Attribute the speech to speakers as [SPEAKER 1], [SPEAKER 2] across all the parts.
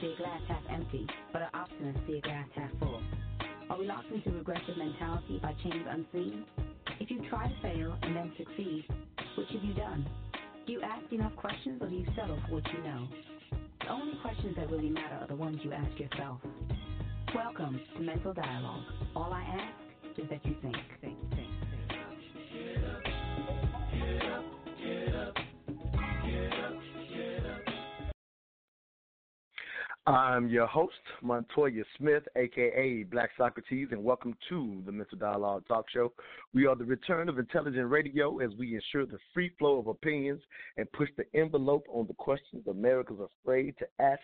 [SPEAKER 1] See a glass half empty, but an optimist see a glass half full? Are we locked into regressive mentality by chains unseen? If you try to fail and then succeed, which have you done? Do you ask enough questions or do you settle for what you know? The only questions that really matter are the ones you ask yourself. Welcome to Mental Dialogue. All I ask is that you think, think, think,
[SPEAKER 2] I'm your host, Montoya Smith, aka Black Socrates, and welcome to the Mental Dialogue Talk Show. We are the return of intelligent radio as we ensure the free flow of opinions and push the envelope on the questions America's afraid to ask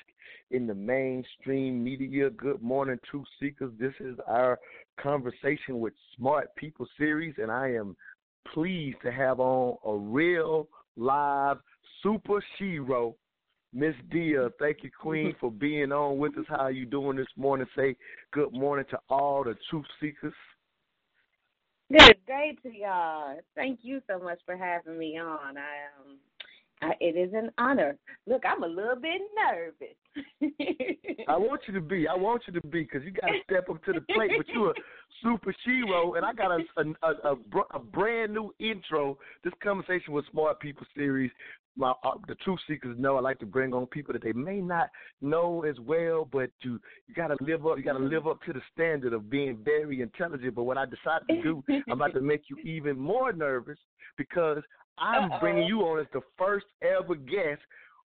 [SPEAKER 2] in the mainstream media. Good morning, truth seekers. This is our conversation with smart people series, and I am pleased to have on a real live super shero Miss Dia, thank you, Queen, for being on with us. How are you doing this morning? Say good morning to all the truth seekers.
[SPEAKER 3] Good day to y'all. Thank you so much for having me on. I um, I, it is an honor. Look, I'm a little bit nervous.
[SPEAKER 2] I want you to be. I want you to be because you got to step up to the plate. But you're a super shero, and I got a a, a, a, a brand new intro. This conversation with Smart People series. My uh, the truth seekers know I like to bring on people that they may not know as well, but you you got to live up. You got to live up to the standard of being very intelligent. But what I decided to do, I'm about to make you even more nervous because I'm
[SPEAKER 3] Uh-oh.
[SPEAKER 2] bringing you on as the first ever guest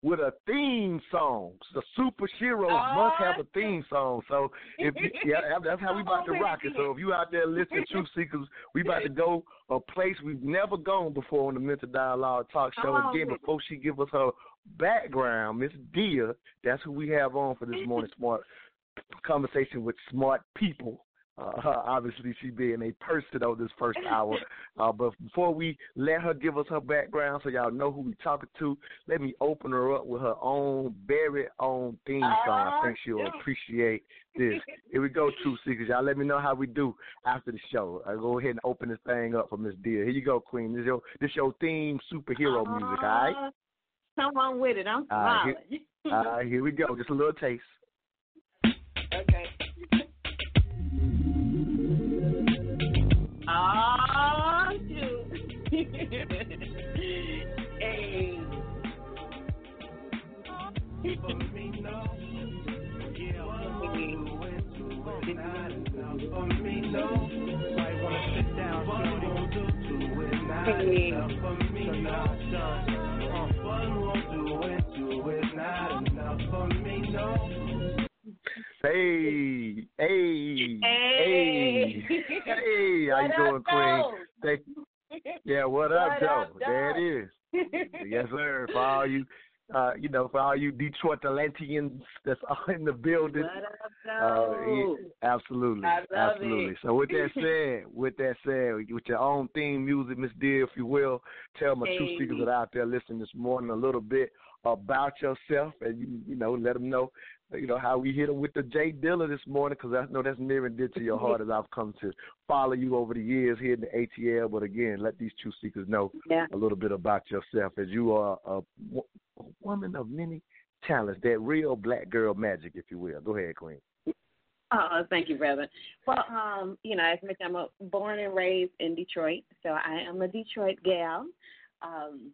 [SPEAKER 2] with a theme song. The Super Heroes must have a theme song. So if you, yeah, that's how we about to rock it. So if you out there listening, Truth Seekers, we about to go a place we've never gone before on the Mental Dialogue Talk Show.
[SPEAKER 3] Come
[SPEAKER 2] Again, before she give us her background, Miss Dia, that's who we have on for this morning. Smart conversation with smart people. Uh, obviously, she being a person on this first hour. Uh, but before we let her give us her background, so y'all know who we talking to, let me open her up with her own very own theme song. I think she'll appreciate this. Here we go, True Seekers. Y'all let me know how we do after the show. I go ahead and open this thing up for Miss Dear. Here you go, Queen. This your this your theme superhero music, all right?
[SPEAKER 3] Uh, Come on with it. I'm smiling.
[SPEAKER 2] here, all right, here we go. Just a little taste.
[SPEAKER 3] okay. Oh, shoot. hey. Hey.
[SPEAKER 2] Hey, you
[SPEAKER 3] What
[SPEAKER 2] doing,
[SPEAKER 3] up,
[SPEAKER 2] Queen? Thank Yeah, what up, Joe?
[SPEAKER 3] up,
[SPEAKER 2] There it is. Yes, sir. For all you, uh, you know, for all you Detroit Atlanteans that's all in the building.
[SPEAKER 3] What
[SPEAKER 2] Uh, yeah, absolutely, absolutely.
[SPEAKER 3] it.
[SPEAKER 2] So with that said, with that said, with your own theme music, Miss Dear, if you will, tell my two
[SPEAKER 3] Hey.
[SPEAKER 2] speakers that are out there listening this morning a little bit about yourself, and you, you know, let them know, you know, how we hit them with the Jay Dilla this morning, because I know that's near and dear to your heart as I've come to follow you over the years here in the ATL. But again, let these two seekers know
[SPEAKER 3] Yeah.
[SPEAKER 2] a little bit about yourself, as you are a, a woman of many talents, that real black girl magic, if you will. Go ahead, Queen.
[SPEAKER 3] Oh, thank you, brother. Well, um, you know, as mentioned, I'm a, born and raised in Detroit, so I am a Detroit gal. Um,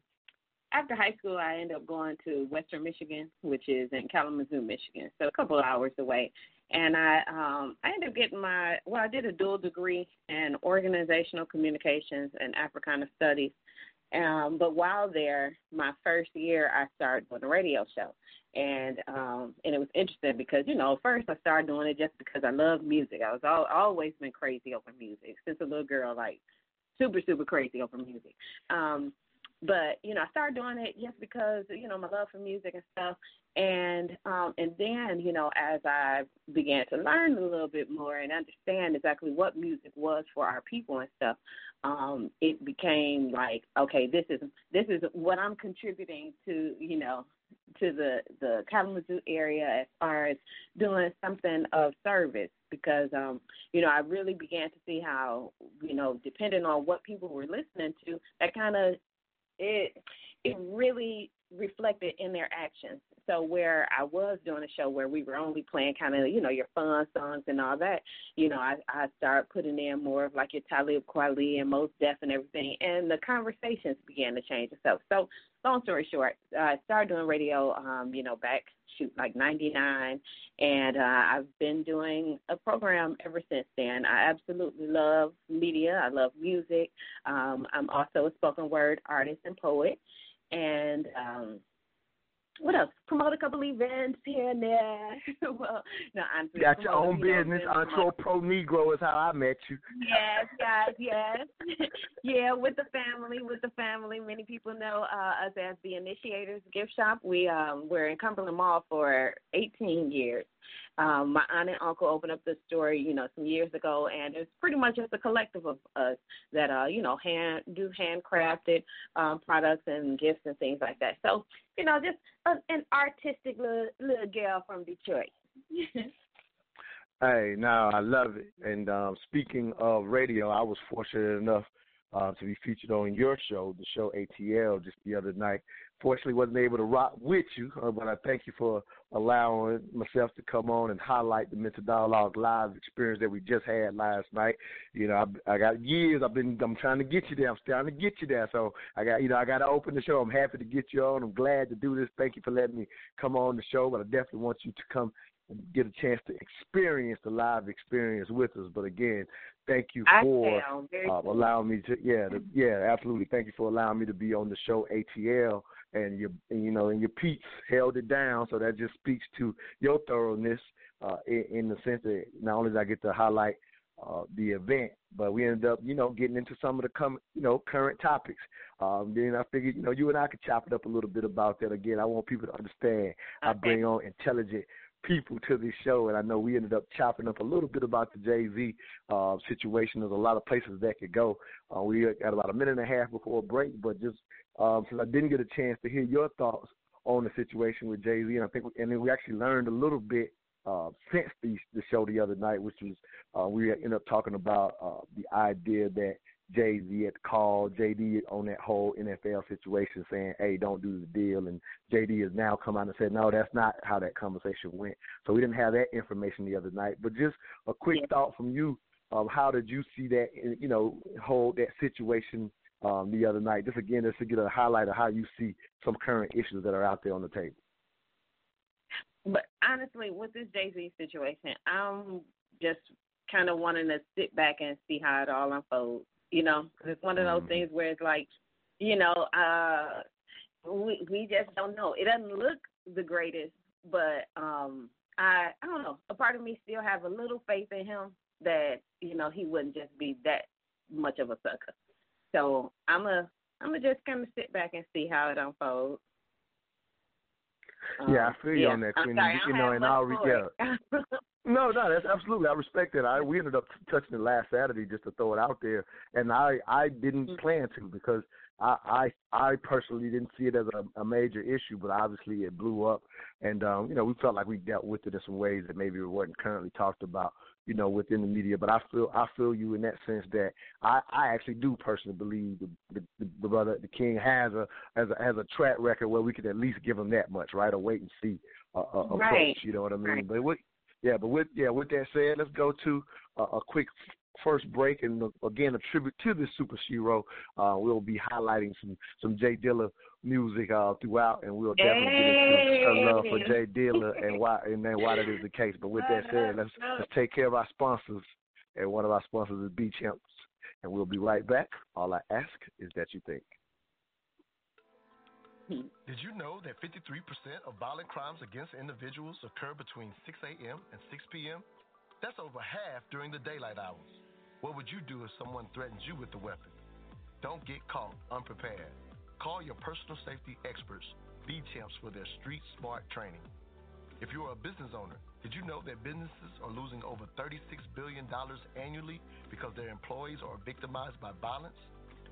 [SPEAKER 3] after high school, I ended up going to Western Michigan, which is in Kalamazoo, Michigan, so a couple of hours away. And I, um, I ended up getting my, well, I did a dual degree in organizational communications and Africana studies. Um, but while there, my first year, I started doing a radio show and um and it was interesting because you know first I started doing it just because I love music. I was all, always been crazy over music since a little girl, like super super crazy over music. Um, but you know I started doing it just because you know my love for music and stuff. And um and then you know as I began to learn a little bit more and understand exactly what music was for our people and stuff, um it became like okay this is this is what I'm contributing to you know to the the Kalamazoo area as far as doing something of service because um you know I really began to see how you know depending on what people were listening to that kind of it it really reflected in their actions. So where I was doing a show where we were only playing kind of, you know, your fun songs and all that, you know, I I started putting in more of like your Talib Kweli and Mos Def and everything, and the conversations began to change itself. So long story short, I started doing radio, um, you know, back shoot like '99, and uh, I've been doing a program ever since then. I absolutely love media. I love music. Um, I'm also a spoken word artist and poet and um what else? Promote a couple events here and there. well, no, I'm
[SPEAKER 2] got your own business. Intro Pro Negro is how I met you.
[SPEAKER 3] Yes, guys, yes, yeah. With the family, with the family. Many people know uh, us as the Initiators Gift Shop. We um, we're in Cumberland Mall for 18 years, um, my aunt and uncle opened up the store, you know, some years ago, and it's pretty much just a collective of us that, uh, you know, hand do handcrafted um, products and gifts and things like that. So, you know, just a, an artistic little, little girl from Detroit.
[SPEAKER 2] hey, now I love it. And um, speaking of radio, I was fortunate enough uh, to be featured on your show, the show ATL, just the other night. Fortunately, wasn't able to rock with you, uh, but I thank you for allowing myself to come on and highlight the Mental Dialogue live experience that we just had last night. You know, I, I got years. I've been. I'm trying to get you there. I'm trying to get you there. So I got. You know, I got to open the show. I'm happy to get you on. I'm glad to do this. Thank you for letting me come on the show. But I definitely want you to come and get a chance to experience the live experience with us. But again, thank you for uh, allowing me to. Yeah, the, yeah, absolutely. Thank you for allowing me to be on the show ATL and your you know and your peeps held it down. So that just speaks to your thoroughness uh, in, in the sense that not only did I get to highlight uh, the event, but we ended up you know getting into some of the com- you know current topics. Um, then I figured you know you and I could chop it up a little bit about that again. I want people to understand. Okay. I bring on intelligent people to this show, and I know we ended up chopping up a little bit about the Jay Z uh, situation. There's a lot of places that could go. Uh, we got about a minute and a half before break, but just um, since I didn't get a chance to hear your thoughts on the situation with Jay Z, and I think, and then we actually learned a little bit uh, since the the show the other night, which was uh, we ended up talking about uh, the idea that Jay Z had called JD on that whole NFL situation, saying, "Hey, don't do the deal," and JD has now come out and said, "No, that's not how that conversation went." So we didn't have that information the other night. But just a quick yeah. thought from you: um, How did you see that? You know, hold that situation um, the other night. Just again, just to get a highlight of how you see some current issues that are out there on the table.
[SPEAKER 3] But honestly, with this Jay Z situation, I'm just kind of wanting to sit back and see how it all unfolds. You know, cause it's one of those mm-hmm. things where it's like, you know, uh, we we just don't know. It doesn't look the greatest, but um, I I don't know. A part of me still have a little faith in him that you know he wouldn't just be that much of a sucker. So I'm a I'm gonna just kind of sit back and see how it unfolds.
[SPEAKER 2] Yeah, I feel um, you on that, Queen. You know, and I'll yeah. no, no, that's absolutely. I respect it. I we ended up touching it last Saturday just to throw it out there, and I I didn't mm-hmm. plan to because I I, I personally didn't see it as a, a major issue, but obviously it blew up, and um, you know we felt like we dealt with it in some ways that maybe weren't currently talked about, you know, within the media. But I feel I feel you in that sense that I I actually do personally believe the the, the brother the king has a has a has a track record where we could at least give him that much, right? Or wait and see uh, uh, approach.
[SPEAKER 3] Right.
[SPEAKER 2] You know what I mean?
[SPEAKER 3] Right.
[SPEAKER 2] But with yeah, but with yeah, with that said, let's go to a, a quick first break, and again, a tribute to the Super Shero. Uh, we'll be highlighting some some Jay Dilla music uh, throughout, and we'll definitely get into her love for Jay Dilla and why and then why that is the case. But with that said, let's let's take care of our sponsors, and one of our sponsors is B Champs, and we'll be right back. All I ask is that you think.
[SPEAKER 4] Did you know that 53% of violent crimes against individuals occur between 6 a.m. and 6 p.m.? That's over half during the daylight hours. What would you do if someone threatens you with a weapon? Don't get caught unprepared. Call your personal safety experts, B Champs, for their street smart training. If you are a business owner, did you know that businesses are losing over $36 billion annually because their employees are victimized by violence?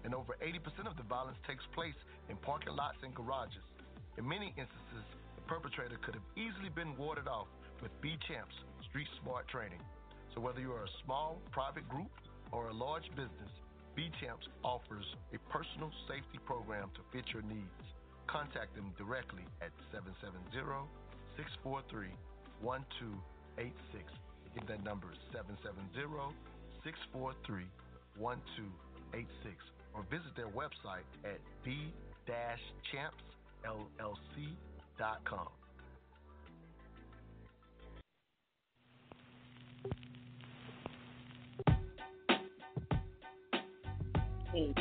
[SPEAKER 4] And over 80% of the violence takes place in parking lots and garages. In many instances, the perpetrator could have easily been warded off with B Champs Street Smart Training. So whether you are a small private group or a large business, B Champs offers a personal safety program to fit your needs. Contact them directly at 770-643-1286. Again, that number is 770-643-1286 or visit their website at b-champsllc.com.
[SPEAKER 3] You.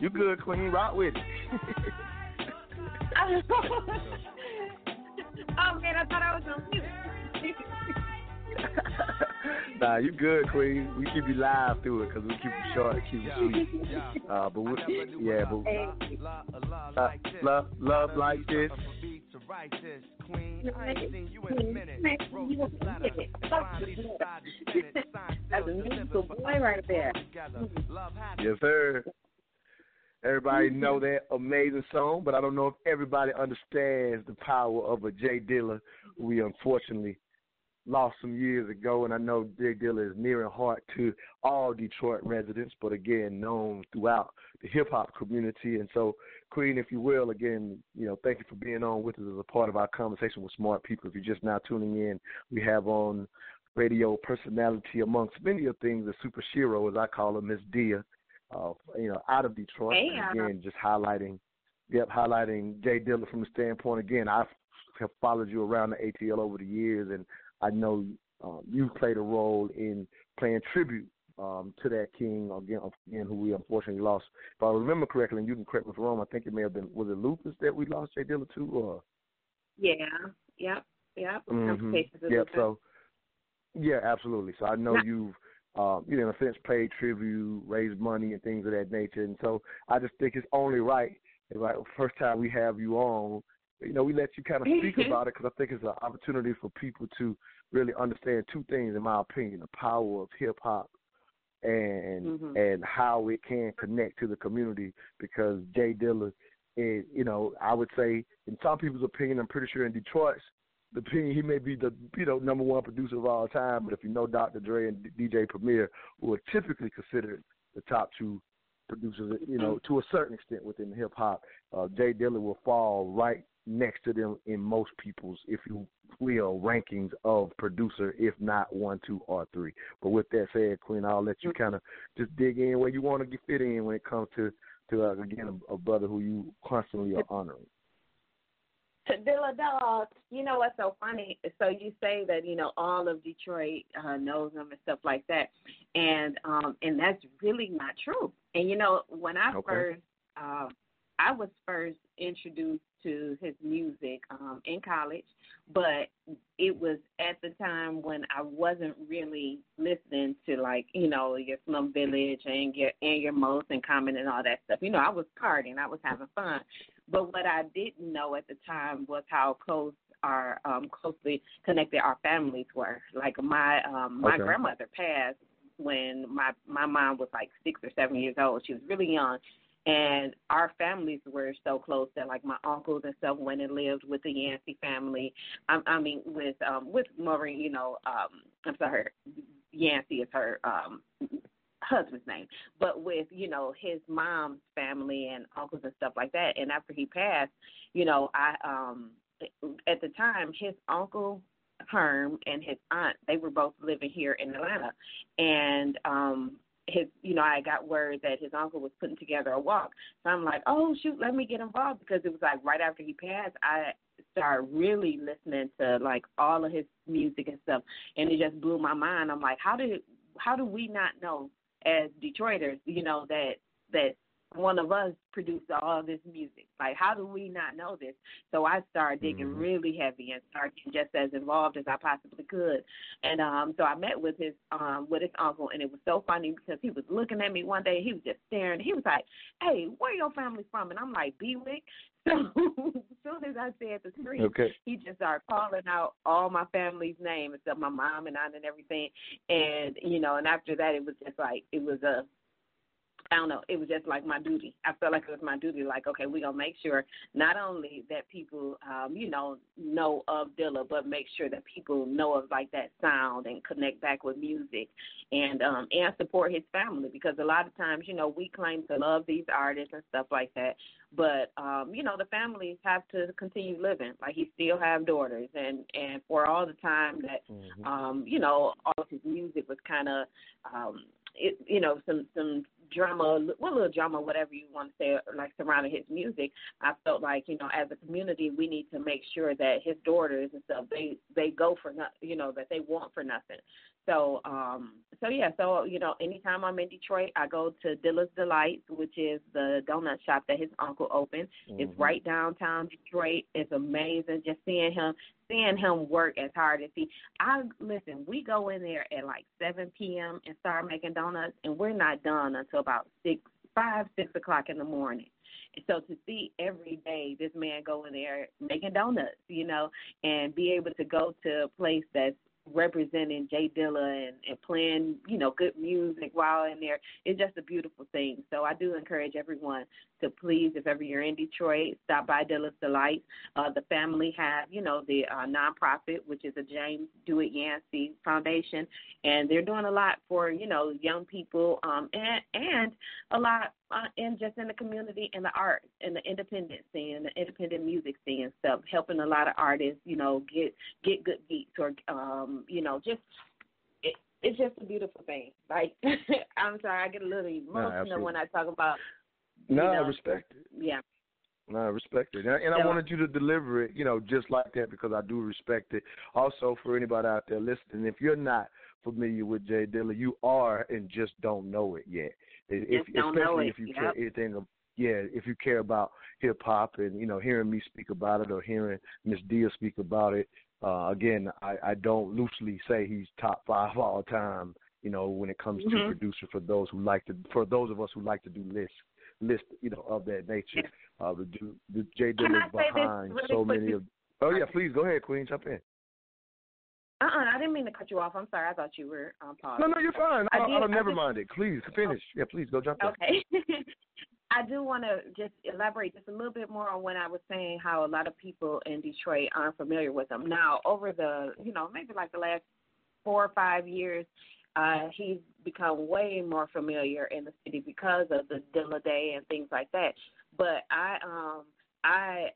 [SPEAKER 2] You good, Queen? Rock with it.
[SPEAKER 3] oh man, I thought I was on mute.
[SPEAKER 2] Nah, you good, Queen. We keep you live through it because we keep it short, keep it sweet. Uh, but we, yeah, but uh, love, love like this.
[SPEAKER 3] That's a musical boy right there.
[SPEAKER 2] Yes, sir. Everybody know that amazing song, but I don't know if everybody understands the power of a Jay Dilla. We unfortunately lost some years ago, and I know Jay Dilla is near and heart to all Detroit residents, but again, known throughout the hip hop community. And so, Queen, if you will, again, you know, thank you for being on with us as a part of our conversation with smart people. If you're just now tuning in, we have on radio personality amongst many of things, the super shero, as I call her, Miss Dia, uh, you know, out of Detroit.
[SPEAKER 3] Hey,
[SPEAKER 2] And again, just highlighting, yep, highlighting Jay Dilla from the standpoint. Again, I have followed you around the ATL over the years, and I know um, you've played a role in playing tribute um, to that king again, again, who we unfortunately lost. If I remember correctly, and you can correct me if I'm wrong, I think it may have been was it Lupus that we lost Jay Dilla to, or
[SPEAKER 3] Yeah. Yep. Yep.
[SPEAKER 2] Mhm.
[SPEAKER 3] Of
[SPEAKER 2] Yep.
[SPEAKER 3] the-
[SPEAKER 2] So, yeah, absolutely. So I know
[SPEAKER 3] Now-
[SPEAKER 2] you've, um, you know, in a sense, paid tribute, raised money, and things of that nature. And so I just think it's only right. If like first time we have you on, you know, we let you kind of speak about it because I think it's an opportunity for people to really understand two things, in my opinion: the power of hip hop and
[SPEAKER 3] Mhm.
[SPEAKER 2] and how it can connect to the community. Because Jay Dilla is, you know, I would say, in some people's opinion, I'm pretty sure in Detroit's the opinion, he may be the you know number one producer of all time. But if you know Dr. Dre and DJ Premier, who are typically considered the top two producers, you know, to a certain extent within hip hop, uh, Jay Dilla will fall right next to them in most people's, if you will, rankings of producer, if not one, two, or three. But with that said, Queen, I'll let you kind of just dig in where you want to get fit in when it comes to to uh, again a, a brother who you constantly are honoring.
[SPEAKER 3] To Dilla Dog, you know what's so funny? So you say that you know all of Detroit uh, knows him and stuff like that, and um, and that's really not true. And you know when I
[SPEAKER 2] Okay.
[SPEAKER 3] first, um, I was first introduced to his music um, in college, but it was at the time when I wasn't really listening to like you know your Slum Village and your and your Mos and Common and all that stuff. You know, I was partying, I was having fun, but what I didn't know at the time was how close our um closely connected our families were. Like my um my
[SPEAKER 2] Okay.
[SPEAKER 3] grandmother passed when my my mom was like six or seven years old. She was really young, and our families were so close that like my uncles and stuff went and lived with the Yancey family. I, I mean with um with Maureen, you know, um I'm sorry, Yancey is her um husband's name, but with you know his mom's family and uncles and stuff like that. And after he passed, you know, I um at the time his uncle Herm and his aunt they were both living here in Atlanta, and um his you know I got word that his uncle was putting together a walk. So I'm like, oh shoot, let me get involved because it was like right after he passed, I started really listening to like all of his music and stuff, and it just blew my mind. I'm like, how did how do we not know as Detroiters, you know that that one of us produced all this music. Like, how do we not know this? So I started digging
[SPEAKER 2] Mhm.
[SPEAKER 3] really heavy and started getting just as involved as I possibly could. And um, so I met with his um with his uncle, and it was so funny because he was looking at me one day. He was just staring. He was like, "Hey, where your family from?" And I'm like, "Bewick." So as soon as I said the street,
[SPEAKER 2] Okay.
[SPEAKER 3] he just started calling out all my family's name except my mom and aunt and everything. And you know, and after that, it was just like it was a I don't know. It was just like my duty. I felt like it was my duty. Like, okay, we're gonna make sure not only that people, um, you know, know of Dilla, but make sure that people know of like that sound and connect back with music, and um, and support his family because a lot of times, you know, we claim to love these artists and stuff like that, but um, you know, the families have to continue living. Like he still have daughters, and and for all the time that
[SPEAKER 2] Mhm.
[SPEAKER 3] um, you know, all of his music was kind of, um, it, you know, some some drama, well, little drama, whatever you want to say, like surrounding his music. I felt like, you know, as a community, we need to make sure that his daughters and stuff, they they go for not, you know, that they want for nothing. So, um, so yeah, so you know, anytime I'm in Detroit, I go to Dilla's Delights, which is the donut shop that his uncle opened. It's
[SPEAKER 2] Mhm.
[SPEAKER 3] right downtown Detroit. It's amazing just seeing him seeing him work as hard as he I listen, we go in there at like seven PM and start making donuts and we're not done until about six five, six o'clock in the morning. And so to see every day this man go in there making donuts, you know, and be able to go to a place that's representing Jay Dilla and, and playing, you know, good music while in there is just a beautiful thing. So I do encourage everyone to please, if ever you're in Detroit, stop by Dilla's Delight. Uh, the family have, you know, the uh, nonprofit, which is a James Dewitt Yancey Foundation, and they're doing a lot for, you know, young people um, and and a lot uh, in just in the community and the art and the independent scene and the independent music scene and stuff, helping a lot of artists, you know, get get good beats or um, you know, just it, it's just a beautiful thing. Like I'm sorry, I get a little emotional
[SPEAKER 2] absolutely.
[SPEAKER 3] when I talk about
[SPEAKER 2] No,
[SPEAKER 3] you
[SPEAKER 2] I respect it.
[SPEAKER 3] yeah.
[SPEAKER 2] No, I respect it, and, I- and I wanted you to deliver it, you know, just like that because I do respect it. Also, for anybody out there listening, if you're not familiar with Jay Dilla, you are and just don't know it yet. If,
[SPEAKER 3] Just don't know
[SPEAKER 2] especially if you
[SPEAKER 3] yep.
[SPEAKER 2] care anything, yeah, if you care about hip hop and you know hearing me speak about it or hearing Miss Dia speak about it. Uh, again, I, I don't loosely say he's top five all time. You know, when it comes to
[SPEAKER 3] Mhm.
[SPEAKER 2] producer for those who like to, for those of us who like to do lists, list, you know, of that nature. Uh, the, the Jay
[SPEAKER 3] Can I
[SPEAKER 2] Dilla's
[SPEAKER 3] say this
[SPEAKER 2] behind
[SPEAKER 3] really
[SPEAKER 2] so many of. Oh yeah, please go ahead, Queen, jump in.
[SPEAKER 3] Uh uh I didn't mean to cut you off. I'm sorry. I thought you were um paused.
[SPEAKER 2] No, no, you're fine.
[SPEAKER 3] I
[SPEAKER 2] I,
[SPEAKER 3] did-
[SPEAKER 2] I,
[SPEAKER 3] I
[SPEAKER 2] never
[SPEAKER 3] did-
[SPEAKER 2] mind it. Please finish. Yeah, please go jump in.
[SPEAKER 3] Okay. I do want to just elaborate just a little bit more on when I was saying how a lot of people in Detroit aren't familiar with him. Now, over the, you know, maybe like the last four or five years, uh, he's become way more familiar in the city because of the Dilla Day and things like that. But I, um, I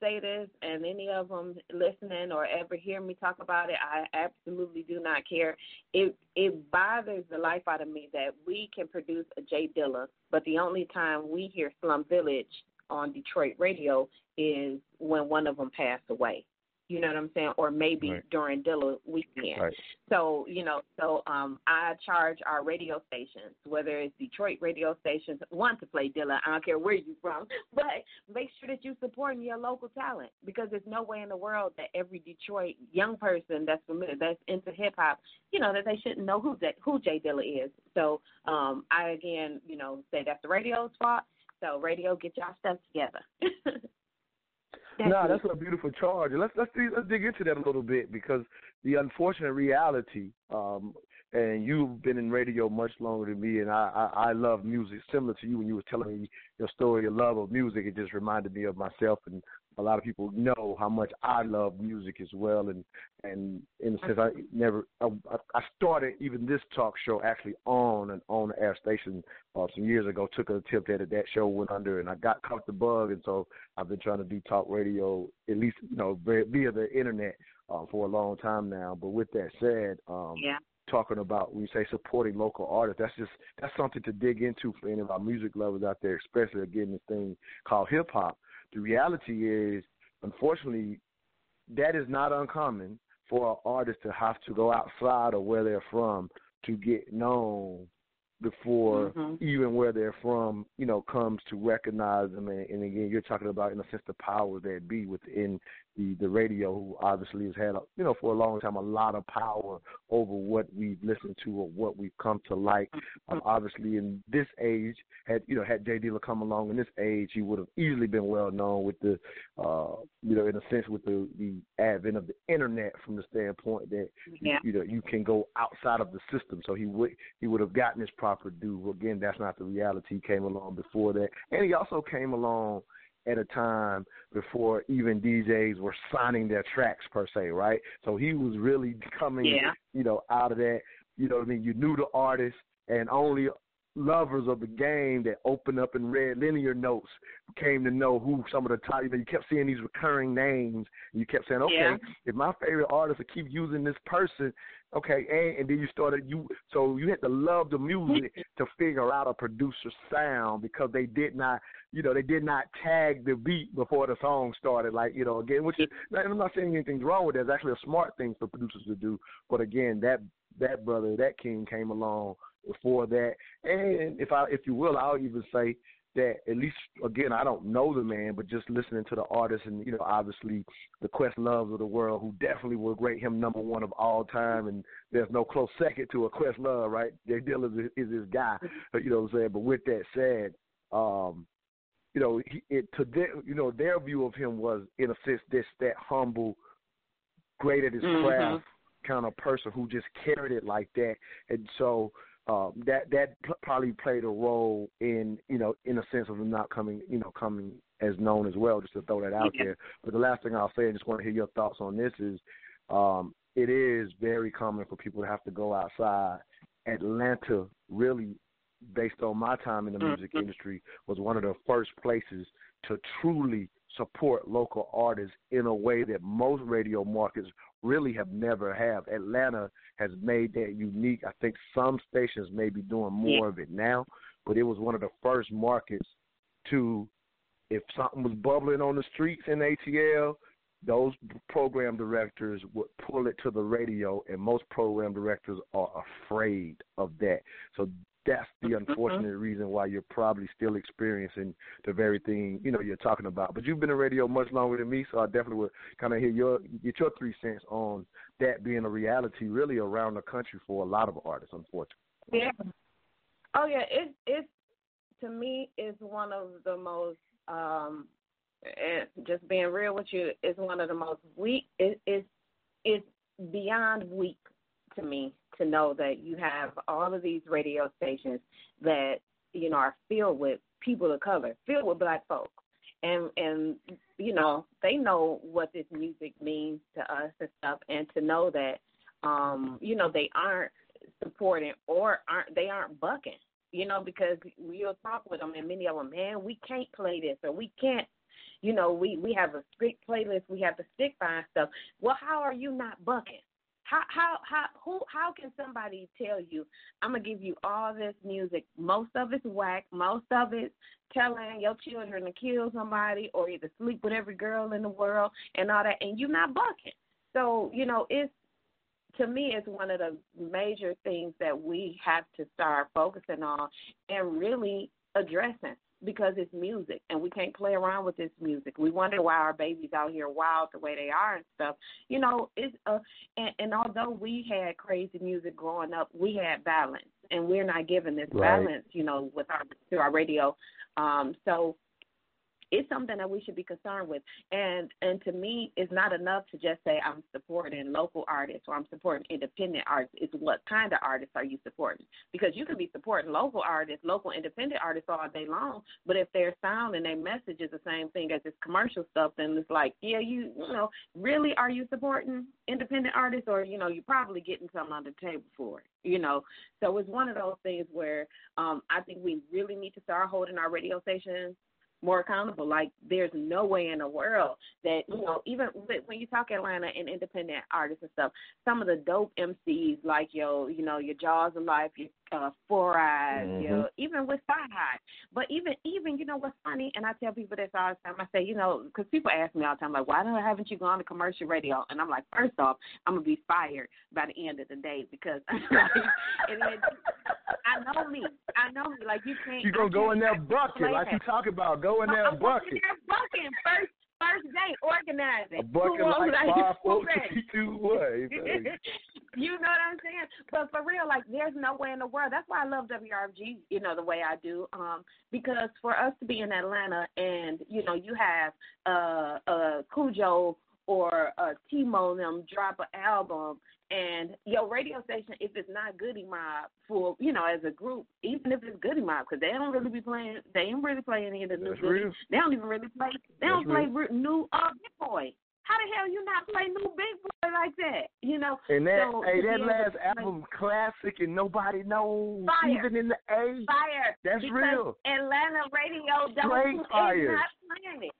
[SPEAKER 3] say this, and any of them listening or ever hear me talk about it, I absolutely do not care. It it bothers the life out of me that we can produce a Jay Dilla, but the only time we hear Slum Village on Detroit radio is when one of them passed away. You know what I'm saying? Or maybe
[SPEAKER 2] Right.
[SPEAKER 3] during Dilla weekend.
[SPEAKER 2] Right.
[SPEAKER 3] So, you know, so um I charge our radio stations, whether it's Detroit radio stations, want to play Dilla, I don't care where you from, but make sure that you supporting your local talent because there's no way in the world that every Detroit young person that's familiar that's into hip hop, you know, that they shouldn't know who J, who Jay Dilla is. So, um I again, you know, say that's the radio's fault. So radio, get y'all stuff together.
[SPEAKER 2] No, that's a beautiful charge. Let's let's let's dig into that a little bit because the unfortunate reality, um, and you've been in radio much longer than me, and I, I I love music. Similar to you when you were telling me your story, your love of music, it just reminded me of myself, and a lot of people know how much I love music as well. And and in a sense, I never I, I started even this talk show actually on an on the air station uh, some years ago. Took an attempt at it. That show went under, and I got caught the bug, and so I've been trying to do talk radio at least you know via, via the internet uh, for a long time now. But with that said, um,
[SPEAKER 3] yeah.
[SPEAKER 2] talking about when you say supporting local artists, that's just that's something to dig into for any of our music lovers out there, especially again this thing called hip hop. The reality is, unfortunately, that is not uncommon for an artist to have to go outside of where they're from to get known before
[SPEAKER 3] Mhm.
[SPEAKER 2] even where they're from, you know, comes to recognize them. And, and again, you're talking about, in a sense, the powers that be within the the radio, who obviously has had, a, you know, for a long time, a lot of power over what we've listened to or what we've come to like. Um, obviously, in this age, had you know, had Jay Dilla come along in this age, he would have easily been well known with the, uh, you know, in a sense, with the the advent of the internet, from the standpoint that
[SPEAKER 3] Yeah.
[SPEAKER 2] you know you can go outside of the system. So he would he would have gotten his proper due. Again, that's not the reality. He came along before that, and he also came along at a time before even DJs were signing their tracks per se, right? So he was really coming,
[SPEAKER 3] Yeah.
[SPEAKER 2] you know, out of that. You know what I mean? You knew the artist, and only lovers of the game that opened up and read liner notes came to know who some of the top. You, know, you kept seeing these recurring names, and you kept saying, okay,
[SPEAKER 3] Yeah.
[SPEAKER 2] if my favorite artist will keep using this person, okay, and, and then you started you so you had to love the music to figure out a producer's sound because they did not, you know, they did not tag the beat before the song started. Like you know, again, which is I'm not saying anything's wrong with that. It's actually a smart thing for producers to do. But again, that that brother, that king came along before that, and if I, if you will, I'll even say that at least again I don't know the man, but just listening to the artist and you know obviously the Questloves of the world, who definitely would rate him number one of all time, and there's no close second to a Questlove, right? Jay Dilla is, is his guy, you know what I'm saying. But with that said, um, you know, he, it to their, you know their view of him was in a sense this that humble, great at his
[SPEAKER 3] Mhm.
[SPEAKER 2] craft kind of person who just carried it like that, and so um, that that probably played a role in you know in a sense of him not coming you know coming as known as well. Just to throw that out
[SPEAKER 3] Yeah.
[SPEAKER 2] there. But the last thing I'll say, and just want to hear your thoughts on this is, um, it is very common for people to have to go outside. Atlanta really, based on my time in the music
[SPEAKER 3] Mhm.
[SPEAKER 2] industry, was one of the first places to truly support local artists in a way that most radio markets really have never have. Atlanta has made that unique. I think some stations may be doing more
[SPEAKER 3] Yeah.
[SPEAKER 2] of it now, but it was one of the first markets to if something was bubbling on the streets in ATL, those program directors would pull it to the radio, and most program directors are afraid of that. So that's the
[SPEAKER 3] Mhm.
[SPEAKER 2] unfortunate reason why you're probably still experiencing the very thing you know you're talking about. But you've been in radio much longer than me, so I definitely would kind of hear your get your three cents on that being a reality really around the country for a lot of artists, unfortunately.
[SPEAKER 3] Yeah. Oh yeah, it's it's to me it's one of the most um and just being real with you, it's one of the most weak it is it's beyond weak to me to know that you have all of these radio stations that, you know, are filled with people of color, filled with black folks. And and you know, they know what this music means to us and stuff and to know that um, you know, they aren't supporting or aren't they aren't bucking, you know, because we'll talk with them and many of them, man, we can't play this or we can't, you know, we we have a strict playlist, we have to stick by stuff. Well, how are you not bucking? How how how who how can somebody tell you I'm gonna give you all this music? Most of it's whack. Most of it's telling your children to kill somebody or either sleep with every girl in the world and all that, and you're not bucking. So you know it's to me it's one of the major things that we have to start focusing on and really addressing because it's music and we can't play around with this music. We wonder why our babies out here wild the way they are and stuff. You know, it's uh and, and although we had crazy music growing up, we had balance and we're not given this
[SPEAKER 2] Right.
[SPEAKER 3] balance, you know, with our through our radio. Um so it's something that we should be concerned with. And and to me, it's not enough to just say I'm supporting local artists or I'm supporting independent artists. It's what kind of artists are you supporting? Because you can be supporting local artists, local independent artists all day long, but if their sound and their message is the same thing as this commercial stuff, then it's like, yeah, you you know, really are you supporting independent artists or you know, you're probably getting something on the table for it. You know, so it's one of those things where um, I think we really need to start holding our radio stations more accountable. Like there's no way in the world that you know even when you talk Atlanta and independent artists and stuff, some of the dope MCs like your you know your Jaws of Life, your uh, Four Eyes,
[SPEAKER 2] Mhm.
[SPEAKER 3] know, even with Sci High. But even even you know what's funny, and I tell people this all the time. I say you know because people ask me all the time like why don't haven't you gone to commercial radio? And I'm like first off I'm gonna be fired by the end of the day because like, and then, I know me. I know me. Like you can't.
[SPEAKER 2] You gonna go in there bucket like you
[SPEAKER 3] that.
[SPEAKER 2] talk about. Go in there
[SPEAKER 3] I'm going
[SPEAKER 2] bucket.
[SPEAKER 3] there bucking first first day organizing.
[SPEAKER 2] A bucket like
[SPEAKER 3] that?
[SPEAKER 2] five
[SPEAKER 3] Who
[SPEAKER 2] two way.
[SPEAKER 3] you know what I'm saying? But for real, like there's no way in the world. That's why I love WRG, you know, the way I do. Um, because for us to be in Atlanta and, you know, you have uh uh Cujo or uh Timo them drop an album and your radio station, if it's not Goodie Mob for you know as a group, even if it's Goodie Mob, because they don't really be playing, they don't really play any of the new
[SPEAKER 2] That's
[SPEAKER 3] Goodie.
[SPEAKER 2] real.
[SPEAKER 3] They don't even really play. They don't play re- new uh Big Boi. How the hell you not play new Big Boi like that? You know.
[SPEAKER 2] And that
[SPEAKER 3] So,
[SPEAKER 2] hey, that last
[SPEAKER 3] play
[SPEAKER 2] album classic and nobody knows.
[SPEAKER 3] Fire.
[SPEAKER 2] Even in the A.
[SPEAKER 3] fire.
[SPEAKER 2] That's real.
[SPEAKER 3] Atlanta radio don't is
[SPEAKER 2] fire.
[SPEAKER 3] not playing it.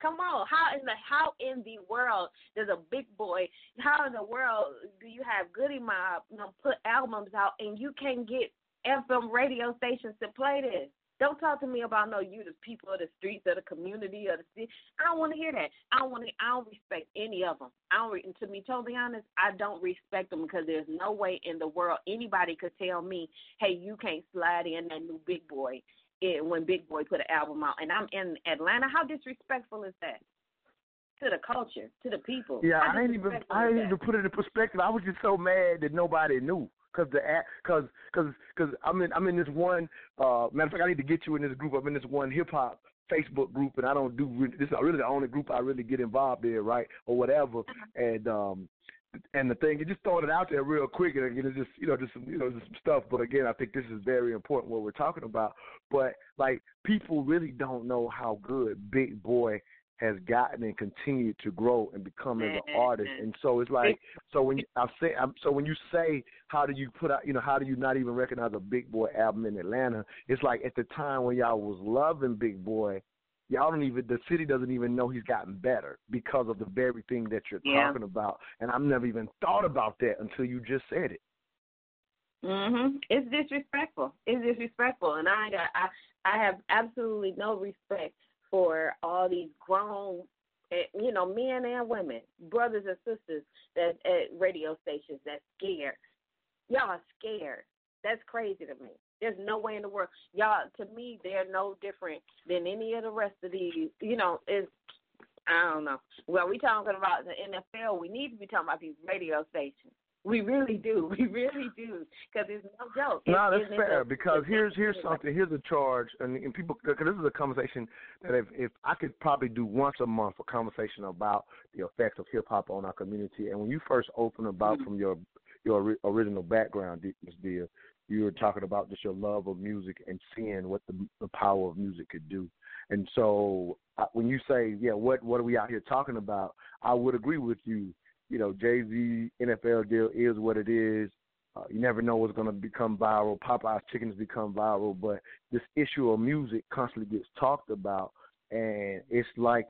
[SPEAKER 3] Come on, how in the how in the world does a Big Boi? How in the world do you have Goodie Mob you know, put albums out and you can't get FM radio stations to play this? Don't talk to me about no you the people of the streets of the community of the city. I don't want to hear that. I don't want to. I don't respect any of them. I don't. Re- to be totally honest, I don't respect them because there's no way in the world anybody could tell me, hey, you can't slide in that new Big Boi it, when Big Boi put an album out, and I'm in Atlanta. How disrespectful is that to the culture, to the people?
[SPEAKER 2] Yeah,
[SPEAKER 3] How
[SPEAKER 2] I ain't even I ain't even put it in perspective. I was just so mad that nobody knew. Cause the cause cause cause I'm in I'm in this one uh matter of fact I need to get you in this group. I'm in this one hip hop Facebook group and I don't do this is really the only group I really get involved in, right? Or whatever. And um and the thing, you just throwing it out there real quick, and again, it's just you know, just some, you know, just some stuff. But again, I think this is very important what we're talking about. But like, people really don't know how good Big Boi has gotten and continued to grow and become as an mm-hmm. artist. And so it's like, so when you, I say, I'm, so when you say, how do you put out, you know, how do you not even recognize a Big Boi album in Atlanta? It's like at the time when y'all was loving Big Boi, y'all don't even the city doesn't even know he's gotten better because of the very thing that you're
[SPEAKER 3] Yeah.
[SPEAKER 2] talking about. And I've never even thought about that until you just said it.
[SPEAKER 3] Mhm. It's disrespectful. It's disrespectful, and I got I I have absolutely no respect for all these grown, eh, you know, men and women, brothers and sisters that at radio stations that's scared. Y'all are scared. That's crazy to me. There's no way in the world. Y'all, to me, they're no different than any of the rest of these. You know, it's I don't know. Well, we talking about the NFL. We need to be talking about these radio stations. We really do. We really do. Because it's no joke.
[SPEAKER 2] No,
[SPEAKER 3] It's-
[SPEAKER 2] that's
[SPEAKER 3] it's
[SPEAKER 2] fair because here's here's something. Here's a charge, and, and people because this is a conversation that if if I could probably do once a month a conversation about the effects of hip hop on our community. And when you first opened about mm-hmm. from your your original background, Ms. Dia, you were talking about just your love of music and seeing what the the power of music could do. And so when you say, yeah, what what are we out here talking about? I would agree with you. You know, Jay Z NFL deal is what it is. Uh, you never know what's going to become viral. Popeye's chickens become viral, but this issue of music constantly gets talked about, and it's like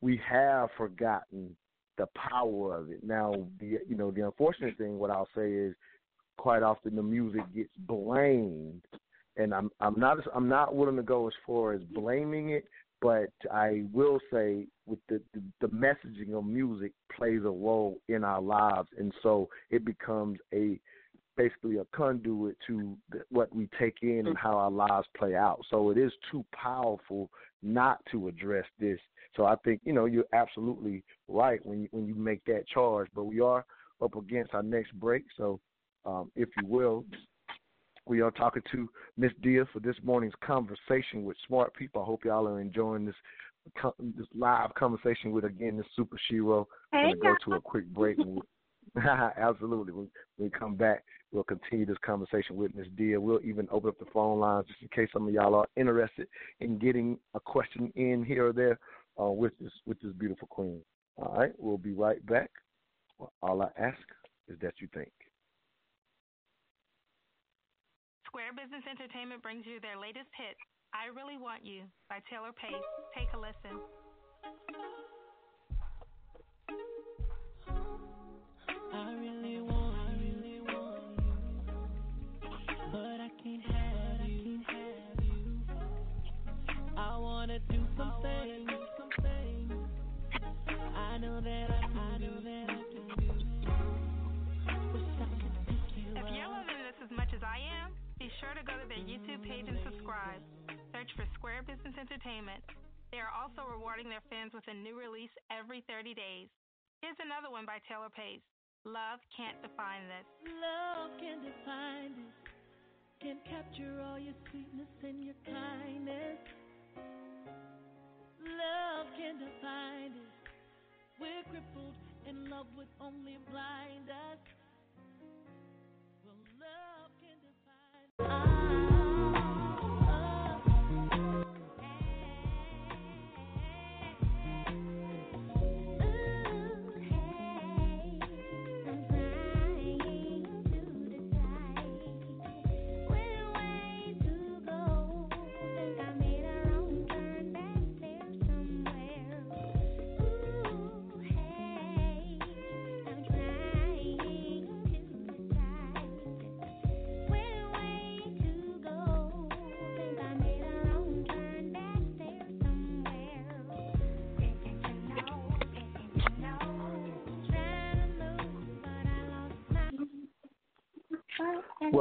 [SPEAKER 2] we have forgotten the power of it. Now, the you know the unfortunate thing, what I'll say is, quite often the music gets blamed, and I'm I'm not I'm not willing to go as far as blaming it, but I will say with the, the the messaging of music plays a role in our lives, and so it becomes a basically a conduit to what we take in and how our lives play out. So it is too powerful not to address this. So I think you know you're absolutely right when you when you make that charge. But we are up against our next break, so um, if you will, we are talking to Miss Dia for this morning's conversation with smart people. I hope y'all are enjoying this this live conversation with again this super shero.
[SPEAKER 3] Hey,
[SPEAKER 2] We're gonna go to a quick break. Absolutely. When we come back, we'll continue this conversation with Ms. Dia. We'll even open up the phone lines just in case some of y'all are interested in getting a question in here or there uh, with this with this beautiful queen. All right, we'll be right back. All I ask is that you think.
[SPEAKER 5] Square Business Entertainment brings you their latest hit, I Really Want You by Taylor Pace. Take a listen.
[SPEAKER 6] I really want, I really want you, but I can't have you. I wanna do something, I know that I, I know that I can do. Wish I could pick you
[SPEAKER 5] If you're loving this as much as I am, be sure to go to their YouTube page and subscribe. Search for Square Business Entertainment. They are also rewarding their fans with a new release every 30 days. Here's another one by Taylor Pace. Love can't define this.
[SPEAKER 6] Love can't define this, can capture all your sweetness and your kindness. Love can't define this. We're crippled and love would only blind define.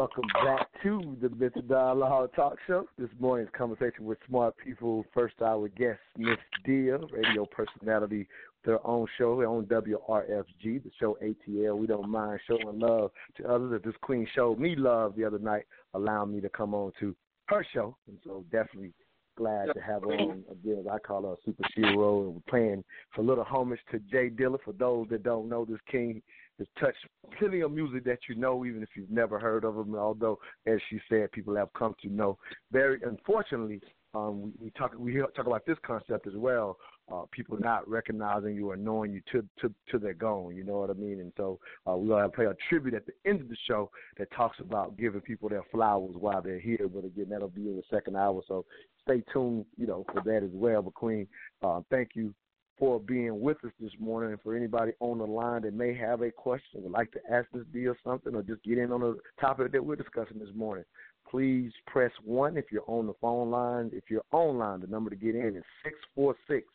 [SPEAKER 2] Welcome back to the Mental Dialogue Talk Show. This morning's conversation with smart people. First, our guest, Miss Dia, radio personality, their own show, their own WRFG, the show ATL. We don't mind showing love to others. If this queen showed me love the other night, allowing me to come on to her show, and so definitely glad to have her on again. I call her a and we're playing a little homage to Jay Dilla. For those that don't know, this king has touched plenty of music that you know, even if you've never heard of him. Although, as she said, people have come to know. Very unfortunately, um, we, we talk we talk about this concept as well. Uh, people not recognizing you or knowing you to to to their gone. You know what I mean? And so uh, we're gonna play a tribute at the end of the show that talks about giving people their flowers while they're here. But again, that'll be in the second hour. So stay tuned, you know, for that as well. But Queen, uh, thank you for being with us this morning. And for anybody on the line that may have a question, would like to ask this deal something, or just get in on the topic that we're discussing this morning, please press one if you're on the phone line. If you're online, the number to get in is six four six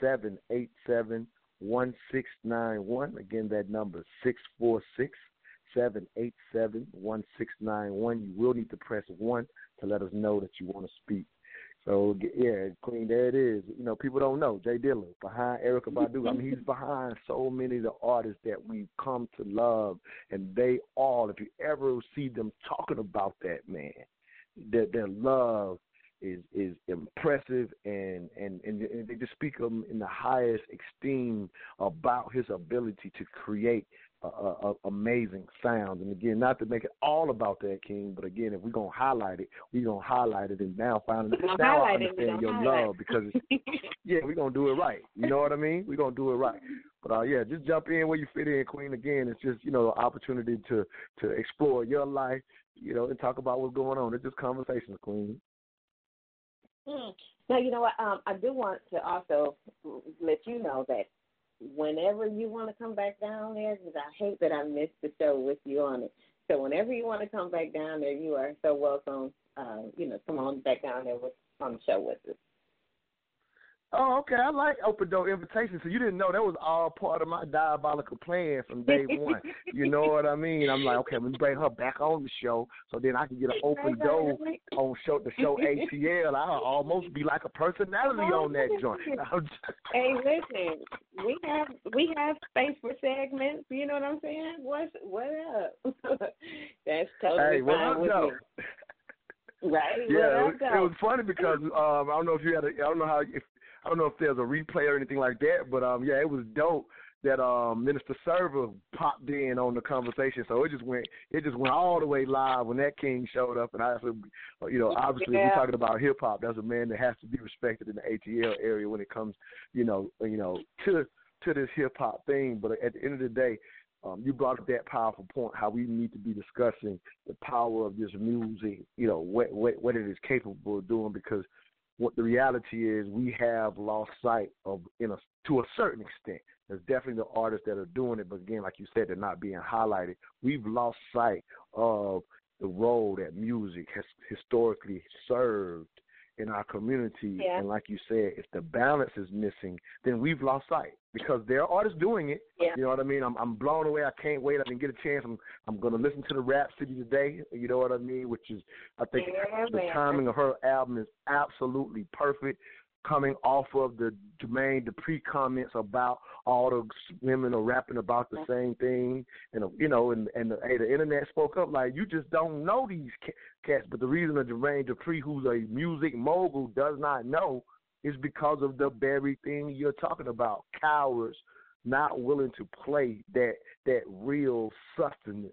[SPEAKER 2] seven eight seven one six nine one. Again, that number six four six seven eight seven one six nine one. You will need to press one to let us know that you want to speak. So yeah, Queen, there it is. You know, people don't know Jay Dilla behind Erykah Badu. I mean, he's behind so many of the artists that we've come to love, and they all, if you ever see them talking about that man, their their love is is impressive, and and and they just speak of him in the highest esteem about his ability to create uh, amazing sounds. And again, not to make it all about that King, but again, if we're gonna highlight it, we're gonna highlight it. And now finally,
[SPEAKER 3] We're gonna
[SPEAKER 2] now I
[SPEAKER 3] highlight it, we're
[SPEAKER 2] understand your
[SPEAKER 3] gonna highlight
[SPEAKER 2] love because it's, yeah, we're gonna do it right. You know what I mean? We're gonna do it right. But uh, yeah, just jump in where you fit in, Queen. Again, it's just you know an opportunity to to explore your life, you know, and talk about what's going on. It's just conversations, Queen.
[SPEAKER 3] Mm. Now, you know what? Um, I do want to also let you know that whenever you want to come back down there, because I hate that I missed the show with you on it. So whenever you want to come back down there, you are so welcome. Uh, you know, come on back down there with on the show with us.
[SPEAKER 2] Oh, okay. I like open door invitations. So you didn't know that was all part of my diabolical plan from day one. you know what I mean? I'm like, okay, let me bring her back on the show so then I can get an open door on show the show ATL. I'll almost be like a personality on that joint.
[SPEAKER 3] hey, listen, we have we have space for segments. You know what I'm saying? What's what up? That's totally
[SPEAKER 2] hey,
[SPEAKER 3] fine with me. Right?
[SPEAKER 2] Yeah, it, was- it was funny because um, I don't know if you had a, I don't know how if I don't know if there's a replay or anything like that, but um, yeah, it was dope that um Minister Server popped in on the conversation, so it just went it just went all the way live when that king showed up, and I said, you know, obviously
[SPEAKER 3] Yeah.
[SPEAKER 2] we're talking about hip hop, that's a man that has to be respected in the ATL area when it comes, you know, you know to to this hip hop thing. But at the end of the day, um, you brought up that powerful point how we need to be discussing the power of this music, you know, what what, what it is capable of doing because what the reality is we have lost sight of in a to a certain extent. There's definitely the artists that are doing it, but again, like you said, they're not being highlighted. We've lost sight of the role that music has historically served in our community.
[SPEAKER 3] Yeah.
[SPEAKER 2] And like you said, if the balance is missing, then we've lost sight because there are artists doing it.
[SPEAKER 3] Yeah.
[SPEAKER 2] You know what I mean? I'm I'm blown away. I can't wait. I didn't get a chance. I'm I'm gonna listen to the Rap City today. You know what I mean? Which is I think
[SPEAKER 3] Yeah,
[SPEAKER 2] the timing of her album is absolutely perfect. Coming off of the Jermaine Dupri comments about all the women are rapping about the same thing, and you know, and and the, hey, the internet spoke up like you just don't know these cats. But the reason that Jermaine Dupri, who's a music mogul, does not know is because of the very thing you're talking about. Cowards not willing to play that that real sustenance,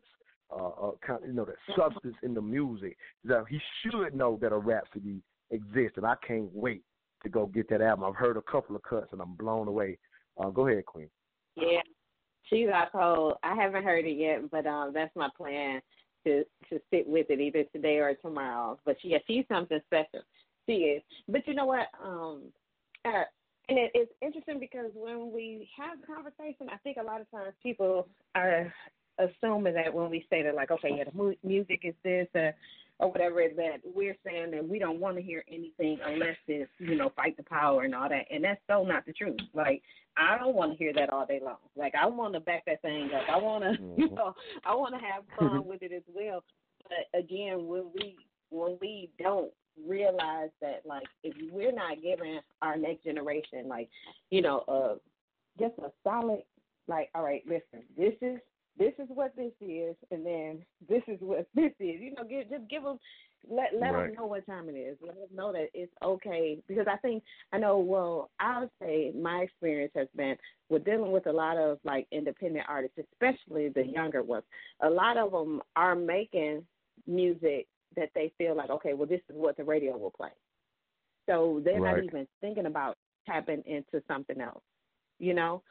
[SPEAKER 2] uh, uh kind you know, that substance in the music. That he should know that a Rapsody exists, and I can't wait to go get that album. I've heard a couple of cuts, and I'm blown away. Uh, go ahead, Queen.
[SPEAKER 3] Yeah, she's out cold. I haven't heard it yet, but um, that's my plan to to sit with it either today or tomorrow. But yeah, she's something special. She is. But you know what? Um, uh, and it, it's interesting because when we have conversation, I think a lot of times people are assuming that when we say that, like, okay, yeah, the mu- music is this, uh, or whatever, it is that we're saying that we don't want to hear anything unless it's, you know, fight the power and all that. And that's so not the truth. Like, I don't want to hear that all day long. Like, I want to back that thing up. I want to, you
[SPEAKER 2] Mhm.
[SPEAKER 3] know, I want to have fun with it as well. But again, when we when we don't realize that, like, if we're not giving our next generation, like, you know, uh, just a solid, like, all right, listen, this is this is what this is, and then this is what this is. You know, give, just give them, let let
[SPEAKER 2] Right.
[SPEAKER 3] them know what time it is. Let them know that it's okay. Because I think I know. Well, I would say my experience has been with dealing with a lot of like independent artists, especially the younger ones. A lot of them are making music that they feel like, okay, well, this is what the radio will play. So they're
[SPEAKER 2] Right.
[SPEAKER 3] not even thinking about tapping into something else, you know.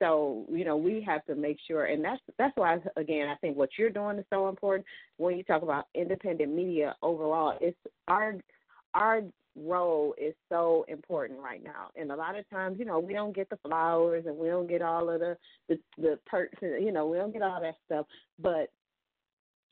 [SPEAKER 3] So you know we have to make sure, and that's that's why again I think what you're doing is so important. When you talk about independent media overall, it's our our role is so important right now, and a lot of times you know we don't get the flowers and we don't get all of the the, the perks, and, you know we don't get all that stuff, but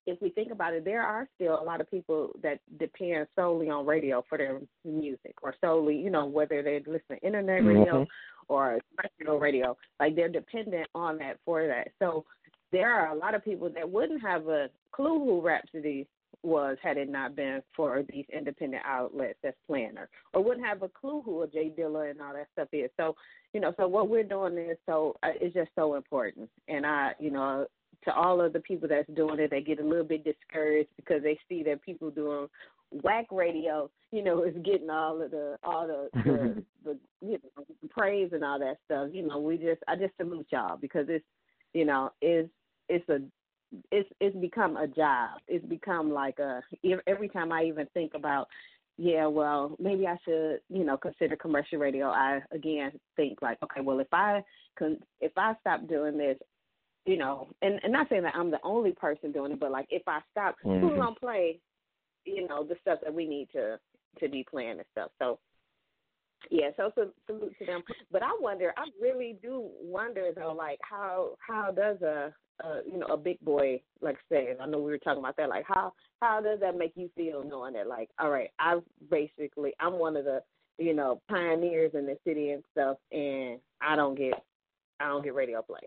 [SPEAKER 3] if we think about it, there are still a lot of people that depend solely on radio for their music, or solely, you know, whether they listen to internet radio
[SPEAKER 2] Mhm.
[SPEAKER 3] Or terrestrial radio, like they're dependent on that for that. So there are a lot of people that wouldn't have a clue who Rapsody was had it not been for these independent outlets that's playing her, or wouldn't have a clue who a Jay Dilla and all that stuff is. So, you know, so what we're doing is so uh, it's just so important, and I, you know, to all of the people that's doing it, they get a little bit discouraged because they see that people doing whack radio, you know, is getting all of the all the the, the you know praise and all that stuff. You know, we just I just salute y'all because it's you know it's it's a it's it's become a job. It's become like a every time I even think about yeah, well, maybe I should, you know, consider commercial radio. I again think like, okay, well, if I can, if I stop doing this, you know, and and not saying that I'm the only person doing it, but like if I stop, who's
[SPEAKER 2] Mhm.
[SPEAKER 3] gonna play, you know, the stuff that we need to to be playing and stuff. So Yeah, so so salute to them. But I wonder, I really do wonder though, like how how does a, a you know a Big Boi like say, I know we were talking about that, like how how does that make you feel knowing that like all right, I've basically I'm one of the you know pioneers in the city and stuff, and I don't get I don't get radio play.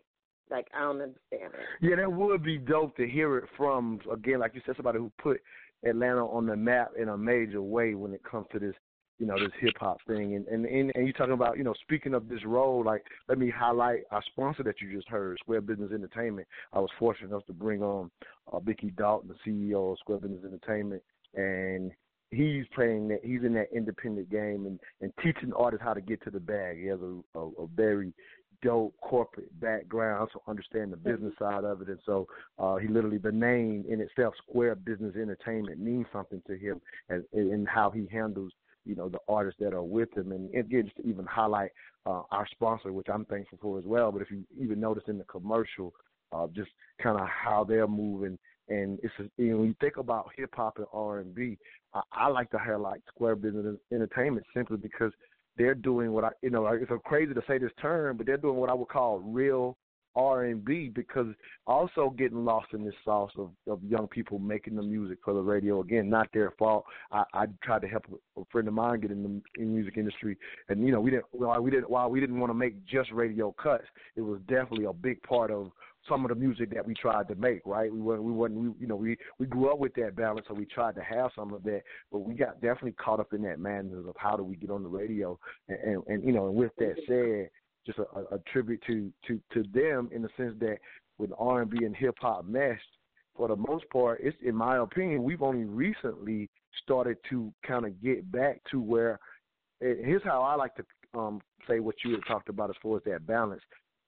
[SPEAKER 3] Like I don't understand it.
[SPEAKER 2] Yeah, that would be dope to hear it from again, like you said, somebody who put Atlanta on the map in a major way when it comes to this, you know, this hip hop thing. And and and, and you're talking about, you know, speaking of this role, like let me highlight our sponsor that you just heard, Square Business Entertainment. I was fortunate enough to bring on uh, Vicky Dalton, the CEO of Square Business Entertainment, and he's playing that he's in that independent game and and teaching artists how to get to the bag. He has a, a, a very dope corporate background, so understand the business side of it. And so uh, he literally, the name in itself, Square Business Entertainment, means something to him and in how he handles, you know, the artists that are with him. And again, just to even highlight uh, our sponsor, which I'm thankful for as well. But if you even notice in the commercial, uh, just kind of how they're moving. And it's you know when you think about hip hop and R and B, I, I like to highlight Square Business Entertainment simply because they're doing what I, you know, it's so crazy to say this term, but they're doing what I would call real R and B because also getting lost in this sauce of, of young people making the music for the radio. Again, not their fault. I, I tried to help a friend of mine get in the in music industry, and you know we didn't while we didn't while we didn't want to make just radio cuts. It was definitely a big part of some of the music that we tried to make, right? We weren't, we weren't, we, you know, we we grew up with that balance, so we tried to have some of that, but we got definitely caught up in that madness of how do we get on the radio, and and, and you know, and with that said, just a, a tribute to to to them in the sense that with R and B and hip hop meshed, for the most part, it's in my opinion, we've only recently started to kind of get back to where. Here's how I like to um, say what you had talked about as far as that balance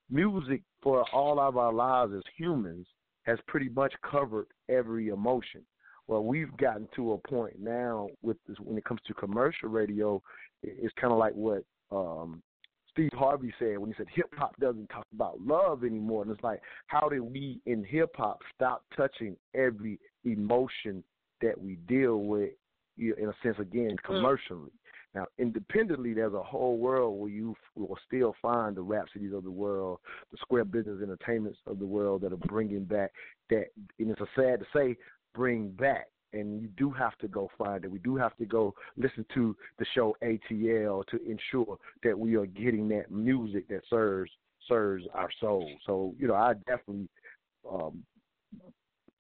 [SPEAKER 2] music for all of our lives as humans has pretty much covered every emotion. Well, we've gotten to a point now with this when it comes to commercial radio, it's kind of like what um, Steve Harvey said when he said hip hop doesn't talk about love anymore. And it's like, how did we in hip hop stop touching every emotion that we deal with, in a sense, again, mm. commercially? Now, independently, there's a whole world where you will still find the Rapsodys of the world, the Square Business Entertainments of the world that are bringing back that, and it's a sad to say, bring back. And you do have to go find it. We do have to go listen to the show ATL to ensure that we are getting that music that serves serves our soul. So, you know, I definitely, um,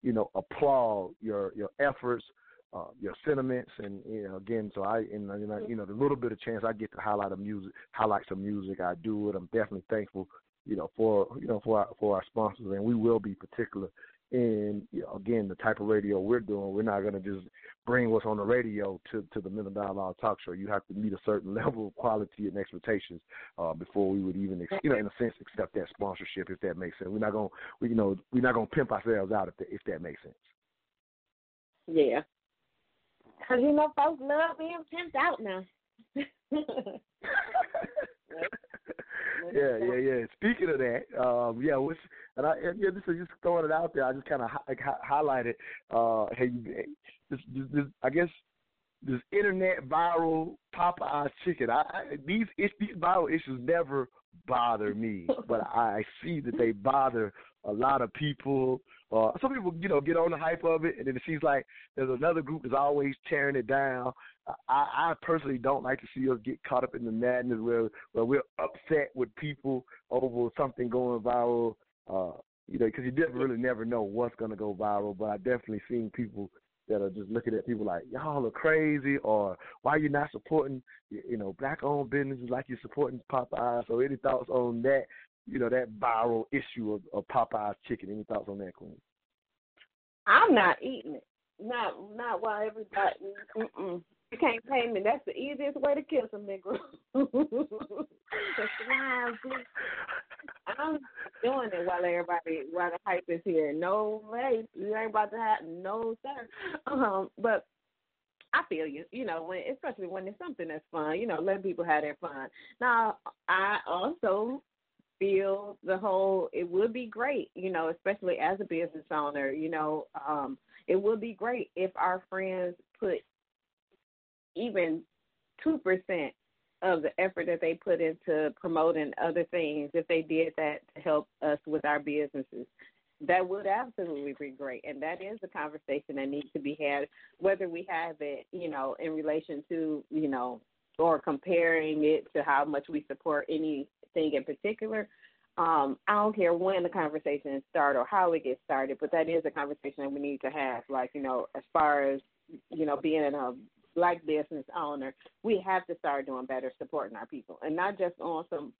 [SPEAKER 2] you know, applaud your your efforts uh, your sentiments. And you know again so I and you know, you know the little bit of chance I get to highlight a music highlight some music I do it. I'm definitely thankful you know for you know for our, for our sponsors. And we will be particular in you know, again the type of radio we're doing. We're not going to just bring what's on the radio to to the Million Dollar Talk Show. You have to meet a certain level of quality and expectations uh, before we would even you know in a sense accept that sponsorship if that makes sense. We're not going we you know we're not going to pimp ourselves out if that, if that makes sense.
[SPEAKER 3] Yeah Cause you know folks love being pimped out now.
[SPEAKER 2] yeah, yeah, yeah. Speaking of that, um, yeah, which, and I, and yeah, this is just throwing it out there. I just kind of hi- highlighted, uh, hey, this, this, this, I guess this internet viral Popeyes chicken. I, I these these viral issues never bother me, but I see that they bother a lot of people. Uh, some people, you know, get on the hype of it, and then it seems like there's another group that's always tearing it down. I, I personally don't like to see us get caught up in the madness where where we're upset with people over something going viral. Uh, you know, because you really never know what's going to go viral. But I definitely seen people that are just looking at people like y'all are crazy, or why you not supporting you know black owned businesses like you're supporting Popeyes. So any thoughts on that? You know that viral issue of, of Popeyes chicken. Any thoughts on that, Queen?
[SPEAKER 3] I'm not eating it. Not not while everybody. Mm-mm. You can't pay me. That's the easiest way to kill some Negro. I'm doing it while everybody while the hype is here. No way, you ain't about to have no sir. Um, but I feel you. You know, when especially when it's something that's fun. You know, let people have their fun. Now, I also feel the whole. It would be great. You know, especially as a business owner. You know, um, it would be great if our friends put even two percent of the effort that they put into promoting other things if they did that to help us with our businesses. That would absolutely be great, and that is a conversation that needs to be had, whether we have it, you know, in relation to, you know, or comparing it to how much we support anything in particular. Um, I don't care when the conversation starts or how it gets started, but that is a conversation that we need to have. Like, you know, as far as, you know, being in a black business owner, we have to start doing better supporting our people and not just on some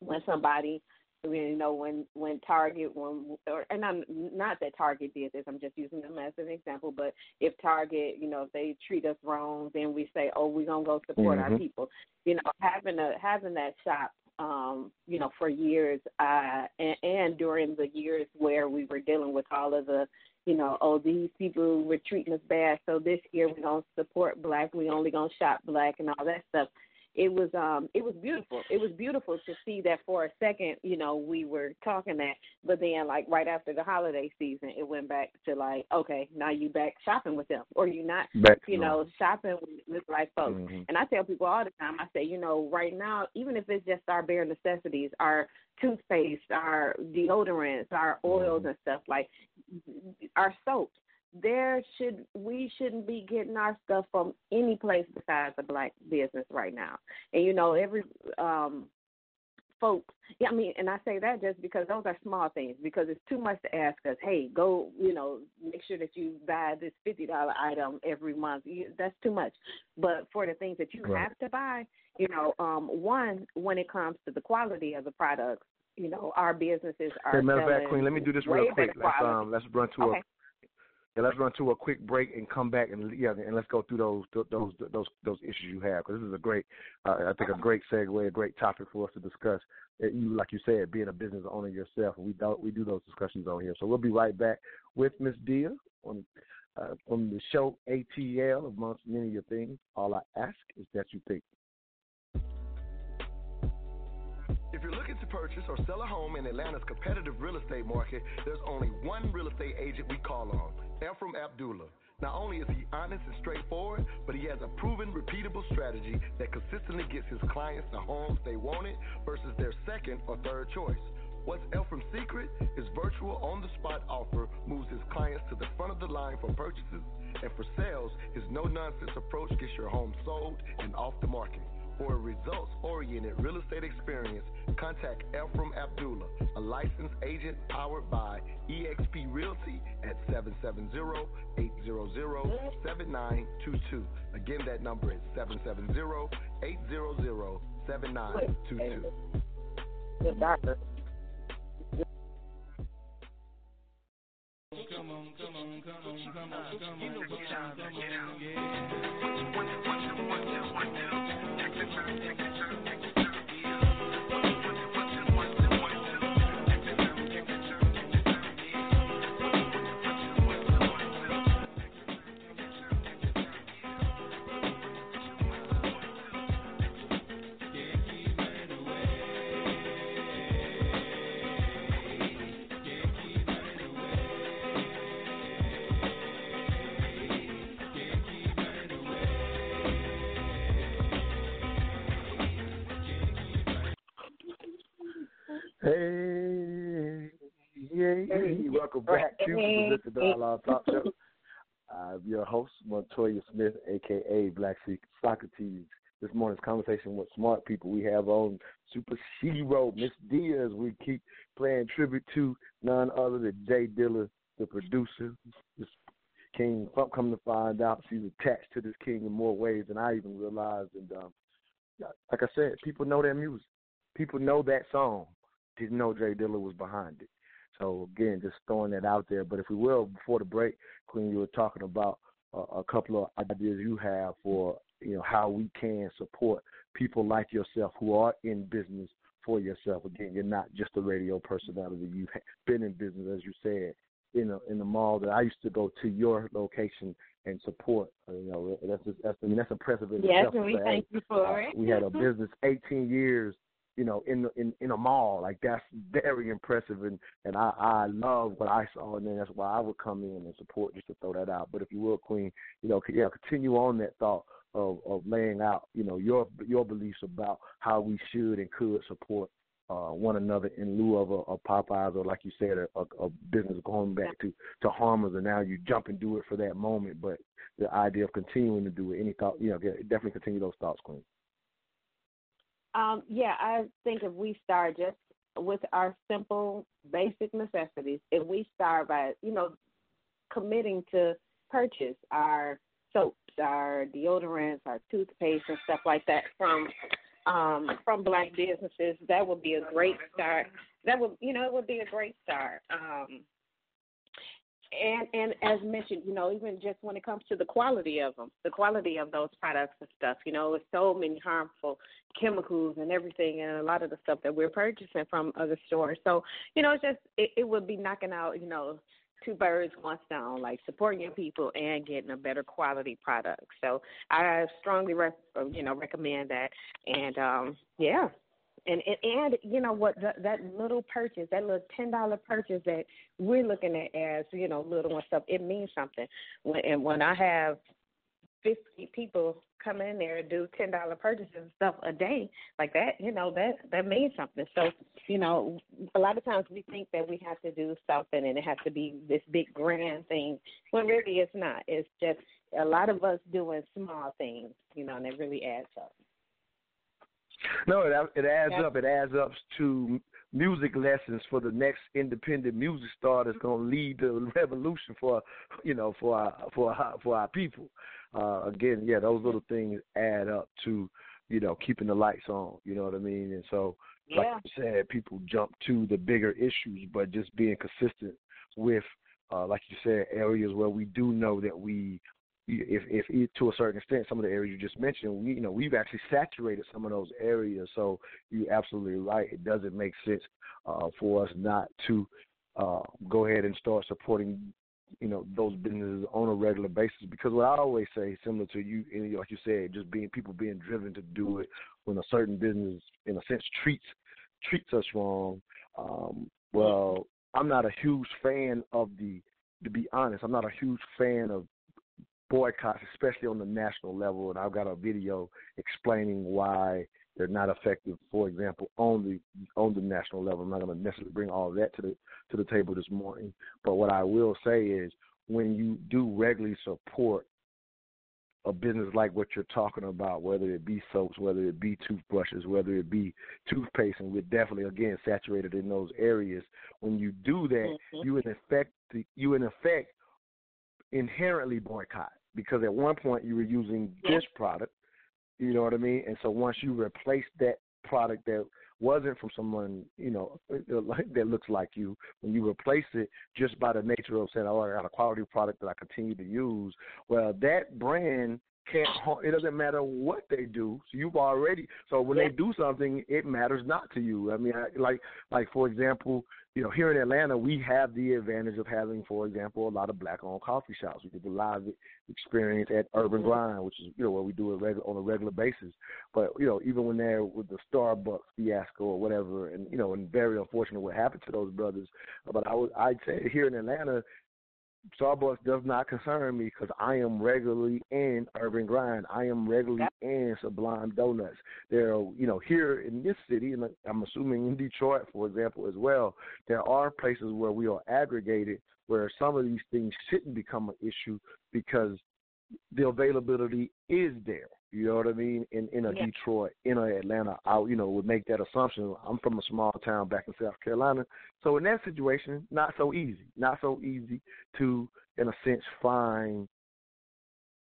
[SPEAKER 3] when somebody you know when when Target when or and I'm not that Target did this I'm just using them as an example but if Target you know if they treat us wrong then we say oh we're gonna go support
[SPEAKER 2] Mhm.
[SPEAKER 3] our people you know having a having that shop um you know for years uh and, and during the years where we were dealing with all of the you know oh these people were treating us bad so this year we're gonna support black we only gonna shop black and all that stuff it was um it was beautiful. It was beautiful to see that for a second, you know, we were talking that, but then like right after the holiday season, it went back to like, okay, now you back shopping with them, or you not,
[SPEAKER 2] Back
[SPEAKER 3] you know,
[SPEAKER 2] normal.
[SPEAKER 3] shopping with, with black folks.
[SPEAKER 2] Mhm.
[SPEAKER 3] And I tell people all the time, I say, you know, right now, even if it's just our bare necessities, our toothpaste, our deodorants, our oils and stuff, like our soaps, there should we shouldn't be getting our stuff from any place besides a black business right now. And you know, every um folks yeah, I mean and I say that just because those are small things because it's too much to ask us, hey, go, you know, make sure that you buy this fifty dollar item every month. You, that's too much. But for the things that you
[SPEAKER 2] Right.
[SPEAKER 3] have to buy, you know, um, one, when it comes to the quality of the products, you know, our businesses are
[SPEAKER 2] Hey, matter of fact, Queen, let me do this real quick. Let's um, let's run to
[SPEAKER 3] Okay.
[SPEAKER 2] Let's run to a quick break and come back and yeah, and let's go through those those those those issues you have because this is a great, uh, I think a great segue, a great topic for us to discuss. You like you said, being a business owner yourself, we do we do those discussions on here. So we'll be right back with Miss Dia on uh, on the show ATL amongst many of your things. All I ask is that you think.
[SPEAKER 4] If you're looking to purchase or sell a home in Atlanta's competitive real estate market, there's only one real estate agent we call on, Ephraim Abdullah. Not only is he honest and straightforward, but he has a proven, repeatable strategy that consistently gets his clients the homes they wanted versus their second or third choice. What's Ephraim's secret? His virtual on the spot offer moves his clients to the front of the line for purchases. And for sales, his no nonsense approach gets your home sold and off the market. For a results oriented real estate experience, contact Ephraim Abdullah, a licensed agent powered by eXp Realty at 770 800 7922. Again, that number is 770 800 7922.
[SPEAKER 3] Good doctor.
[SPEAKER 6] Come on, come on, come on, come on, come on, come on, come on, yeah.
[SPEAKER 2] Hey, hey, welcome back to the. Dialogue Talk Show. I'm your host, Montoya Smith, aka Black Sea- Socrates. This morning's conversation with smart people we have on Super Hero, Miss Diaz. We keep playing tribute to none other than Jay Dilla, the producer. This king, come to find out, she's attached to this king in more ways than I even realized. And um, like I said, people know their music. People know that song didn't know Jay Dilla was behind it. So again, just throwing that out there. But if we will, before the break, Queen, you were talking about uh, a couple of ideas you have for you know how we can support people like yourself who are in business for yourself. Again, you're not just a radio personality. You've been in business, as you said, in a, in the mall that I used to go to your location and support. Uh, you know, that's just, that's I mean that's impressive in
[SPEAKER 3] Yes,
[SPEAKER 2] itself.
[SPEAKER 3] and we
[SPEAKER 2] say,
[SPEAKER 3] thank you for
[SPEAKER 2] uh,
[SPEAKER 3] it.
[SPEAKER 2] We had a business 18 years you know, in in in a mall. Like that's very impressive, and and I I love what I saw, and then that's why I would come in and support just to throw that out. But if you will, Queen, you know, yeah, continue on that thought of of laying out, you know, your your beliefs about how we should and could support uh, one another in lieu of a, a Popeyes or, like you said, a, a, a business going back to to Harmers, and now you jump and do it for that moment. But the idea of continuing to do it, any thought, you know, definitely continue those thoughts, Queen.
[SPEAKER 3] Um, yeah, I think if we start just with our simple, basic necessities, if we start by, you know, committing to purchase our soaps, our deodorants, our toothpaste, and stuff like that from um, from black businesses, that would be a great start. That would, you know, it would be a great start. Um, and and as mentioned, you know, even just when it comes to the quality of them, the quality of those products and stuff, you know, with so many harmful chemicals and everything, and a lot of the stuff that we're purchasing from other stores. So, you know, it's just it, it would be knocking out, you know, two birds, one stone, like supporting your people and getting a better quality product. So I strongly, rec- you know, recommend that. And um, yeah, and and, and you know what that, that little purchase, that little ten dollar purchase that we're looking at as you know little and stuff, it means something. When and when I have fifty people come in there and do ten dollar purchases and stuff a day like that, you know that that means something. So you know, a lot of times we think that we have to do something and it has to be this big grand thing when really it's not. It's just a lot of us doing small things, you know, and it really adds up.
[SPEAKER 2] No, it it adds up. It adds up to music lessons for the next independent music star that's going to lead the revolution for you know for our for our, for our people. Uh, again, yeah, those little things add up to you know keeping the lights on. You know what I mean? And so,
[SPEAKER 3] yeah.
[SPEAKER 2] like you said, people jump to the bigger issues, but just being consistent with, uh, like you said, areas where we do know that we if if to a certain extent some of the areas you just mentioned we you know we've actually saturated some of those areas. So you're absolutely right. It doesn't make sense uh, for us not to uh, go ahead and start supporting you know those businesses on a regular basis. Because what I always say similar to you like you said just being people being driven to do it when a certain business in a sense treats treats us wrong. Um, well I'm not a huge fan of the to be honest I'm not a huge fan of boycotts, especially on the national level, and I've got a video explaining why they're not effective. For example, on the on the national level, I'm not going to necessarily bring all that to the to the table this morning. But what I will say is, when you do regularly support a business like what you're talking about, whether it be soaps, whether it be toothbrushes, whether it be toothpaste, and we're definitely again saturated in those areas. When you do that,
[SPEAKER 3] mm-hmm.
[SPEAKER 2] you in effect you in effect inherently boycott because at one point you were using this product, you know what I mean? And so once you replace that product that wasn't from someone, you know, uh, that looks like you, when you replace it just by the nature of saying, oh, I got a quality product that I continue to use, well, that brand can't it doesn't matter what they do so you've already so when
[SPEAKER 3] yeah.
[SPEAKER 2] they do something it matters not to you i mean I, like like for example you know here in atlanta we have the advantage of having for example a lot of black owned coffee shops. We get the live experience at urban
[SPEAKER 3] Mm-hmm.
[SPEAKER 2] grind which is you know where we do it regular on a regular basis. But you know even when they're with the starbucks fiasco or whatever and you know and very unfortunate what happened to those brothers. But i would i'd say here in atlanta Starbucks does not concern me because I am regularly in Urban Grind. I am regularly in Sublime Donuts. There, are, you know, here in this city, and I'm assuming in Detroit, for example, as well. There are places where we are aggregated, where some of these things shouldn't become an issue because the availability is there. You know what I mean? In in a
[SPEAKER 3] Yeah.
[SPEAKER 2] Detroit, in a Atlanta, I you know would make that assumption. I'm from a small town back in South Carolina, so in that situation, not so easy. Not so easy to, in a sense, find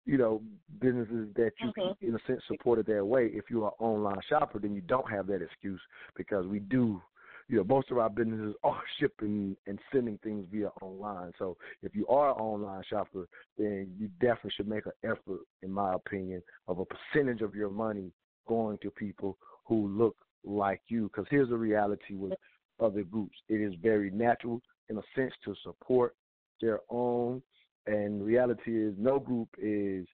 [SPEAKER 2] you know businesses that you
[SPEAKER 3] Mhm.
[SPEAKER 2] can, in a sense, support it their way. If you're an online shopper, then you don't have that excuse because we do you know, most of our businesses are shipping and sending things via online. So if you are an online shopper, then you definitely should make an effort, in my opinion, of a percentage of your money going to people who look like you. Because here's the reality with other groups: it is very natural, in a sense, to support their own. And reality is, no group is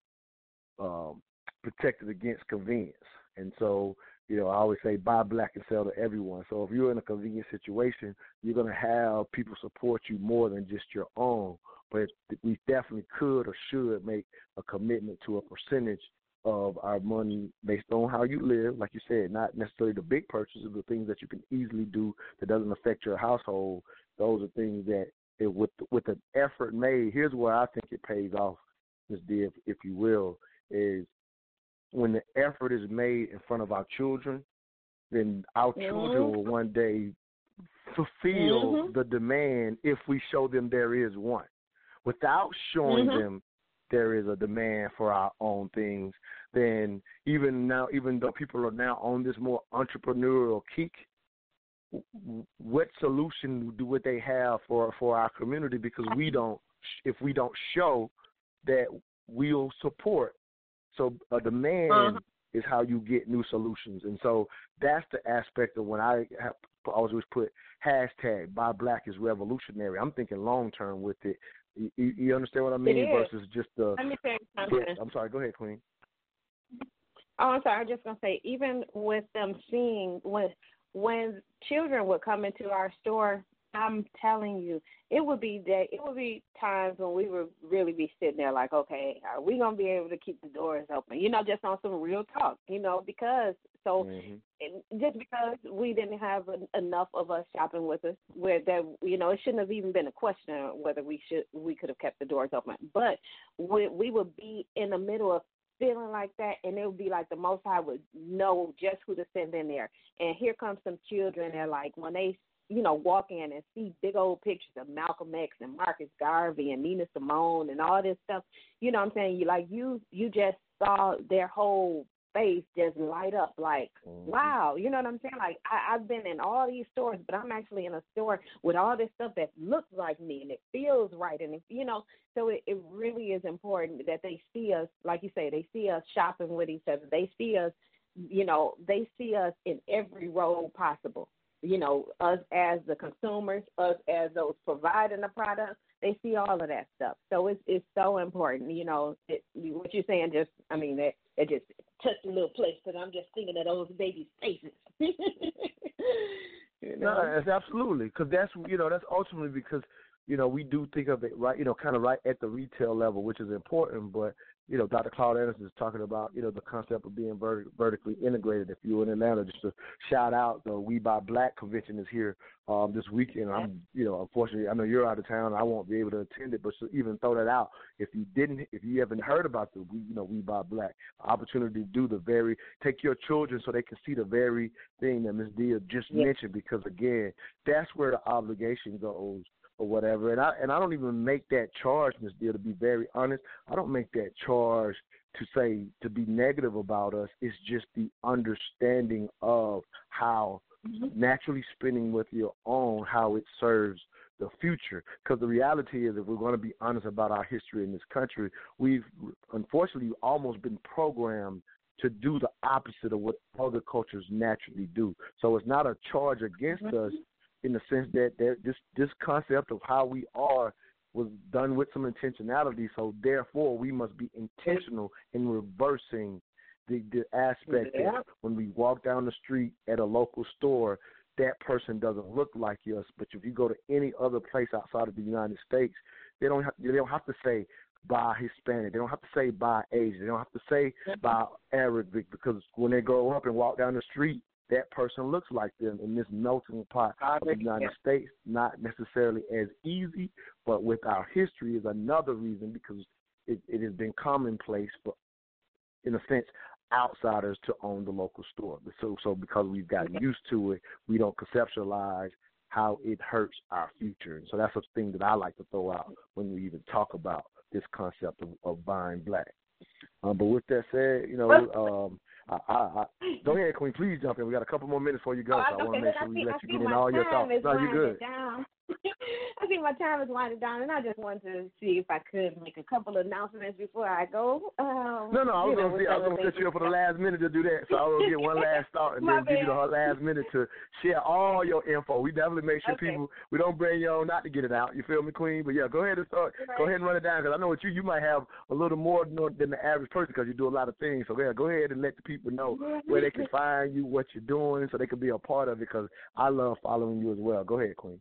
[SPEAKER 2] um, protected against convenience. And so you know, I always say buy black and sell to everyone. So if you're in a convenient situation, you're going to have people support you more than just your own. But we definitely could or should make a commitment to a percentage of our money based on how you live, like you said, not necessarily the big purchases, the things that you can easily do that doesn't affect your household. Those are things that, it, with with an effort made, here's where I think it pays off, Ms. D, if, if you will, is when the effort is made in front of our children, then our
[SPEAKER 3] Mm-hmm.
[SPEAKER 2] children will one day fulfill
[SPEAKER 3] Mhm.
[SPEAKER 2] the demand if we show them there is one. Without showing
[SPEAKER 3] Mhm.
[SPEAKER 2] them there is a demand for our own things, then even now, even though people are now on this more entrepreneurial kick, what solution do would they have for for our community? Because we don't, if we don't show that we'll support, so a demand
[SPEAKER 3] Uh-huh.
[SPEAKER 2] is how you get new solutions, and so that's the aspect of when I have I always put hashtag Buy Black is revolutionary. I'm thinking long term with it. You, you understand what I mean? Versus just the.
[SPEAKER 3] Let me you something.
[SPEAKER 2] Yes, I'm sorry. Go ahead, Queen.
[SPEAKER 3] Oh, I'm sorry. I was just gonna say, even with them seeing when when children would come into our store, I'm telling you, it would be day. It would be times when we would really be sitting there like, okay, are we gonna be able to keep the doors open? You know, just on some real talk. You know, because so
[SPEAKER 2] Mhm.
[SPEAKER 3] it, just because we didn't have en- enough of us shopping with us, where that you know it shouldn't have even been a question whether we should we could have kept the doors open, but we we would be in the middle of feeling like that, and it would be like the Most High would know just who to send in there. And here comes some children, They're like when they you know walk in and see big old pictures of Malcolm X and Marcus Garvey and Nina Simone and all this stuff, you know what I'm saying? You like you you just saw their whole face just light up like mm-hmm. wow. You know what i'm saying? Like I, i've been in all these stores but i'm actually in a store with all this stuff that looks like me and it feels right and it, you know so it, it really is important that they see us like you say they see us shopping with each other. They see us you know they see us in every role possible you know us as the consumers us as those providing the product they see all of that stuff so it's it's so important you know it, what you're saying just i mean it it just touched a little place because i'm just thinking of those babies faces you know
[SPEAKER 2] No, it's absolutely because that's you know that's ultimately because you know we do think of it right you know kind of right at the retail level, which is important. But you know, Dr. Claude Anderson is talking about you know the concept of being ver- vertically integrated. If you're in Atlanta, just to shout out the We Buy Black convention is here um, this weekend. I'm you know unfortunately I know you're out of town. I won't be able to attend it, but to even throw that out, if you didn't, if you haven't heard about the we you know We Buy Black opportunity to do the very take your children so they can see the very thing that Ms. Dia just
[SPEAKER 3] Yes.
[SPEAKER 2] mentioned because again that's where the obligation goes or whatever. And I and I don't even make that charge, Ms. Dia, to be very honest. I don't make that charge to say to be negative about us. It's just the understanding of how mm-hmm. naturally spending with your own, how it serves the future. Because the reality is, if we're going to be honest about our history in this country, we've unfortunately almost been programmed to do the opposite of what other cultures naturally do. So it's not a charge against mm-hmm. us in the sense that this this concept of how we are was done with some intentionality. So therefore, we must be intentional in reversing the the aspect
[SPEAKER 3] Yeah.
[SPEAKER 2] that when we walk down the street at a local store, that person doesn't look like us. But if you go to any other place outside of the United States, they don't have, they don't have to say by Hispanic. They don't have to say by Asian. They don't have to say by Arabic because when they grow up and walk down the street, that person looks like them in this melting pot of the United. States. Not necessarily as easy, but with our history is another reason because it, it has been commonplace for, in a sense, outsiders to own the local store. So, so because we've gotten used to it, we don't conceptualize how it hurts our future. And so that's a thing that I like to throw out when we even talk about this concept of, of buying black. Um, but with that said, you know, um, I, I, I, go ahead, Queen. Please jump in. We got a couple more minutes before you go,
[SPEAKER 3] Oh,
[SPEAKER 2] so I want to make sure we
[SPEAKER 3] see-
[SPEAKER 2] let you get in all your thoughts. No, you're good.
[SPEAKER 3] Think my time is winding down, and I just wanted to see if I could make a couple of announcements before I go. Um,
[SPEAKER 2] No, no, I was gonna see, I was gonna set you up for the last minute to do that. So I will get one last thought and then give you the last minute to share all your info. We definitely make sure
[SPEAKER 3] Okay.
[SPEAKER 2] people we don't bring you on not to get it out. You feel me, Queen? But yeah, go ahead and start. Go ahead and run it down because I know what you you might have a little more than than the average person because you do a lot of things. So yeah, go ahead and let the people know where they can find you, what you're doing, so they can be a part of it. Because I love following you as well. Go ahead, Queen.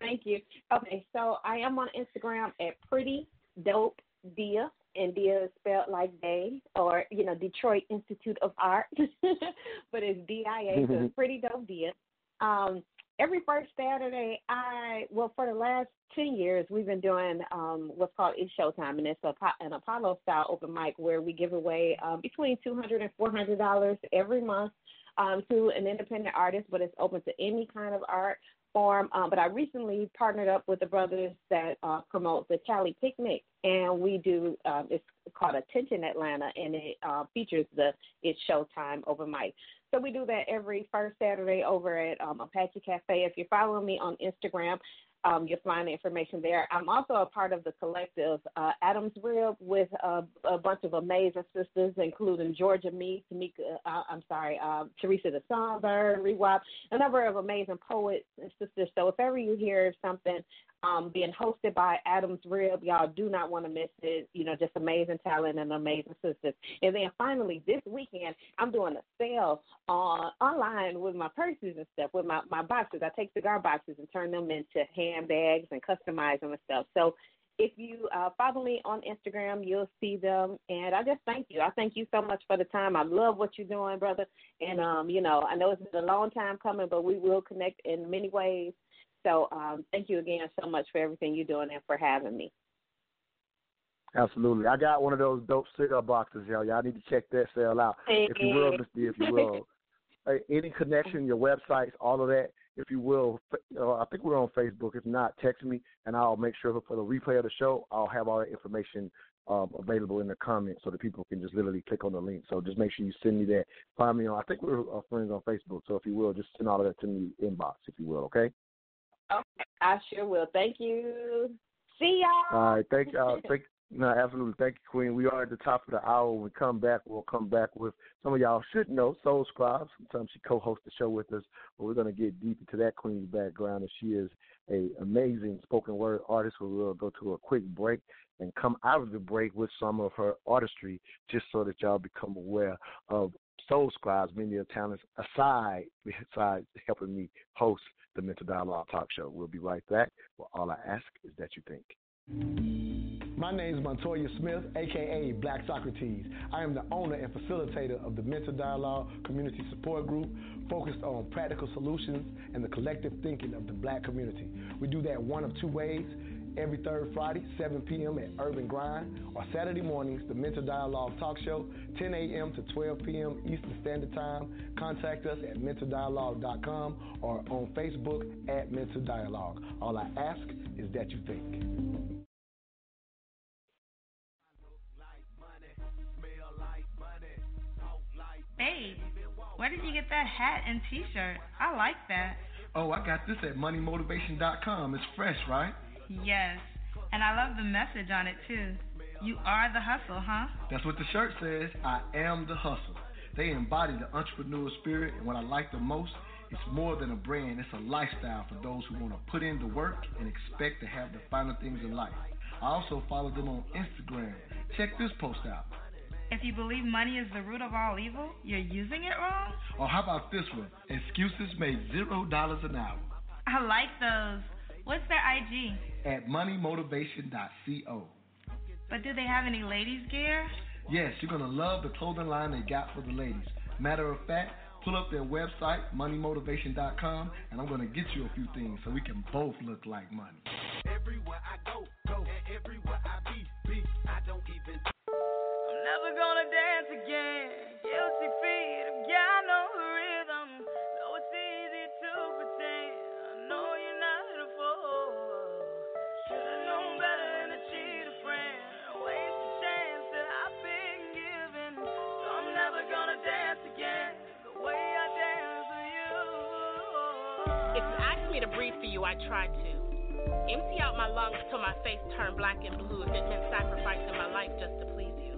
[SPEAKER 3] Thank you. Okay, so I am on Instagram at Pretty Dope Dia, and Dia is spelled like day, or you know Detroit Institute of Art, but it's D I A. So it's pretty dope Dia. Um, every first Saturday, I well for the last ten years we've been doing um, what's called It's Showtime, and it's a, an Apollo style open mic where we give away um, between two hundred and four hundred dollars every month um, to an independent artist, but it's open to any kind of art form. Um, but I recently partnered up with the brothers that uh, promote the Cali Picnic, and we do um, it's called Attention Atlanta, and it uh, features the It's Showtime over mic. So we do that every first Saturday over at um, Apache Cafe. If you're following me on Instagram, um, you'll find the information there. I'm also a part of the collective uh, Adams Rib with a, a bunch of amazing sisters, including Georgia Me, Tamika, uh, I'm sorry, uh, Teresa the Rewap, a number of amazing poets and sisters. So if ever you hear something um, being hosted by Adams Rib. Y'all do not want to miss it. You know, just amazing talent and amazing sisters. And then finally, this weekend, I'm doing a sale on online with my purses and stuff, with my, my boxes. I take cigar boxes and turn them into handbags and customize them and stuff. So if you uh, follow me on Instagram, you'll see them. And I just thank you. I thank you so much for the time. I love what you're doing, brother. And um, you know, I know it's been a long time coming, but we will connect in many ways. So um, thank you again so much for everything you're doing and for having me.
[SPEAKER 2] Absolutely. I got one of those dope cigar boxes, y'all. Y'all need to check that sale out.
[SPEAKER 3] Hey.
[SPEAKER 2] If you will, Mr. If you will. hey, any connection, your websites, all of that, if you will. Uh, I think we're on Facebook. If not, text me, and I'll make sure for the replay of the show, I'll have all that information um, available in the comments so that people can just literally click on the link. So just make sure you send me that. Find me on, I think we're uh, friends on Facebook. So if you will, just send all of that to me inbox, if you will, okay?
[SPEAKER 3] Okay, I sure will. Thank you. See y'all.
[SPEAKER 2] All right, thank y'all. Thank no, absolutely. Thank you, Queen. We are at the top of the hour. When we come back, we'll come back with some of y'all should know Soul Scribe. Sometimes she co-hosts the show with us, but we're going to get deep into that Queen's background. And she is a amazing spoken word artist. We will go to a quick break and come out of the break with some of her artistry, just so that y'all become aware of Soul Scribe's many of talents aside, besides helping me host the Mental Dialogue Talk Show. We'll be right back. Well, all I ask is that you think.
[SPEAKER 4] My name is Montoya Smith, aka Black Socrates. I am the owner and facilitator of the Mental Dialogue Community Support Group, focused on practical solutions and the collective thinking of the black community. We do that one of two ways every third Friday, 7 p.m. at Urban Grind, or Saturday mornings, the Mental Dialogue Talk Show, 10 a.m. to 12 p.m. Eastern Standard Time. Contact us at mentaldialogue.com or on Facebook at Mental Dialogue. All I ask is that you think.
[SPEAKER 5] Babe, where did you get that hat and t-shirt? I like that.
[SPEAKER 4] Oh, I got this at moneymotivation.com. It's fresh, right?
[SPEAKER 5] Yes, and I love the message on it too. You are the hustle, huh?
[SPEAKER 4] That's what the shirt says. I am the hustle. They embody the entrepreneurial spirit, and what I like the most, it's more than a brand, it's a lifestyle for those who want to put in the work and expect to have the finer things in life. I also follow them on Instagram. Check this post out.
[SPEAKER 5] If you believe money is the root of all evil, you're using it wrong?
[SPEAKER 4] Or how about this one? Excuses made zero dollars an hour.
[SPEAKER 5] I like those. What's their IG?
[SPEAKER 4] At moneymotivation.co.
[SPEAKER 5] But do they have any ladies' gear?
[SPEAKER 4] Yes, you're going to love the clothing line they got for the ladies. Matter of fact, pull up their website, moneymotivation.com, and I'm going to get you a few things so we can both look like money. Everywhere I go, go, and everywhere I be, be, I don't even.
[SPEAKER 7] I'm never gonna dance again.
[SPEAKER 8] Breathe for you, I tried to. Empty out my lungs till my face turned black and blue if it meant sacrificing my life just to please you.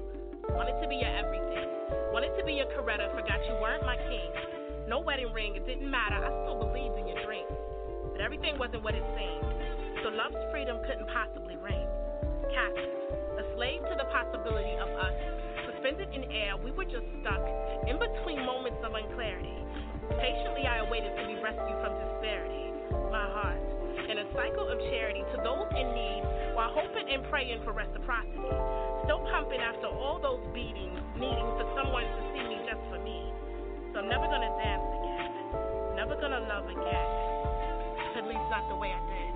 [SPEAKER 8] Wanted to be your everything. Wanted to be your Coretta, forgot you weren't my king. No wedding ring, it didn't matter. I still believed in your dreams. But everything wasn't what it seemed. So love's freedom couldn't possibly reign. Captive, a slave to the possibility of us. Suspended in air, we were just stuck in between moments of unclarity. Patiently, I awaited to be rescued from disparity. My heart, in a cycle of charity to those in need, while hoping and praying for reciprocity. Still pumping after all those beatings, needing for someone to see me just for me. So I'm never gonna dance again. Never gonna love again. At least not the way I did.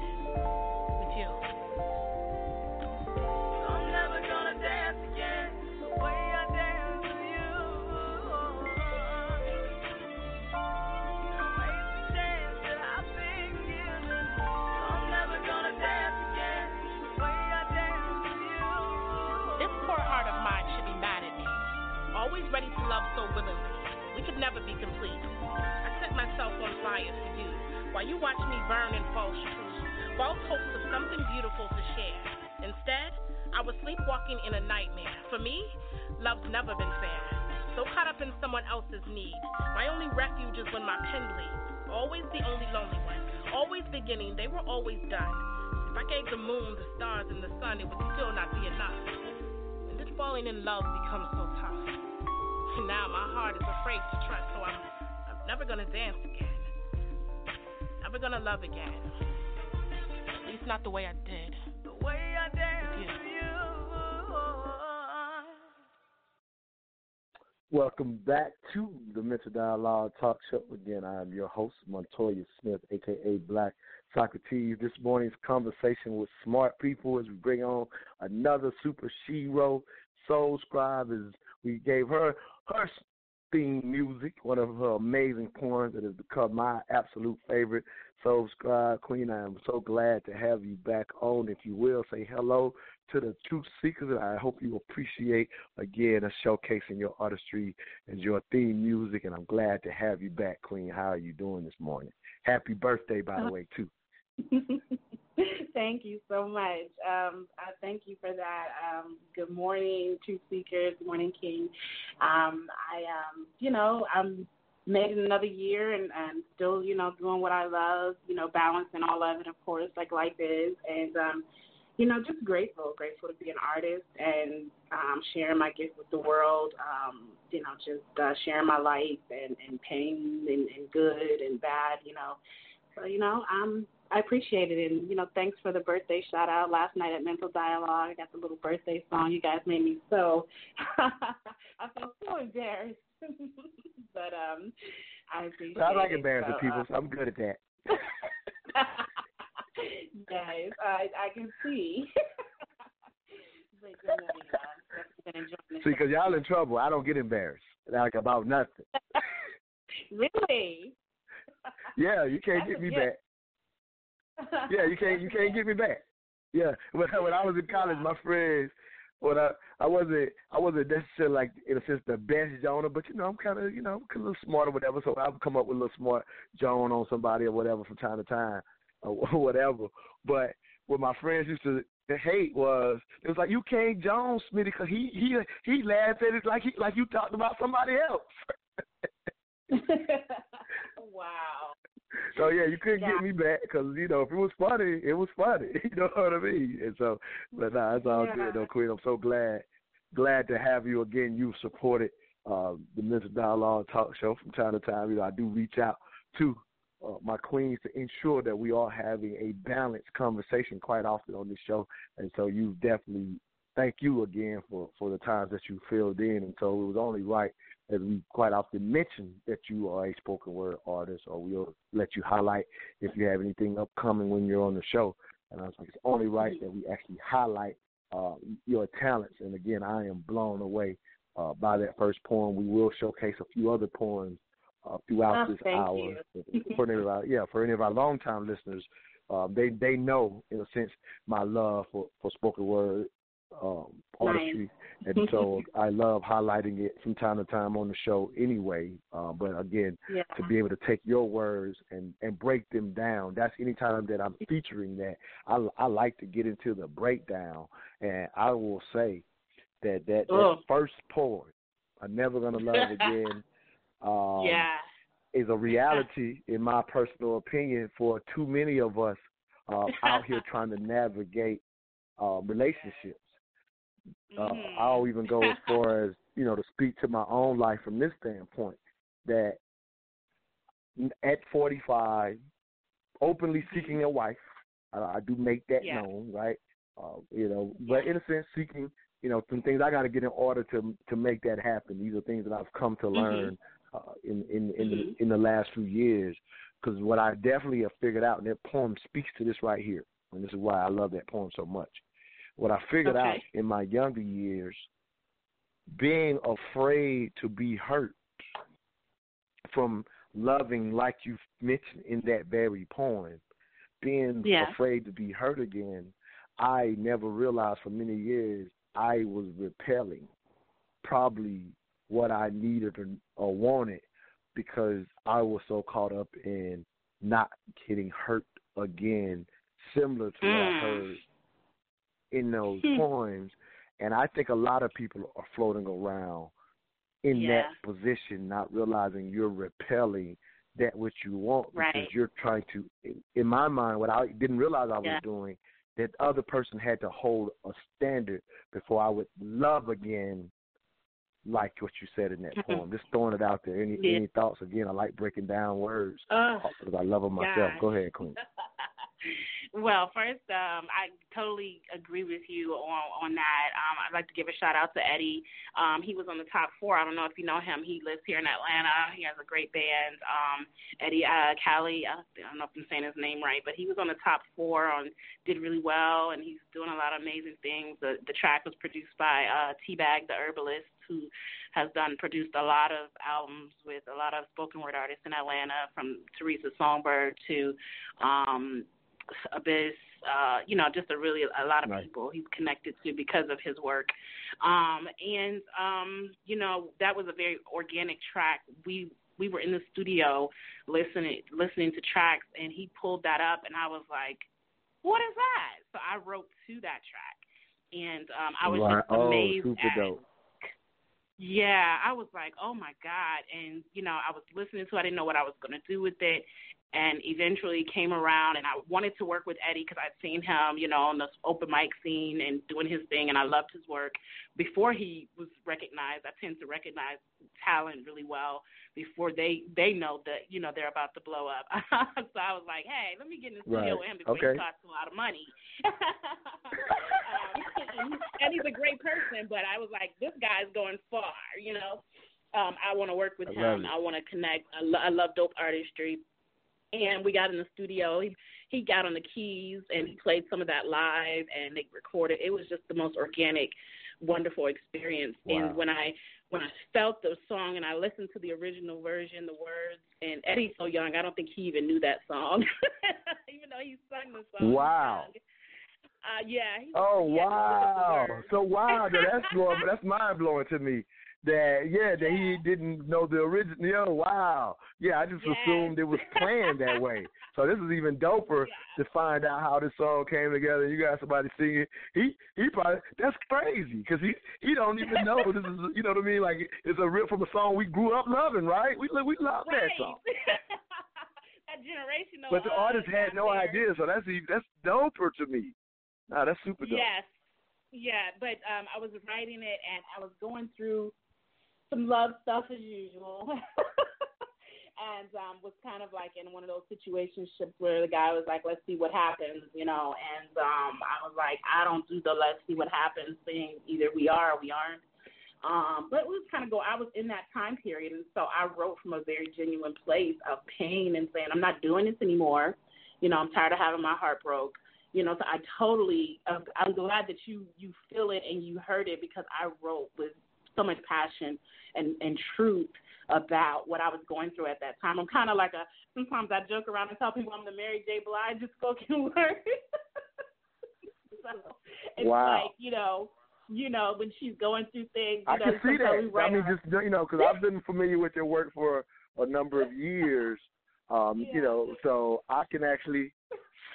[SPEAKER 8] With you.
[SPEAKER 7] Never
[SPEAKER 8] be complete. I set myself on fire for you, while you watch me burn in false truth, false hopes of something beautiful to share. Instead, I was sleepwalking in a nightmare. For me, love's never been fair. So caught up in someone else's need. My only refuge is when my pen bleeds. Always the only lonely one. Always beginning, they were always done. If I gave the moon, the stars, and the sun, it would still not be enough. When did falling in love become so tough? And now my heart is afraid to trust, so I'm, I'm never gonna dance again. Never gonna love again. At least not the way I did.
[SPEAKER 7] The way I danced
[SPEAKER 8] With you.
[SPEAKER 7] with you.
[SPEAKER 2] Welcome back to the Mental Dialogue Talk Show. Again, I am your host, Montoya Smith, aka Black Socrates. This morning's conversation with smart people as we bring on another super shero. Soul Scribe is we gave her her theme music, one of her amazing poems that has become my absolute favorite. Soul Scribe Queen, I am so glad to have you back on. If you will, say hello to the truth seekers. I hope you appreciate again a showcasing your artistry and your theme music. And I'm glad to have you back, Queen. How are you doing this morning? Happy birthday, by the uh, way, too.
[SPEAKER 3] thank you so much. Um, I thank you for that. Um, good morning, Truth Seekers. Good morning, King. Um, I, um, you know, I'm made another year and, and still, you know, doing what I love. You know, balancing all of it, of course, like life is, and um, you know, just grateful, grateful to be an artist and um, sharing my gift with the world. Um, you know, just uh, sharing my life and, and pain and, and good and bad. You know, so you know, I'm I appreciate it, and you know, thanks for the birthday shout out last night at Mental Dialogue. I got the little birthday song you guys made me so. I felt so embarrassed, but um, I appreciate. It.
[SPEAKER 2] I like embarrassing
[SPEAKER 3] So,
[SPEAKER 2] people, so I'm good at that.
[SPEAKER 3] yes, I I can see. But, you know, yeah, I've been enjoying this.
[SPEAKER 2] See, because y'all in trouble. I don't get embarrassed like about nothing.
[SPEAKER 3] really?
[SPEAKER 2] Yeah, you can't
[SPEAKER 3] That's
[SPEAKER 2] get me
[SPEAKER 3] gift.
[SPEAKER 2] back. Yeah, you can't you can't get me back. Yeah, when when I was in college, my friends, when I I wasn't I wasn't necessarily like in a sense the best Jonah, but you know I'm kind of you know I'm a little smart or whatever, so I would come up with a little smart Joan on somebody or whatever from time to time or whatever. But what my friends used to hate was it was like you can't Jones Smitty because he he he laughed at it like he like you talked about somebody else.
[SPEAKER 3] wow.
[SPEAKER 2] So yeah, you couldn't
[SPEAKER 3] Yeah.
[SPEAKER 2] get me back because you know if it was funny, it was funny. You know what I mean? And so, but nah, it's all
[SPEAKER 3] Yeah.
[SPEAKER 2] good though, Queen. I'm so glad, glad to have you again. You've supported uh, the Mental Dialogue Talk Show from time to time. You know, I do reach out to uh, my queens to ensure that we are having a balanced conversation quite often on this show. And so, you definitely thank you again for for the times that you filled in. And so, it was only right as we quite often mention that you are a spoken word artist, or we'll let you highlight if you have anything upcoming when you're on the show. And I was like, it's only right that we actually highlight uh, your talents. And again, I am blown away uh, by that first poem. We will showcase a few other poems uh, throughout
[SPEAKER 3] Oh,
[SPEAKER 2] this hour. for any of our, yeah, for any of our longtime listeners, uh, they they know in a sense my love for for spoken word um, artistry, and so I love highlighting it from time to time on the show anyway. Uh, but again,
[SPEAKER 3] Yeah.
[SPEAKER 2] to be able to take your words and and break them down, that's any time that I'm featuring that. I I like to get into the breakdown, and I will say that that, that first poem, "I'm Never Gonna Love Again." Um,
[SPEAKER 3] yeah.
[SPEAKER 2] is a reality, in my personal opinion, for too many of us uh, out here trying to navigate uh, relationships. Uh,
[SPEAKER 3] Mhm.
[SPEAKER 2] I'll even go as far as you know to speak to my own life from this standpoint that at 45, openly seeking a wife, I, I do make that
[SPEAKER 3] Yeah.
[SPEAKER 2] known, right? Uh, you know, but in a sense, seeking you know some things I got to get in order to to make that happen. These are things that I've come to learn uh, in in in, the, in the last few years. Because what I definitely have figured out, and that poem speaks to this right here, and this is why I love that poem so much. What I figured
[SPEAKER 3] Okay.
[SPEAKER 2] out in my younger years, being afraid to be hurt from loving, like you mentioned in that very poem, being
[SPEAKER 3] Yeah.
[SPEAKER 2] afraid to be hurt again, I never realized for many years I was repelling probably what I needed or, or wanted because I was so caught up in not getting hurt again, similar to what I
[SPEAKER 3] Mm.
[SPEAKER 2] heard in those
[SPEAKER 3] Hmm.
[SPEAKER 2] poems. And I think a lot of people are floating around in
[SPEAKER 3] Yeah.
[SPEAKER 2] that position, not realizing you're repelling that which you want because
[SPEAKER 3] Right.
[SPEAKER 2] you're trying to. In my mind, what I didn't realize I was
[SPEAKER 3] Yeah.
[SPEAKER 2] doing, that other person had to hold a standard before I would love again, like what you said in that
[SPEAKER 3] Mhm.
[SPEAKER 2] poem. Just throwing it out there. Any
[SPEAKER 3] Yeah.
[SPEAKER 2] any thoughts? Again, I like breaking down words
[SPEAKER 3] Oh,
[SPEAKER 2] because I love them myself. Go ahead, Queen.
[SPEAKER 8] Well, first, um, I totally agree with you on on that. Um, I'd like to give a shout out to Eddie. Um, he was on the top four. I don't know if you know him. He lives here in Atlanta. He has a great band. Um, Eddie uh, Callie. I don't know if I'm saying his name right, but he was on the top four. On did really well, and he's doing a lot of amazing things. The the track was produced by uh, Teabag, the herbalist, who has done produced a lot of albums with a lot of spoken word artists in Atlanta, from Teresa Songbird to um, Abyss, uh, you know, just a really a lot of
[SPEAKER 2] Right.
[SPEAKER 8] people he's connected to because of his work. Um, and um, you know, that was a very organic track. We we were in the studio listening listening to tracks and he pulled that up and I was like, What is that? So I wrote to that track. And um I was just
[SPEAKER 2] oh,
[SPEAKER 8] amazed
[SPEAKER 2] super
[SPEAKER 8] at
[SPEAKER 2] dope.
[SPEAKER 8] yeah, I was like, oh my God. And, you know, I was listening to it. I didn't know what I was going to do with it. And eventually came around, and I wanted to work with Eddie because I'd seen him, you know, on the open mic scene and doing his thing, and I loved his work. Before he was recognized, I tend to recognize talent really well before they they know that you know they're about to blow up. so I was like, hey, let me get in the studio with him before
[SPEAKER 2] Okay.
[SPEAKER 8] he costs a lot of money. um, and, and he's a great person, but I was like, this guy's going far, you know. Um, I want to work with
[SPEAKER 2] I
[SPEAKER 8] him. I want to connect. I, lo- I love dope artistry. And we got in the studio. He he got on the keys and he played some of that live, and they recorded. It was just the most organic, wonderful experience.
[SPEAKER 2] Wow.
[SPEAKER 8] And when I when I felt the song and I listened to the original version, the words, and Eddie's so young, I don't think he even knew that song, even though he sung the song.
[SPEAKER 2] Wow.
[SPEAKER 8] Uh, yeah. He,
[SPEAKER 2] Oh
[SPEAKER 8] he had to look up the
[SPEAKER 2] wow! So wow, that's that's mind blowing to me. That yeah, that he didn't know the original. Yo, wow. Yeah, I just
[SPEAKER 8] Yes.
[SPEAKER 2] assumed it was planned that way. So this is even doper to find out how this song came together. You got somebody singing. He he probably that's crazy because he he don't even know this is you know what I mean. Like it's a rip from a song we grew up loving, right? We we love that song.
[SPEAKER 8] that generational.
[SPEAKER 2] But the
[SPEAKER 8] uh,
[SPEAKER 2] artist had no
[SPEAKER 8] there.
[SPEAKER 2] idea, so that's even that's doper to me. Nah, that's super dope.
[SPEAKER 8] Yes. Yeah, but um I was writing it and I was going through some love stuff as usual. and um was kind of like in one of those situationships where the guy was like, Let's see what happens, you know, and um I was like, I don't do the let's see what happens thing. Either we are or we aren't. Um, but it was kind of go. I was in that time period, and so I wrote from a very genuine place of pain and saying, "I'm not doing this anymore. You know, I'm tired of having my heart broke. You know, so I totally. I'm I'm glad that you you feel it and you heard it because I wrote with so much passion and and truth about what I was going through at that time. I'm kind of like a. Sometimes I joke around and tell people I'm the Mary J. Blige of spoken word. so it's
[SPEAKER 2] Wow.
[SPEAKER 8] like you know. You know, when she's going through things, you
[SPEAKER 2] I
[SPEAKER 8] know,
[SPEAKER 2] can see that. I mean, just you know, because I've been familiar with your work for a number of years. Um, You know, so I can actually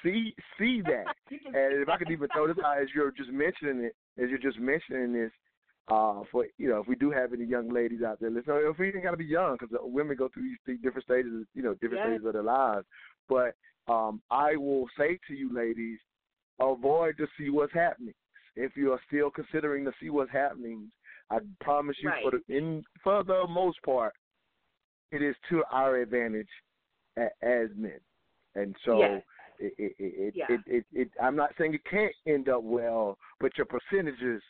[SPEAKER 2] see see that. and if I could even throw this out as you're just mentioning it, as you're just mentioning this, uh, for you know, if we do have any young ladies out there listening, if we even got to be young, because women go through these th- different stages, you know, different
[SPEAKER 9] Yes.
[SPEAKER 2] stages of their lives. But um, I will say to you, ladies, avoid to see what's happening. If you are still considering to see what's happening, I promise you, for the in for the most part, it is to our advantage a, as men. And so,
[SPEAKER 9] Yes.
[SPEAKER 2] It, it, it,
[SPEAKER 3] Yeah.
[SPEAKER 2] it, it, it, I'm not saying it can't end up well, but your percentages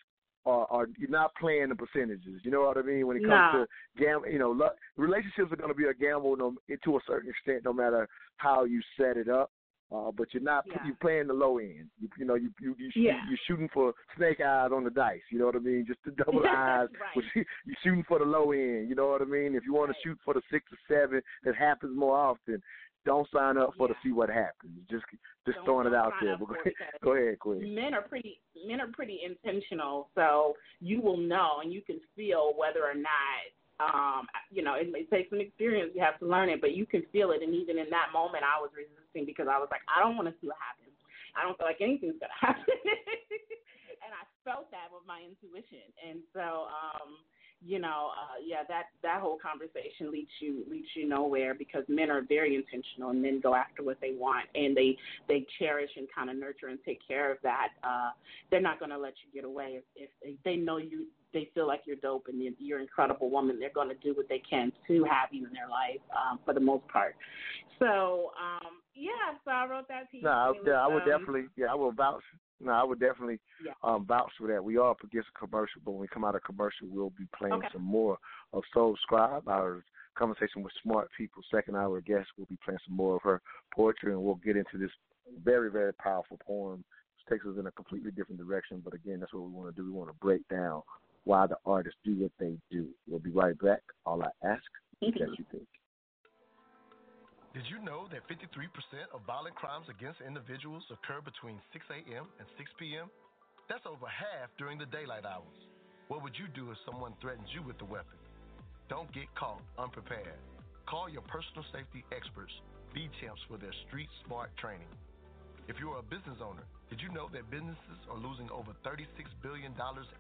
[SPEAKER 2] are, are you're not playing the percentages. You know what I mean? When it comes
[SPEAKER 3] No.
[SPEAKER 2] to gamble, you know, lo- relationships are going to be a gamble, no, to a certain extent, no matter how you set it up. Uh, but you're not
[SPEAKER 3] Yeah.
[SPEAKER 2] you're playing the low end. You, you know, you you you
[SPEAKER 3] Yeah.
[SPEAKER 2] you're shooting for snake eyes on the dice. You know what I mean? Just the double eyes.
[SPEAKER 3] Right.
[SPEAKER 2] You- you're shooting for the low end. You know what I mean? If you want to shoot for the six or seven, that happens more often. Don't sign up for to see what happens. Just just
[SPEAKER 3] Don't-
[SPEAKER 2] throwing it out there. Go ahead,
[SPEAKER 3] it because
[SPEAKER 2] go ahead, Quinn.
[SPEAKER 3] men are pretty men are pretty intentional so you will know and you can feel whether or not um you know it may take some experience you have to learn it but you can feel it and even in that moment i was resisting because i was like i don't want to see what happens i don't feel like anything's going to happen and i felt that with my intuition and so um you know, uh, yeah, that that whole conversation leads you leads you nowhere because men are very intentional and men go after what they want and they they cherish and kind of nurture and take care of that. Uh, they're not going to let you get away if, if they, they know you. They feel like you're dope and you're, you're an incredible woman. They're going to do what they can to have you in their life um, for the most part. So um, yeah, so I wrote that piece.
[SPEAKER 2] No, I, yeah, I would
[SPEAKER 3] um,
[SPEAKER 2] definitely. Yeah, I will vouch. No, I would definitely
[SPEAKER 3] Yeah.
[SPEAKER 2] um, vouch for that. We are up against a commercial, but when we come out of commercial, we'll be playing
[SPEAKER 3] Okay.
[SPEAKER 2] some more of Soul Scribe, our conversation with smart people. Second hour guest, we'll be playing some more of her poetry, and we'll get into this very, very powerful poem. Which takes us in a completely different direction, but again, that's what we want to do. We want to break down why the artists do what they do. We'll be right back. All I ask is that you think.
[SPEAKER 4] Did you know that 53% of violent crimes against individuals occur between 6 a.m. and 6 p.m.? That's over half during the daylight hours. What would you do if someone threatens you with a weapon? Don't get caught unprepared. Call your personal safety experts, B Champs, for their street smart training. If you're a business owner, did you know that businesses are losing over $36 billion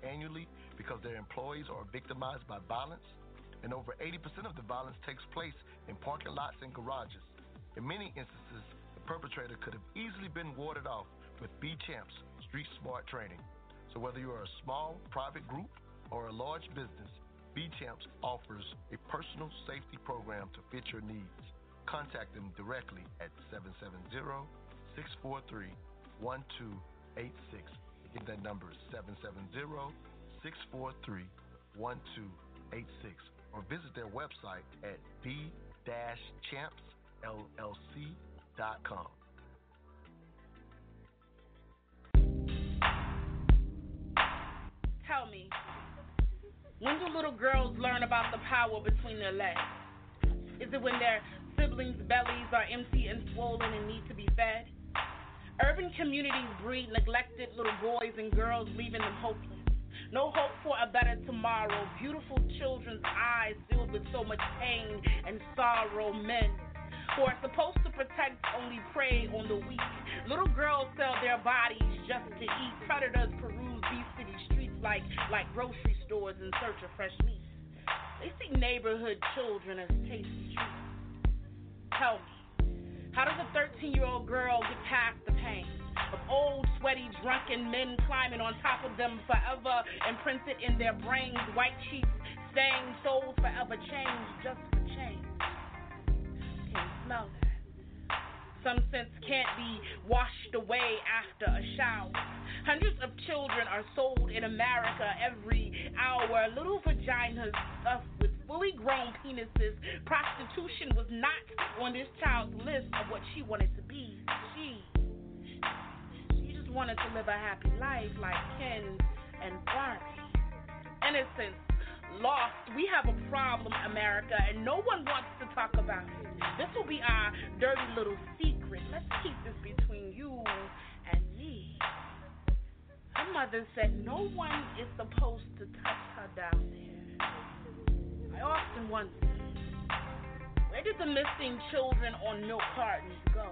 [SPEAKER 4] annually because their employees are victimized by violence? And over 80% of the violence takes place in parking lots and garages. In many instances, the perpetrator could have easily been warded off with B Champs Street Smart Training. So whether you're a small private group or a large business, B Champs offers a personal safety program to fit your needs. Contact them directly at 770 643 1286. Again, that number is 770 643 1286. Or visit their website at b-champsllc.com.
[SPEAKER 8] Tell me, when do little girls learn about the power between their legs? Is it when their siblings' bellies are empty and swollen and need to be fed? Urban communities breed neglected little boys and girls, leaving them hopeless. No hope for a better tomorrow. Beautiful children's eyes filled with so much pain and sorrow. Men who are supposed to protect only prey on the weak. Little girls sell their bodies just to eat. Predators peruse these city streets like like grocery stores in search of fresh meat. They see neighborhood children as tasty treats. Tell me, how does a 13 year old girl get past the pain of old, sweaty, drunken men climbing on top of them forever, imprinted in their brains, white sheets saying souls forever change just for change? Can you smell that? Some sense can't be washed away after a shower. Hundreds of children are sold in America every hour. Little vaginas stuffed with fully grown penises. Prostitution was not on this child's list of what she wanted to be. She, she just wanted to live a happy life like Ken and Barbie. Innocence lost. We have a problem, America, and no one wants to talk about it. This will be our dirty little secret. Let's keep this between you and me. Her mother said no one is supposed to touch her down there. I often wonder, where did the missing children on milk cartons go?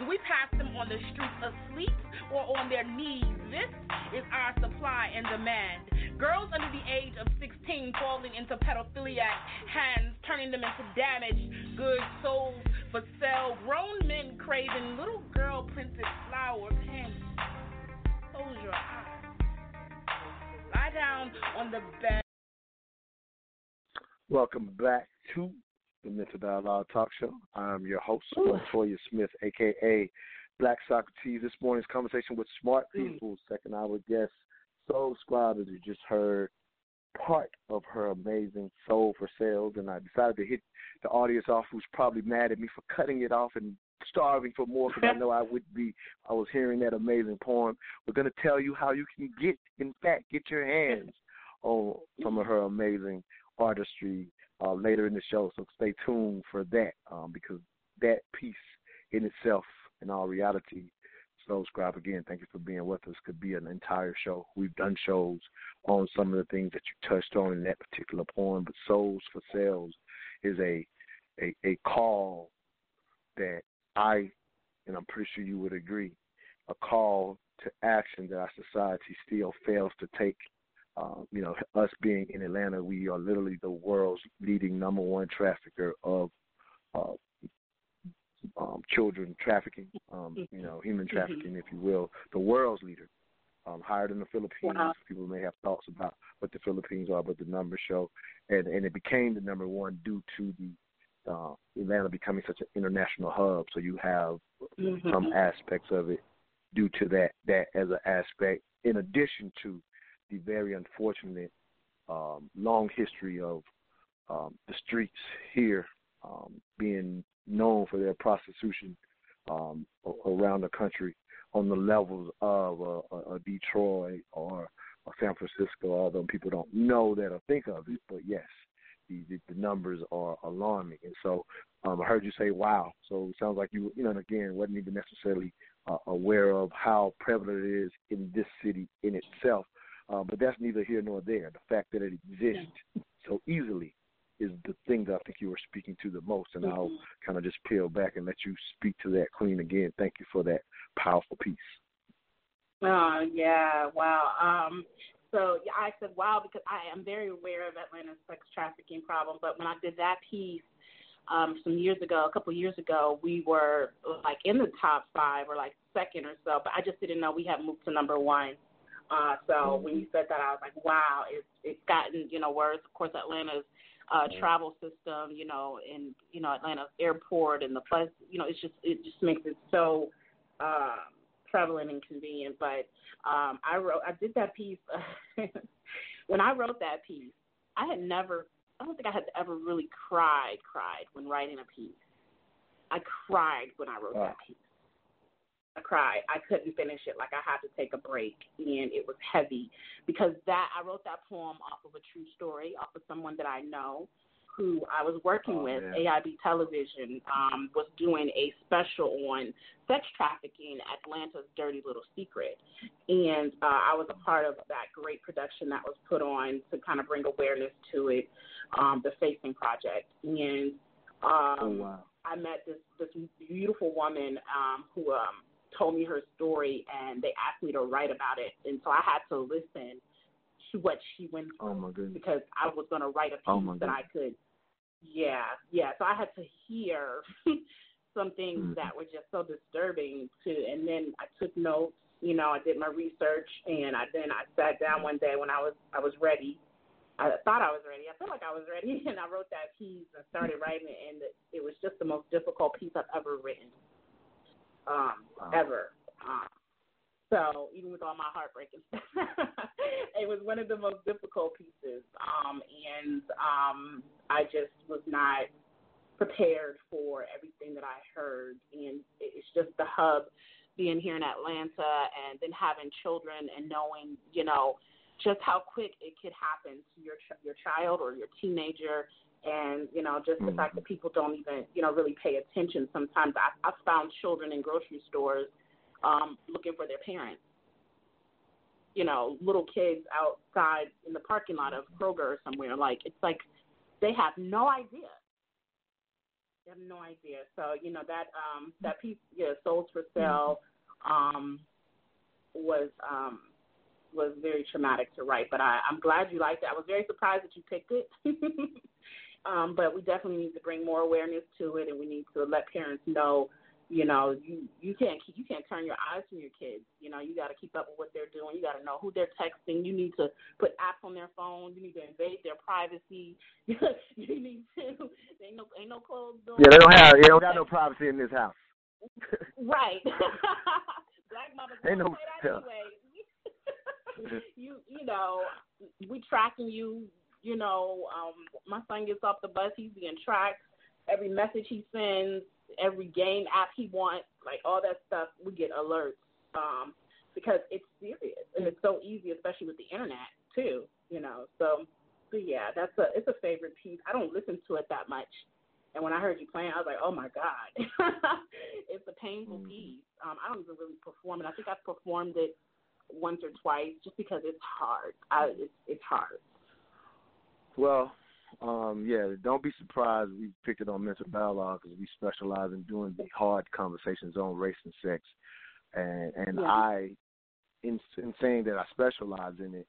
[SPEAKER 8] Do we pass them on the streets asleep or on their knees? This is our supply and demand. Girls under the age of 16 falling into pedophiliac hands, turning them into damaged goods sold for sale. Grown men craving little girl printed flower panties. Close your eyes. Lie down on the bed.
[SPEAKER 2] Welcome back to the Mental Dialogue Talk Show. I'm your host, Montoya Smith, aka Black Socrates. This morning's conversation with Smart hmm. People, second hour guest, Soul Scribe, as you just heard, part of her amazing Soul for Sales. And I decided to hit the audience off who's probably mad at me for cutting it off and starving for more because I know I would be. I was hearing that amazing poem. We're going to tell you how you can get, in fact, get your hands on some of her amazing artistry uh, later in the show. So stay tuned for that um, because that piece in itself, in all reality, Soul Scribe again, thank you for being with us. Could be an entire show. We've done shows on some of the things that you touched on in that particular poem, but Souls for Sales is a a, a call that I, and I'm pretty sure you would agree, a call to action that our society still fails to take. Uh, you know, us being in Atlanta, we are literally the world's leading number one trafficker of uh, um, children trafficking, um, you know, human
[SPEAKER 8] Mm-hmm.
[SPEAKER 2] trafficking, if you will, the world's leader, um, higher than the Philippines.
[SPEAKER 8] Wow.
[SPEAKER 2] People may have thoughts about what the Philippines are, but the numbers show, and and it became the number one due to the uh, Atlanta becoming such an international hub. So you have
[SPEAKER 8] Mhm.
[SPEAKER 2] some aspects of it due to that that as an aspect, in addition to the very unfortunate um, long history of um, the streets here um, being known for their prostitution um, around the country on the levels of a, a, Detroit or a San Francisco, although people don't know that or think of it. But yes, the, the, the numbers are alarming. And so um, I heard you say, wow. So it sounds like you, you know, again, wasn't even necessarily uh, aware of how prevalent it is in this city in itself. Uh, but that's neither here nor there. The fact that it exists so easily is the thing that I think you were speaking to the most. And I'll kind of just peel back and let you speak to that, Queen, again. Thank you for that powerful piece.
[SPEAKER 8] Oh yeah, wow. Um, so yeah, I said wow because I am very aware of Atlanta's sex trafficking problem. But when I did that piece um, some years ago, a couple of years ago, we were like in the top five or like second or so. But I just didn't know we had moved to number one. Uh, so when you said that, I was like, wow, it's it's gotten you know worse. Of course, Atlanta's uh, travel system, you know, and you know Atlanta's airport and the bus, you know, it's just it just makes it so. Uh, prevalent and convenient. But um, I wrote, I did that piece. when I wrote that piece, I had never, I don't think I had ever really cried, cried when writing a piece. I cried when I wrote
[SPEAKER 2] Wow.
[SPEAKER 8] that piece. I cried. I couldn't finish it. Like I had to take a break, and it was heavy because that I wrote that poem off of a true story, off of someone that I know, who I was working
[SPEAKER 2] Oh,
[SPEAKER 8] with.
[SPEAKER 2] man.
[SPEAKER 8] AIB Television um, was doing a special on sex trafficking, Atlanta's Dirty Little Secret, and uh, I was a part of that great production that was put on to kind of bring awareness to it, um, the Facing Project, and um,
[SPEAKER 2] Oh, wow.
[SPEAKER 8] I met this this beautiful woman um, who um, told me her story, and they asked me to write about it, and so I had to listen to what she went through
[SPEAKER 2] Oh, my goodness.
[SPEAKER 8] because I was going to write a piece
[SPEAKER 2] Oh,
[SPEAKER 8] that I could. Yeah, yeah. So I had to hear some things
[SPEAKER 2] Mhm.
[SPEAKER 8] that were just so disturbing too, and then I took notes. You know, I did my research, and I then I sat down one day when I was I was ready. I thought I was ready. I felt like I was ready, and I wrote that piece and started writing it, and it was just the most difficult piece I've ever written, um,
[SPEAKER 2] Wow.
[SPEAKER 8] ever. Um, so even with all my heartbreak and stuff, it was one of the most difficult pieces. Um, and um, I just was not prepared for everything that I heard. And it's just the hub being here in Atlanta and then having children and knowing, you know, just how quick it could happen to your ch- your child or your teenager. And you know, just the
[SPEAKER 2] Mhm.
[SPEAKER 8] fact that people don't even, you know, really pay attention. Sometimes I, I've found children in grocery stores um, looking for their parents. You know, little kids outside in the parking lot of Kroger or somewhere. Like it's like they have no idea. They have no idea. So you know that um, that piece, yeah, Souls for Sale, um, was um, was very traumatic to write. But I, I'm glad you liked it. I was very surprised that you picked it. um, but we definitely need to bring more awareness to it, and we need to let parents know you know, you you can't you can't turn your eyes from your kids. You know, you got to keep up with what they're doing. You got to know who they're texting. You need to put apps on their phone. You need to invade their privacy. you need to ain't no ain't no closed door.
[SPEAKER 2] Yeah, they don't have. They don't got no privacy in this house.
[SPEAKER 3] right. Black mothers
[SPEAKER 2] Ain't no-
[SPEAKER 3] anyway. you you know, we tracking you. You know, um, my son gets off the bus, he's being tracked. Every message he sends, every game app he wants, like all that stuff, we get alerts. Um, because it's serious and it's so easy, especially with the internet too. You know, so but yeah, that's a it's a favorite piece. I don't listen to it that much, and when I heard you playing, I was like, oh my god, it's a painful piece. Um, I don't even really perform it. I think I've performed it once or twice just because it's hard. I it's it's hard.
[SPEAKER 2] Well, um, yeah, don't be surprised we picked it on mental dialogue because we specialize in doing the hard conversations on race and sex, and and
[SPEAKER 9] Yeah.
[SPEAKER 2] I, in in saying that I specialize in it,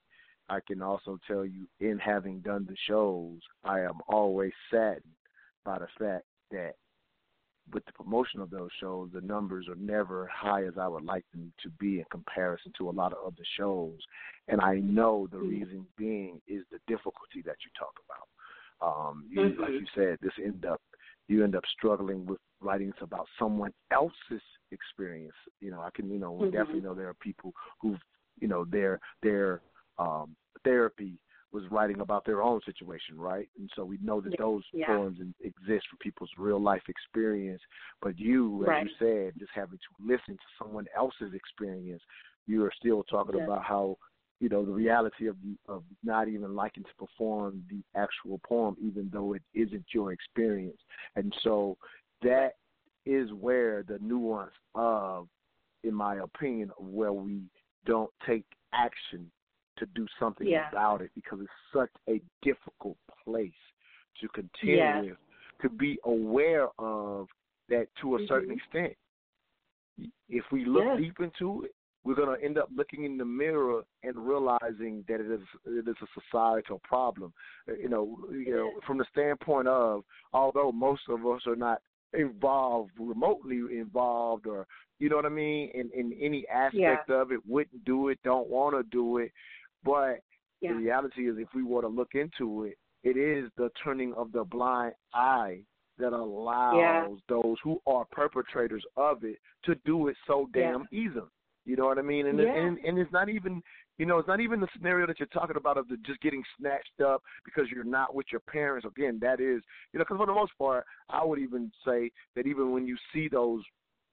[SPEAKER 2] I can also tell you in having done the shows, I am always saddened by the fact that with the promotion of those shows, the numbers are never high as I would like them to be in comparison to a lot of other shows. And I know the reason being is the difficulty that you talk about. Um, you, like
[SPEAKER 9] Mhm.
[SPEAKER 2] you said, this end up you end up struggling with writings about someone else's experience. You know, I can you know
[SPEAKER 9] Mhm.
[SPEAKER 2] definitely know there are people who've you know their their um, therapy was writing about their own situation, right? And so we know that those
[SPEAKER 9] Yeah.
[SPEAKER 2] poems exist for people's real life experience. But you, as
[SPEAKER 9] Right.
[SPEAKER 2] you said, just having to listen to someone else's experience, you are still talking
[SPEAKER 9] Yeah.
[SPEAKER 2] about how you know the reality of of not even liking to perform the actual poem, even though it isn't your experience. And so that is where the nuance of, in my opinion, where we don't take action to do something
[SPEAKER 9] Yeah.
[SPEAKER 2] about it because it's such a difficult place to contend
[SPEAKER 9] Yeah.
[SPEAKER 2] with, to be aware of that to a certain
[SPEAKER 9] Mhm.
[SPEAKER 2] extent. If we look
[SPEAKER 9] Yeah.
[SPEAKER 2] deep into it, we're going to end up looking in the mirror and realizing that it is it is a societal problem. Uh, You know, you know, from the standpoint of although most of us are not involved remotely involved or you know what I mean in in any aspect of it wouldn't do it don't want to do it but
[SPEAKER 9] Yeah.
[SPEAKER 2] the reality is if we were to look into it it is the turning of the blind eye that allows those who are perpetrators of it to do it so
[SPEAKER 9] Yeah.
[SPEAKER 2] damn easy you know what I mean and
[SPEAKER 9] Yeah.
[SPEAKER 2] and and it's not even you know, it's not even the scenario that you're talking about of the just getting snatched up because you're not with your parents. Again, that is, you know, because for the most part, I would even say that even when you see those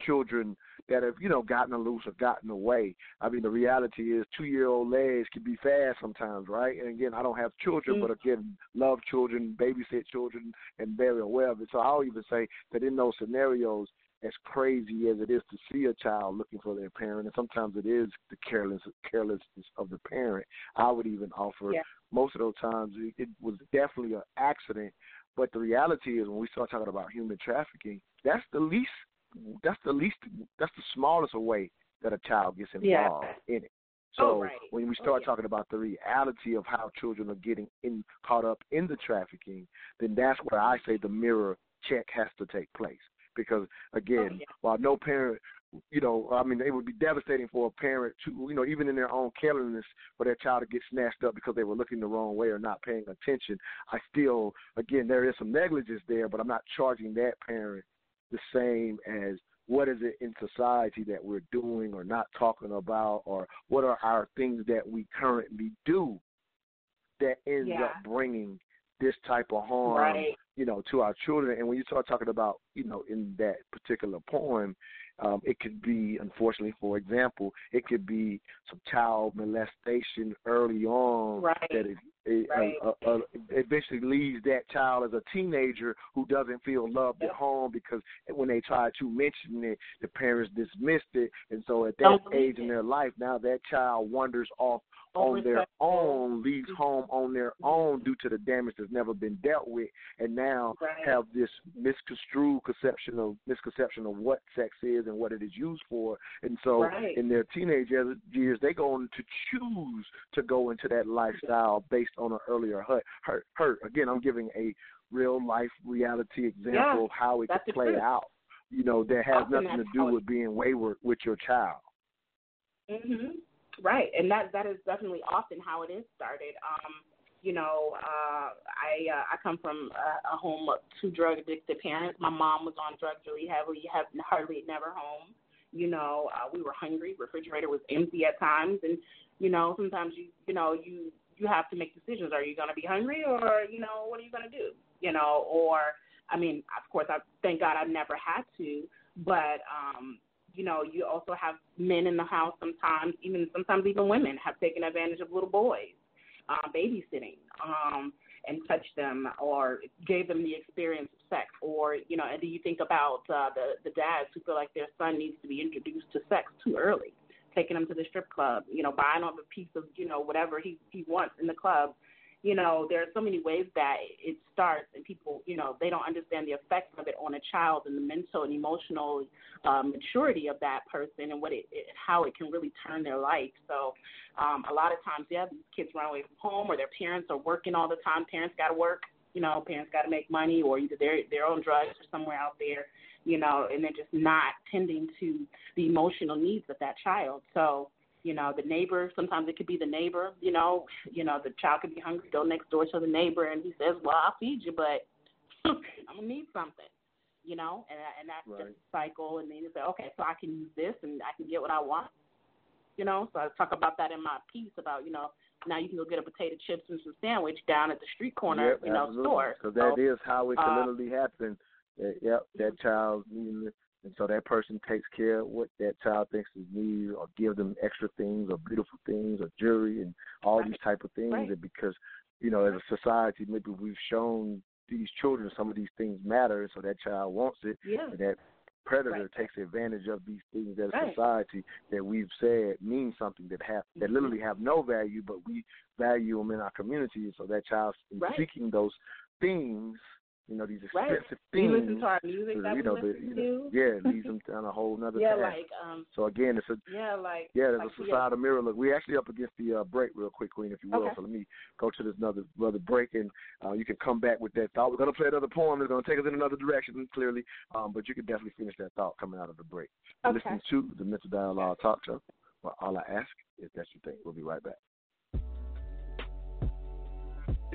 [SPEAKER 2] children that have, you know, gotten loose or gotten away, I mean, the reality is two year old legs can be fast sometimes, right? And again, I don't have children, but mm-hmm. again, love children, babysit children, and very aware of it. So I'll even say that in those scenarios, as crazy as it is to see a child looking for their parent, and sometimes it is the careless carelessness of the parent. I would even offer
[SPEAKER 9] Yeah.
[SPEAKER 2] most of those times it, it was definitely an accident. But the reality is, when we start talking about human trafficking, that's the least, that's the least, that's the smallest way that a child gets
[SPEAKER 9] Yeah.
[SPEAKER 2] involved in it. Oh, so
[SPEAKER 9] Oh, right.
[SPEAKER 2] when we
[SPEAKER 9] Oh,
[SPEAKER 2] start
[SPEAKER 9] yeah.
[SPEAKER 2] talking about the reality of how children are getting in caught up in the trafficking, then that's where I say the mirror check has to take place. Because oh, again,
[SPEAKER 9] Oh, yeah.
[SPEAKER 2] while no parent you know, I mean, it would be devastating for a parent to, you know, even in their own carelessness, for their child to get snatched up because they were looking the wrong way or not paying attention. I still, again, there is some negligence there, but I'm not charging that parent the same as what is it in society that we're doing or not talking about, or what are our things that we currently do that ends
[SPEAKER 9] Yeah.
[SPEAKER 2] up bringing this type of harm
[SPEAKER 9] Right.
[SPEAKER 2] you know, to our children. And when you start talking about, you know, in that particular poem, um, it could be, unfortunately, for example, it could be some child molestation early on
[SPEAKER 9] Right.
[SPEAKER 2] that it, it
[SPEAKER 9] Right.
[SPEAKER 2] uh, uh, uh, eventually leaves that child as a teenager who doesn't feel loved at home because when they try to mention it, the parents dismissed it, and so at that
[SPEAKER 9] Don't
[SPEAKER 2] age in their life, now that child wanders off on their own, leaves home on their own due to the damage that's never been dealt with, and now
[SPEAKER 9] Right.
[SPEAKER 2] have this misconstrued conception of misconception of what sex is and what it is used for. And so
[SPEAKER 9] Right.
[SPEAKER 2] in their teenage years, they go on to choose to go into that lifestyle based on an earlier hurt. Hurt. hurt. Again, I'm giving a real life reality example
[SPEAKER 9] Yeah,
[SPEAKER 2] of how it could play
[SPEAKER 9] truth.
[SPEAKER 2] out. You know, that has
[SPEAKER 9] Often
[SPEAKER 2] nothing to do with being wayward with your child.
[SPEAKER 3] Mhm. Right, and that that is definitely often how it is started. Um,
[SPEAKER 8] you know, uh, I uh, I come from a, a home of two drug addicted parents. My mom was on drugs really heavily, have hardly never home. You know, uh, we were hungry. Refrigerator was empty at times, and you know, sometimes you you know you you have to make decisions. Are you going to be hungry, or you know, what are you going to do? You know, or I mean, of course, I thank God I never had to, but um, you know, you also have men in the house sometimes, even sometimes even women have taken advantage of little boys uh, babysitting um, and touched them or gave them the experience of sex? Or, you know, and do you think about uh, the, the dads who feel like their son needs to be introduced to sex too early? Taking him to the strip club, you know, buying him a piece of, you know, whatever he, he wants in the club you know, there are so many ways that it starts, and people, you know, they don't understand the effects of it on a child and the mental and emotional um, maturity of that person and what it, it, how it can really turn their life. So, um, a lot of times, yeah, these kids run away from home, or their parents are working all the time. Parents got to work, you know, parents got to make money, or either they're they're on drugs or somewhere out there, you know, and they're just not tending to the emotional needs of that child. So you know, the neighbor, sometimes it could be the neighbor, you know, you know, the child could be hungry, go next door to the neighbor and he says, Well, I'll feed you but I'm gonna need something. You know, and and that's
[SPEAKER 2] right.
[SPEAKER 8] just a cycle and then you say, Okay, so I can use this and I can get what I want. You know, so I talk about that in my piece about, you know, now you can go get a potato chips and some sandwich down at the street corner,
[SPEAKER 2] yep,
[SPEAKER 8] you know,
[SPEAKER 2] absolutely.
[SPEAKER 8] store.
[SPEAKER 2] Because
[SPEAKER 8] so,
[SPEAKER 2] that is how it can
[SPEAKER 8] uh,
[SPEAKER 2] literally happen. That, yep, that child needing and so that person takes care of what that child thinks is needed, or give them extra things, or beautiful things, or jewelry, and all
[SPEAKER 8] right.
[SPEAKER 2] these type of things.
[SPEAKER 8] Right.
[SPEAKER 2] And because you know, as a society, maybe we've shown these children some of these things matter, so that child wants it,
[SPEAKER 8] yeah.
[SPEAKER 2] and that predator
[SPEAKER 8] Right.
[SPEAKER 2] takes advantage of these things that
[SPEAKER 8] Right.
[SPEAKER 2] society that we've said mean something that have that
[SPEAKER 8] Mm-hmm.
[SPEAKER 2] literally have no value, but we value them in our community. So that child
[SPEAKER 8] Right.
[SPEAKER 2] seeking those things, you know, these
[SPEAKER 8] Right.
[SPEAKER 2] expensive
[SPEAKER 8] We
[SPEAKER 2] things.
[SPEAKER 8] listen to our music that
[SPEAKER 2] you
[SPEAKER 8] we
[SPEAKER 2] know, the,
[SPEAKER 8] listen
[SPEAKER 2] you
[SPEAKER 8] to.
[SPEAKER 2] yeah, it leads them down a whole nother
[SPEAKER 8] yeah,
[SPEAKER 2] path.
[SPEAKER 8] like um
[SPEAKER 2] so again, it's a
[SPEAKER 8] yeah, like
[SPEAKER 2] yeah, there's
[SPEAKER 8] like,
[SPEAKER 2] a societal mirror look. We're actually up against the uh, break real quick, Queen, if you will.
[SPEAKER 8] Okay.
[SPEAKER 2] So let me go to this another another break, and uh, you can come back with that thought. We're gonna play another poem. It's gonna take us in another direction, clearly, um, but you can definitely finish that thought coming out of the break.
[SPEAKER 8] Okay.
[SPEAKER 2] Listening to the Mental Dialogue Talk Show. Well, all I ask is that you think. We'll be right back.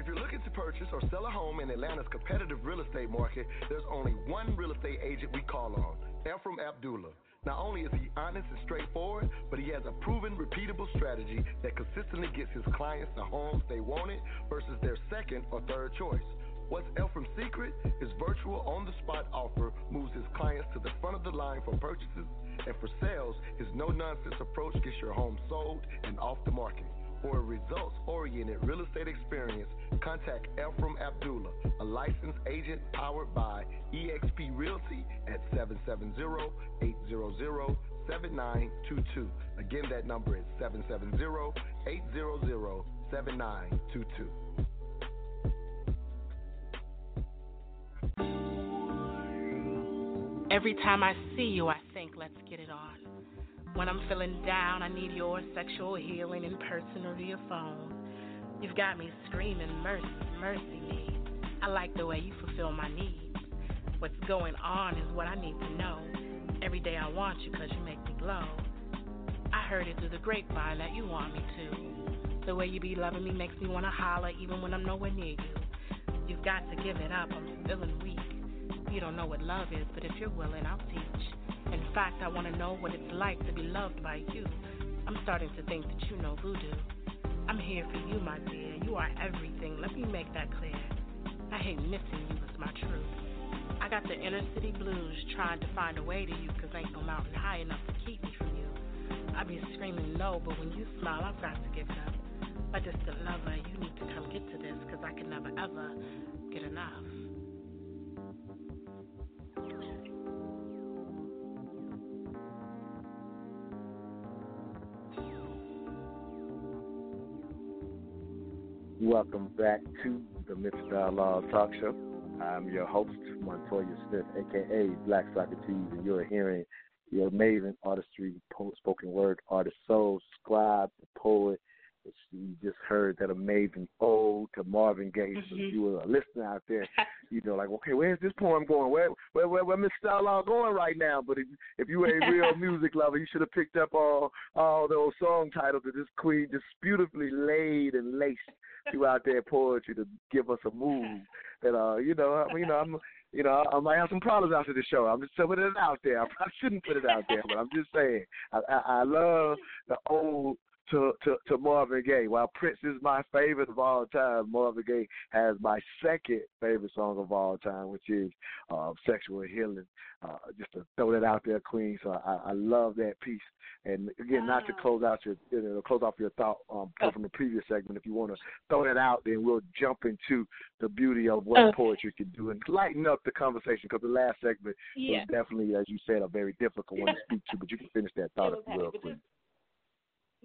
[SPEAKER 10] If you're looking to purchase or sell a home in Atlanta's competitive real estate market, there's only one real estate agent we call on, Ephraim Abdullah. Not only is he honest and straightforward, but he has a proven, repeatable strategy that consistently gets his clients the homes they wanted versus their second or third choice. What's Ephraim's secret? His virtual on the spot offer moves his clients to the front of the line for purchases, and for sales, his no nonsense approach gets your home sold and off the market. For a results oriented real estate experience, contact Ephraim Abdullah, a licensed agent powered by eXp Realty at 770 800 7922. Again, that number is 770 800 7922.
[SPEAKER 11] Every time I see you, I think, let's get it on. When I'm feeling down, I need your sexual healing in person or via phone. You've got me screaming, mercy, mercy me. I like the way you fulfill my needs. What's going on is what I need to know. Every day I want you because you make me glow. I heard it through the grapevine that you want me to. The way you be loving me makes me want to holler even when I'm nowhere near you. You've got to give it up, I'm feeling weak. You don't know what love is, but if you're willing, I'll teach. In fact, I want to know what it's like to be loved by you. I'm starting to think that you know voodoo. I'm here for you, my dear. You are everything. Let me make that clear. I hate missing you, it's my truth. I got the inner city blues trying to find a way to you, cause ain't no mountain high enough to keep me from you. I be screaming no, but when you smile, I've got to give up. Just a lover, you need to come get to this, cause I can never ever get enough.
[SPEAKER 2] Welcome back to the Mental Dialogue Talk Show. I'm your host, Montoya Smith, aka Black Socrates, and you're hearing your amazing artistry, po- spoken word artist, soul, scribe, poet, You just heard that amazing ode to Marvin Gaye. So
[SPEAKER 8] Mhm.
[SPEAKER 2] if you were a listener out there, you know, like, okay, where's this poem going? Where where where, where Mr. Outlaw going right now? But if if you were a real music lover, you should have picked up all all those song titles that this queen just beautifully laid and laced throughout their poetry to give us a mood that uh you know I mean, you know I'm you know I, I might have some problems after the show. I'm just putting it out there. I shouldn't put it out there, but I'm just saying I I, I love the old to, to, to Marvin Gaye. While Prince is my favorite of all time, Marvin Gaye has my second favorite song of all time, which is uh, "Sexual Healing." Uh, just to throw that out there, Queen. So I, I love that piece. And again, not to close out your you know, close off your thought um, from the previous segment. If you want to throw that out, then we'll jump into the beauty of what
[SPEAKER 8] Okay.
[SPEAKER 2] poetry can do and lighten up the conversation. Because the last segment
[SPEAKER 8] Yeah.
[SPEAKER 2] was definitely, as you said, a very difficult one to speak to. But you can finish that thought if you will.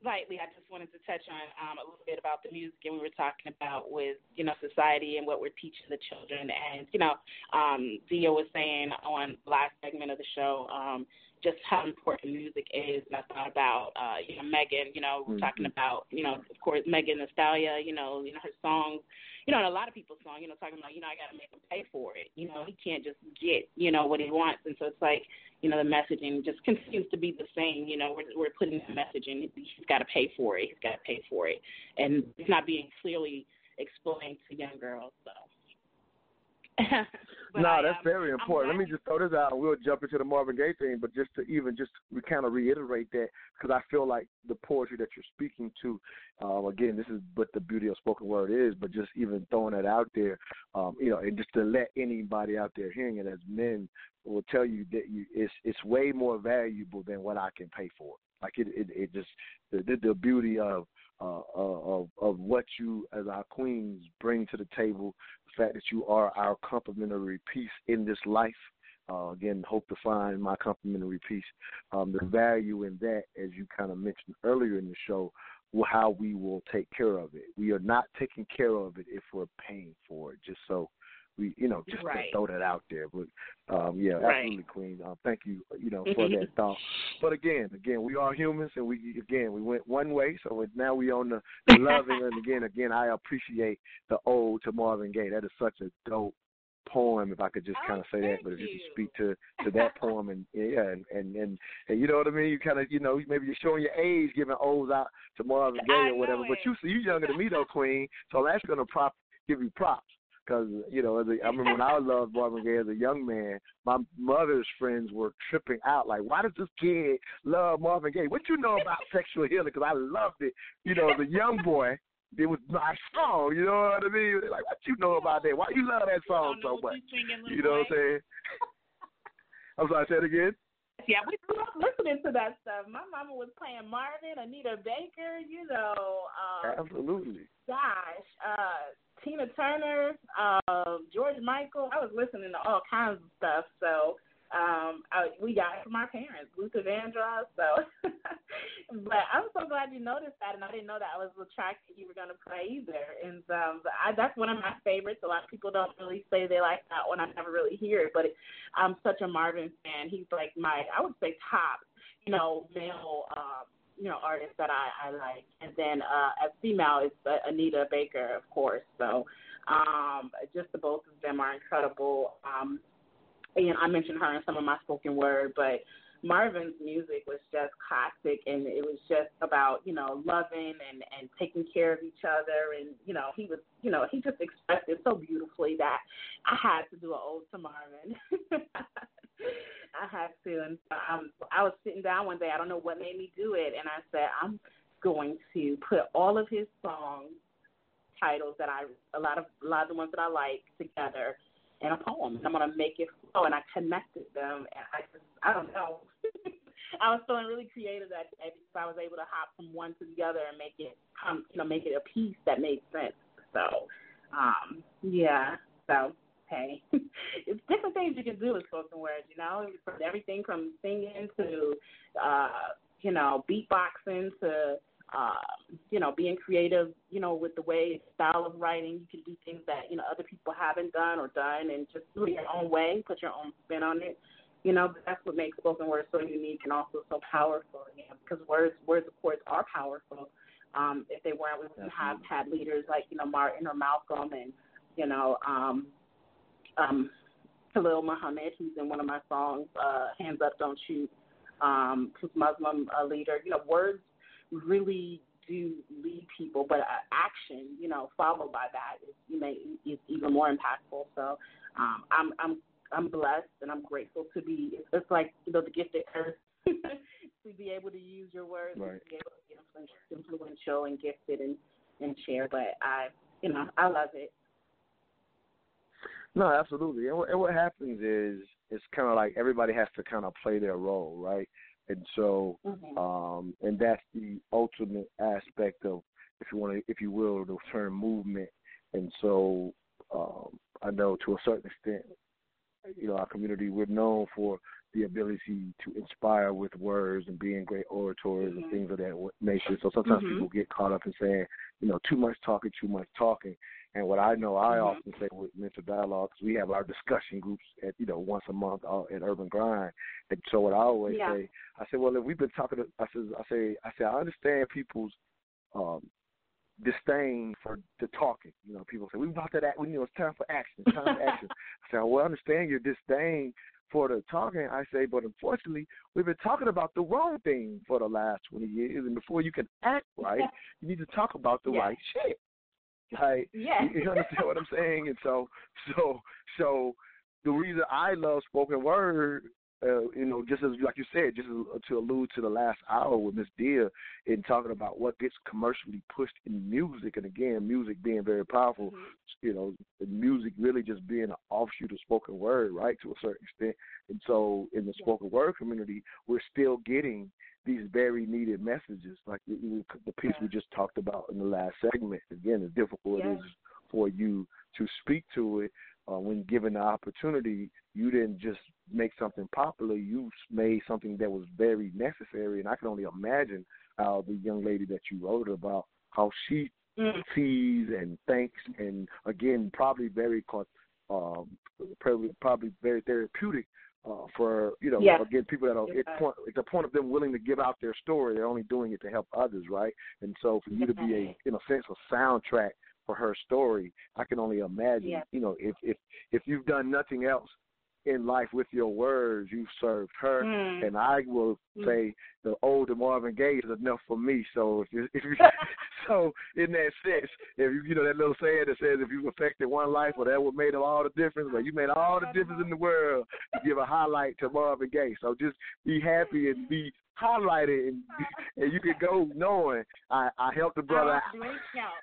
[SPEAKER 8] Lightly, I just wanted to touch on um, a little bit about the music and we were talking about with you know society and what we're teaching the children. And you know, um, Dia was saying on last segment of the show um, just how important music is. And I thought about uh, you know Megan. You know, we're talking about you know of course Megan Thee Stallion. You know, you know her songs. You know, and a lot of people's songs. You know, talking about you know I got to make him pay for it. You know, he can't just get you know what he wants. And so it's like you know, the messaging just continues to be the same. You know, we're we're putting the message in. He's got to pay for it. He's got to pay for it, and it's not being clearly explained to young girls. So.
[SPEAKER 2] No, that's
[SPEAKER 8] um,
[SPEAKER 2] very important. Let me just throw this out, and we'll jump into the Marvin Gaye thing. But just to even just we kind of reiterate that, because I feel like the poetry that you're speaking to, um, again, this is what the beauty of spoken word is. But just even throwing that out there, um, you know, and just to let anybody out there hearing it as men will tell you that you it's it's way more valuable than what I can pay for. Like it, it, it just the the, the beauty of uh, of of what you as our queens bring to the table, the fact that you are our complementary piece in this life. Uh, again, hope to find my complementary piece. Um, the value in that, as you kind of mentioned earlier in the show, how we will take care of it. We are not taking care of it if we're paying for it. Just so we, you know, just
[SPEAKER 8] Right.
[SPEAKER 2] to throw that out there. But um, yeah,
[SPEAKER 8] Right.
[SPEAKER 2] absolutely, Queen. Um, thank you, you know, for that thought. But again, again, we are humans, and we again we went one way, so now we on the, the loving. and again, again, I appreciate the ode to Marvin Gaye. That is such a dope poem, if I could just kind of say that. But if you could speak to to that poem, and yeah, and and and, and you know what I mean, you kind of you know maybe you're showing your age, giving odes out to Marvin Gaye or whatever. But you see you're younger than me though, Queen. So actually gonna prop give you props. Because you know, as a, I remember when I loved Marvin Gaye as a young man, my mother's friends were tripping out. Like, why does this kid love Marvin Gaye? What you know about sexual healing? Because I loved it. You know, as a young boy, it was my song. You know what I mean? They're like, what you know about that? Why you love that song so much? You know what I'm saying? I'm sorry. Say it again.
[SPEAKER 8] Yeah, we grew up listening to that stuff. My mama was playing Marvin, Anita Baker, you know, um,
[SPEAKER 2] Absolutely.
[SPEAKER 8] gosh, uh, Tina Turner, um, George Michael. I was listening to all kinds of stuff. So um, I, we got it from our parents, Luther Vandross. So, but I'm so glad you noticed that, and I didn't know that was the track that you were going to play either. And um, I, that's one of my favorites. A lot of people don't really say they like that one. I never really hear it, but it, I'm such a Marvin fan. He's like my, I would say top, you know, male. Um, you know, artists that I, I like. And then uh, as female, it's uh, Anita Baker, of course. So um, just the both of them are incredible. Um, and I mentioned her in some of my spoken word, but Marvin's music was just classic, and it was just about you know loving and and taking care of each other, and you know he was you know he just expressed it so beautifully that I had to do an ode to Marvin. I had to, and um, I was sitting down one day. I don't know what made me do it, and I said I'm going to put all of his songs titles that I a lot of a lot of the ones that I like together in a poem. And I'm gonna make it flow, and I connected them, and I just I don't know. I was feeling really creative that day because I was able to hop from one to the other and make it come, you know, make it a piece that made sense. So, um, yeah. So, hey, it's different things you can do with spoken words. You know, from everything from singing to, uh, you know, beatboxing to um, you know, being creative, you know, with the way style of writing, you can do things that, you know, other people haven't done or done and just do it your own way, put your own spin on it. You know, that's what makes spoken word so unique and also so powerful, you know, because words words of course are powerful.
[SPEAKER 3] Um, if they weren't, we wouldn't have had leaders like you know Martin or Malcolm and you know um, um, Khalil Muhammad, who's in one of my songs, uh, "Hands Up, Don't Shoot," um, who's Muslim uh, leader. You know, words really do lead people, but uh, action, you know, followed by that is you know is even more impactful. So um, I'm I'm I'm blessed and I'm grateful to be. It's like you know the gifted earth to be able to use your words
[SPEAKER 2] Right.
[SPEAKER 3] and to be able to be influential and gifted and and share. But I, you know, I love it.
[SPEAKER 2] No, absolutely. And what, and what happens is it's kind of like everybody has to kind of play their role, right? And so,
[SPEAKER 3] Mhm.
[SPEAKER 2] um, and that's the ultimate aspect of, if you want to, if you will, the term movement. And so, um, I know to a certain extent, you know, our community we're known for the ability to inspire with words and being great orators and
[SPEAKER 3] Mhm.
[SPEAKER 2] things of that nature. So sometimes
[SPEAKER 3] Mhm.
[SPEAKER 2] people get caught up in saying, you know, too much talking, too much talking. And what I know I
[SPEAKER 3] Mhm.
[SPEAKER 2] often say with mental dialogue, because we have our discussion groups at you know once a month uh, at Urban Grind. And so what I always
[SPEAKER 3] Yeah.
[SPEAKER 2] say, I say, well, if we've been talking, to, I says, I say, I say, I understand people's um, disdain for the talking. You know, people say we about that. act- We you know it's time for action. It's time for action. I say, well, I understand your disdain for the talking. I say, but unfortunately, we've been talking about the wrong thing for the last twenty years, and before you can act right, you need to talk about the
[SPEAKER 3] Yeah.
[SPEAKER 2] right shit. Like,
[SPEAKER 3] Yeah.
[SPEAKER 2] you, you understand what I'm saying? And so, so, so, the reason I love spoken word, uh, you know, just as like you said, just as, to allude to the last hour with Miss Deer in talking about what gets commercially pushed in music, and again, music being very powerful, you know, music really just being an offshoot of spoken word, right, to a certain extent. And so, in the spoken word community, we're still getting these very needed messages, like the, the piece we just talked about in the last segment. Again, as difficult it
[SPEAKER 3] Yeah.
[SPEAKER 2] is for you to speak to it uh, when given the opportunity. You didn't just make something popular; you made something that was very necessary. And I can only imagine how the young lady that you wrote about, how she
[SPEAKER 3] Mm.
[SPEAKER 2] sees and thinks, and again, probably very um, probably, probably very therapeutic uh, for you know
[SPEAKER 3] Yeah.
[SPEAKER 2] again people that are
[SPEAKER 3] Yeah.
[SPEAKER 2] at, point, at the point of them willing to give out their story. They're only doing it to help others, right? And so for you to be a in a sense a soundtrack for her story, I can only imagine.
[SPEAKER 3] Yeah.
[SPEAKER 2] You know, if if if you've done nothing else in life with your words, you've served her,
[SPEAKER 3] Mm.
[SPEAKER 2] and I will
[SPEAKER 3] Mm.
[SPEAKER 2] say the older Marvin Gaye is enough for me. So if you, if you so in that sense, if you you know that little saying that says if you've affected one life, or that would made all the difference, or you made all the difference in the world, you give a highlight to Marvin Gaye. So just be happy and be highlighted, and, and you can go knowing I I helped the brother out.
[SPEAKER 3] I drink count.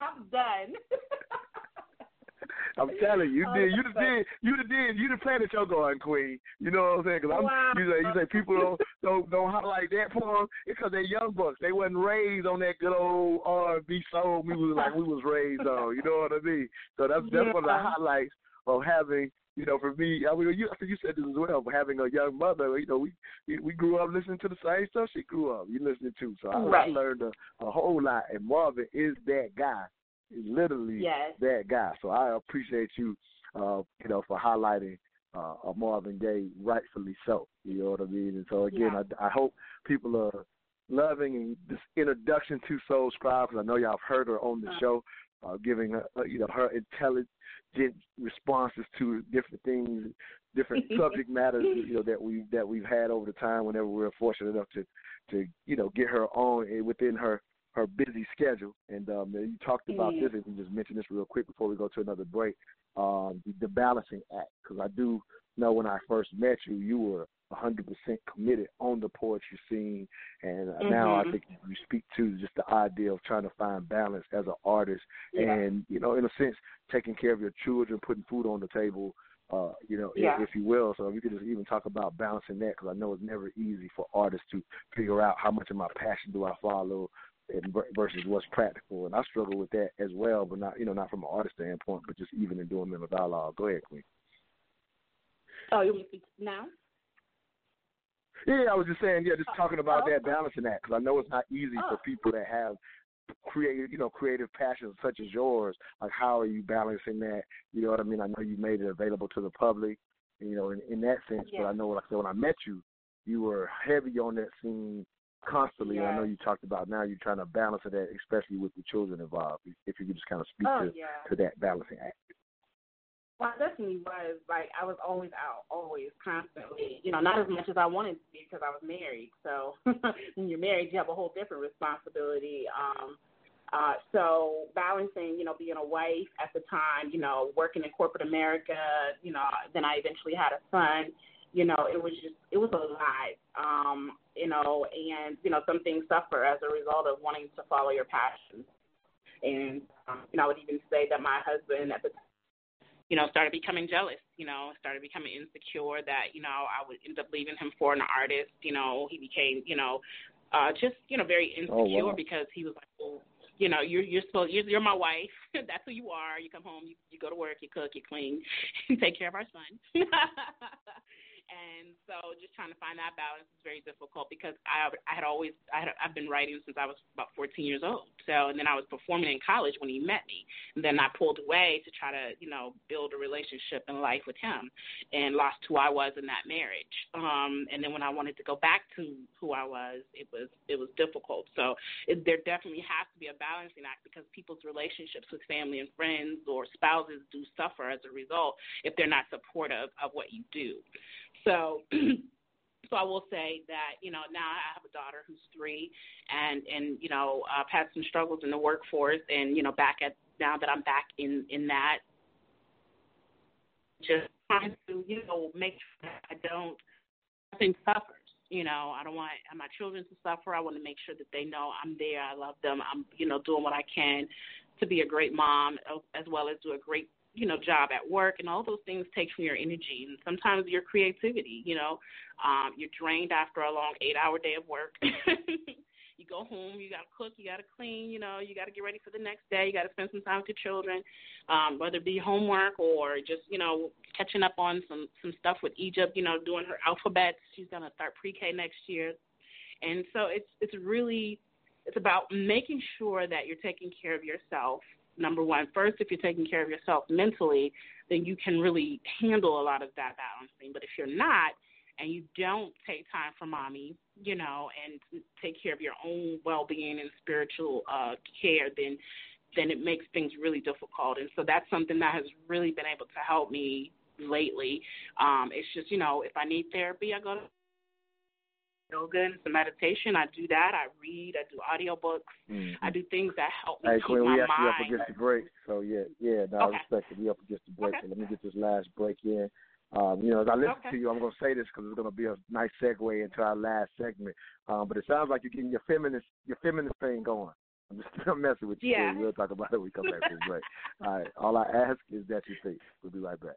[SPEAKER 3] I'm done.
[SPEAKER 2] I'm telling you, you
[SPEAKER 3] Oh,
[SPEAKER 2] did, you did, you did, you done planted your garden, Queen. You know what I'm saying? Because I'm,
[SPEAKER 3] Wow.
[SPEAKER 2] you say, you say people don't don't don't highlight that for them because they're young bucks. They wasn't raised on that good old R&B soul we was like we was raised on. You know what I mean? So that's that's one of the highlights of having. You know, for me, I mean, you, I think you said this as well. But having a young mother, you know, we we- grew up listening to the same stuff she grew up. You listening to, so I, I learned a, a whole lot. And Marvin is that guy. Literally
[SPEAKER 3] Yes.
[SPEAKER 2] that guy. So I appreciate you, uh, you know, for highlighting uh, a Marvin Gaye, rightfully so. You know what I mean? And so again,
[SPEAKER 3] Yeah.
[SPEAKER 2] I, I hope people are loving and this introduction to Soul Scribe because I know y'all have heard her on the
[SPEAKER 3] Uh.
[SPEAKER 2] show, uh, giving her, uh, you know, her intelligent responses to different things, different subject matters, you know, that we that we've had over the time. Whenever we're fortunate enough to, to you know, get her on eh, within her her busy schedule. And um, you talked about this, and you just mentioned this real quick before we go to another break. Um, the, the balancing act, because I do know when I first met you, you were 100% committed on the poetry scene, and uh, now I
[SPEAKER 3] Mhm.
[SPEAKER 2] think you speak to just the idea of trying to find balance as an artist,
[SPEAKER 3] Yeah.
[SPEAKER 2] and you know, in a sense, taking care of your children, putting food on the table, uh, you know, if- if, you will. So if you could just even talk about balancing that, because I know it's never easy for artists to figure out how much of my passion do I follow, and versus what's practical. And I struggle with that as well, but not you know not from an artist standpoint, but just even in doing mental dialogue. Go ahead, Queen.
[SPEAKER 3] Oh, you want me to speak now?
[SPEAKER 2] Yeah, I was just saying, yeah, just oh, talking about
[SPEAKER 3] oh,
[SPEAKER 2] that balancing that because I know it's not easy
[SPEAKER 3] Oh.
[SPEAKER 2] for people that have creative, you know, creative passions such as yours. Like, how are you balancing that? You know what I mean? I know you made it available to the public, you know, in, in that sense. But I know, like I said, when I met you, you were heavy on that scene constantly. I know you talked about now you're trying to balance that, especially with the children involved. If you could just kind of speak
[SPEAKER 8] Oh,
[SPEAKER 2] to
[SPEAKER 8] yeah.
[SPEAKER 2] to that balancing act.
[SPEAKER 8] Well, I definitely was like I was always out, always, constantly. You know, not as much as I wanted to be because I was married. So when you're married, you have a whole different responsibility. Um, uh, so balancing, you know, being a wife at the time, you know, working in corporate America, you know, then I eventually had a son. You know, it was just it was a lot. Um, you know, and you know, some things suffer as a result of wanting to follow your passions. And um, you know, I would even say that my husband at the you know, started becoming jealous, you know, started becoming insecure that, you know, I would end up leaving him for an artist, you know, he became, you know, uh just, you know, very
[SPEAKER 2] Oh,
[SPEAKER 8] insecure
[SPEAKER 2] wow.
[SPEAKER 8] because he was like, Well, you know, you're you're supposed you're, you're my wife. That's who you are. You come home, you you go to work, you cook, you clean, you take care of our son. And so just trying to find that balance is very difficult because I I had always I had I've been writing since I was about 14 years old. So and then I was performing in college when he met me. And then I pulled away to try to you know build a relationship and life with him, and lost who I was in that marriage. Um, and then when I wanted to go back to who I was, it was it was difficult. So it, there definitely has to be a balancing act because people's relationships with family and friends or spouses do suffer as a result if they're not supportive of what you do. So so I will say that you know now I have a daughter who's three, and and you know I've had some struggles in the workforce, and you know back at now that I'm back in in that, just trying to you know make sure I don't nothing suffers. You know I don't want my children to suffer. I want to make sure that they know I'm there. I love them. I'm you know doing what I can to be a great mom as well as do a great you know job at work and all those things take from your energy and sometimes your creativity you know. Um you're drained after a long eight hour day of work. You go home you got to cook you got to clean you know you got to get ready for the next day you got to spend some time with your children. Um whether it be homework or just you know catching up on some some stuff with Egypt you know doing her alphabets. She's going to start pre-K next year. And so it's it's really it's about making sure that you're taking care of yourself number one. First, if you're taking care of yourself mentally, then you can really handle a lot of that balancing. But if you're not, and you don't take time for mommy, you know, and take care of your own well-being and spiritual uh, care, then then it makes things really difficult. And so that's something that has really been able to help me lately. Um, it's just, you know, if I need therapy, I go to yoga and some meditation. I do that. I read. I do audiobooks.
[SPEAKER 2] Mhm.
[SPEAKER 8] I do things that help me
[SPEAKER 2] Hey,
[SPEAKER 8] keep
[SPEAKER 2] Queen,
[SPEAKER 8] my
[SPEAKER 2] we actually up against the break, so yeah, yeah, no,
[SPEAKER 8] Okay.
[SPEAKER 2] I respect it. We up against the break,
[SPEAKER 8] Okay.
[SPEAKER 2] so let me get this last break in. Um, you know, as I listen
[SPEAKER 8] Okay.
[SPEAKER 2] to you, I'm going to say this because it's going to be a nice segue into our last segment. Um, but it sounds like you're getting your feminist, your feminist thing going. I'm just I'm messing with you.
[SPEAKER 8] Yeah.
[SPEAKER 2] We'll talk about it when we come back from the break. All right. All I ask is that you think. We'll be right back.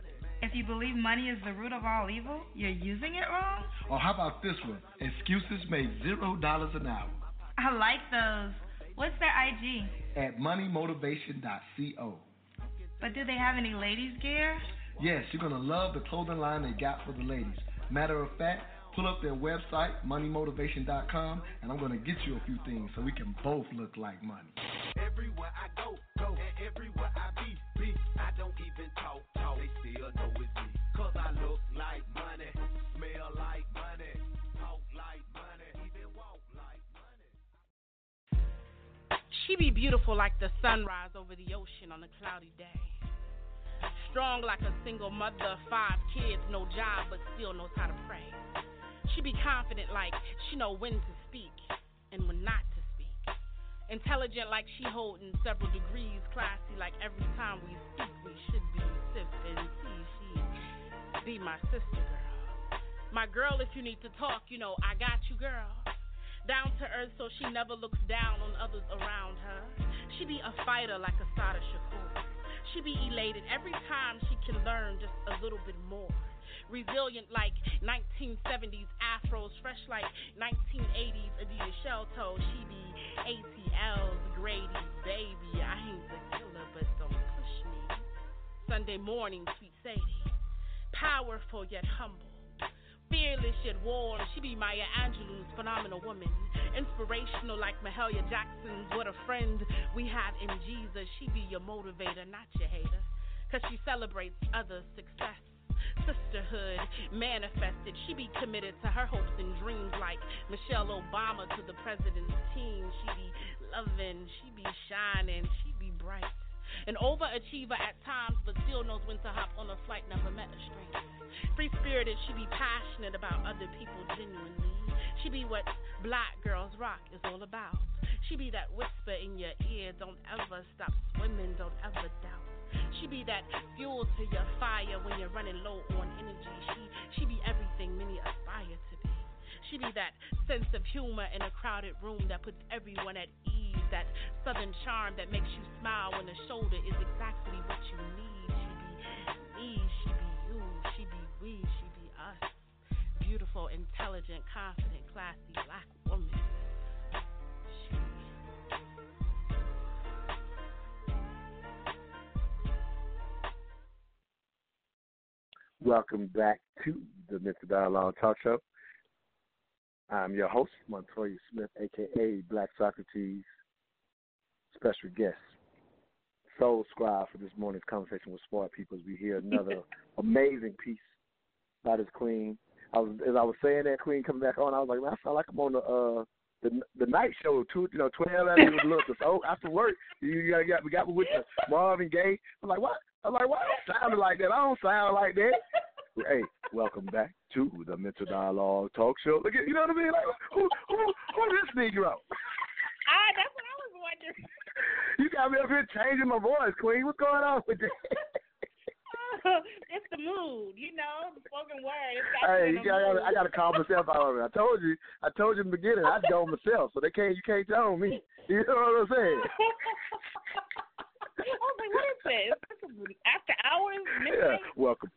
[SPEAKER 5] If you believe money is the root of all evil, you're using it wrong?
[SPEAKER 4] Or how about this one? Excuses make zero dollars an hour
[SPEAKER 5] I like those. What's their IG?
[SPEAKER 4] at moneymotivation.co.
[SPEAKER 5] But do they have any ladies gear?
[SPEAKER 4] Yes, you're going to love the clothing line they got for the ladies. Matter of fact, pull up their website, moneymotivation.com, and I'm going to get you a few things so we can both look like money.
[SPEAKER 12] Everywhere I go, go, everywhere I be, be. I don't even talk, talk. They still know it's me. Cause I look like money, smell like money, talk like money, even walk like
[SPEAKER 13] She be beautiful like the sunrise over the ocean on a cloudy day. Strong like a single mother, five kids, no job, but still knows how to pray. She be confident like she know when to speak and when not to. Intelligent like she holding several degrees, classy like every time we speak we should be sipping tea. She be my sister girl. My girl, if you need to talk, you know I got you, girl.
[SPEAKER 8] Down to earth so she never looks down on others around her. She be a fighter like Assata Shakur. She be elated every time she can learn just a little bit more. Resilient like 1970s afros, fresh like 1980s Adidas shell toe. She be ATL's Grady, baby. I ain't the killer, but don't push me. Sunday morning, sweet Sadie. Powerful yet humble. Fearless yet warm, she be Maya Angelou's phenomenal woman. Inspirational like Mahalia Jackson's. What a friend we have in Jesus. She be your motivator, not your hater. Cause she celebrates others' success. Sisterhood manifested. She be committed to her hopes and dreams like Michelle Obama to the president's team. She be loving, she be shining, she be bright. An overachiever at times, but still knows when to hop on a flight, never met a stranger. Free spirited, she be passionate about other people genuinely. She be what black girls rock is all about. She be that whisper in your ear, don't ever stop swimming, don't ever doubt. She be that fuel to your fire when you're running low on energy. She she be everything many aspire to be. She be that sense of humor in a crowded room that puts everyone at ease. That southern charm that makes you smile when the shoulder is exactly what you need. She be me, she be you, she be we, she be us. Beautiful, intelligent, confident, classy black woman.
[SPEAKER 2] Welcome back to the Mental Dialogue Talk Show. I'm your host, Montoya Smith, aka Black Socrates, special guest, Soul Scribe for this morning's conversation with Smart People as we hear another amazing piece by this queen. I was as I was saying that queen coming back on, I was like, man, I feel like I'm on the uh the the night show two you know twelve hours a little so after work you, you got got we got me with the Marvin Gaye. I'm like what? I'm like why I don't sound like that? I don't sound like that. Hey, welcome back to the Mental Dialogue Talk Show. Look at you know what I mean? Like who who who this Negro?
[SPEAKER 8] Ah, that's what I was wondering.
[SPEAKER 2] You got me up here changing my voice, Queen. What's going on with that?
[SPEAKER 8] it's the mood, you know, the spoken word.
[SPEAKER 2] Hey,
[SPEAKER 8] you
[SPEAKER 2] got,
[SPEAKER 8] mood.
[SPEAKER 2] I got to call myself out of it. I told you, I told you in the beginning, I know myself, so they can't, you can't tell me. You know what I'm saying?
[SPEAKER 8] I was like, what is this? This after hours,
[SPEAKER 2] Yeah. Welcome.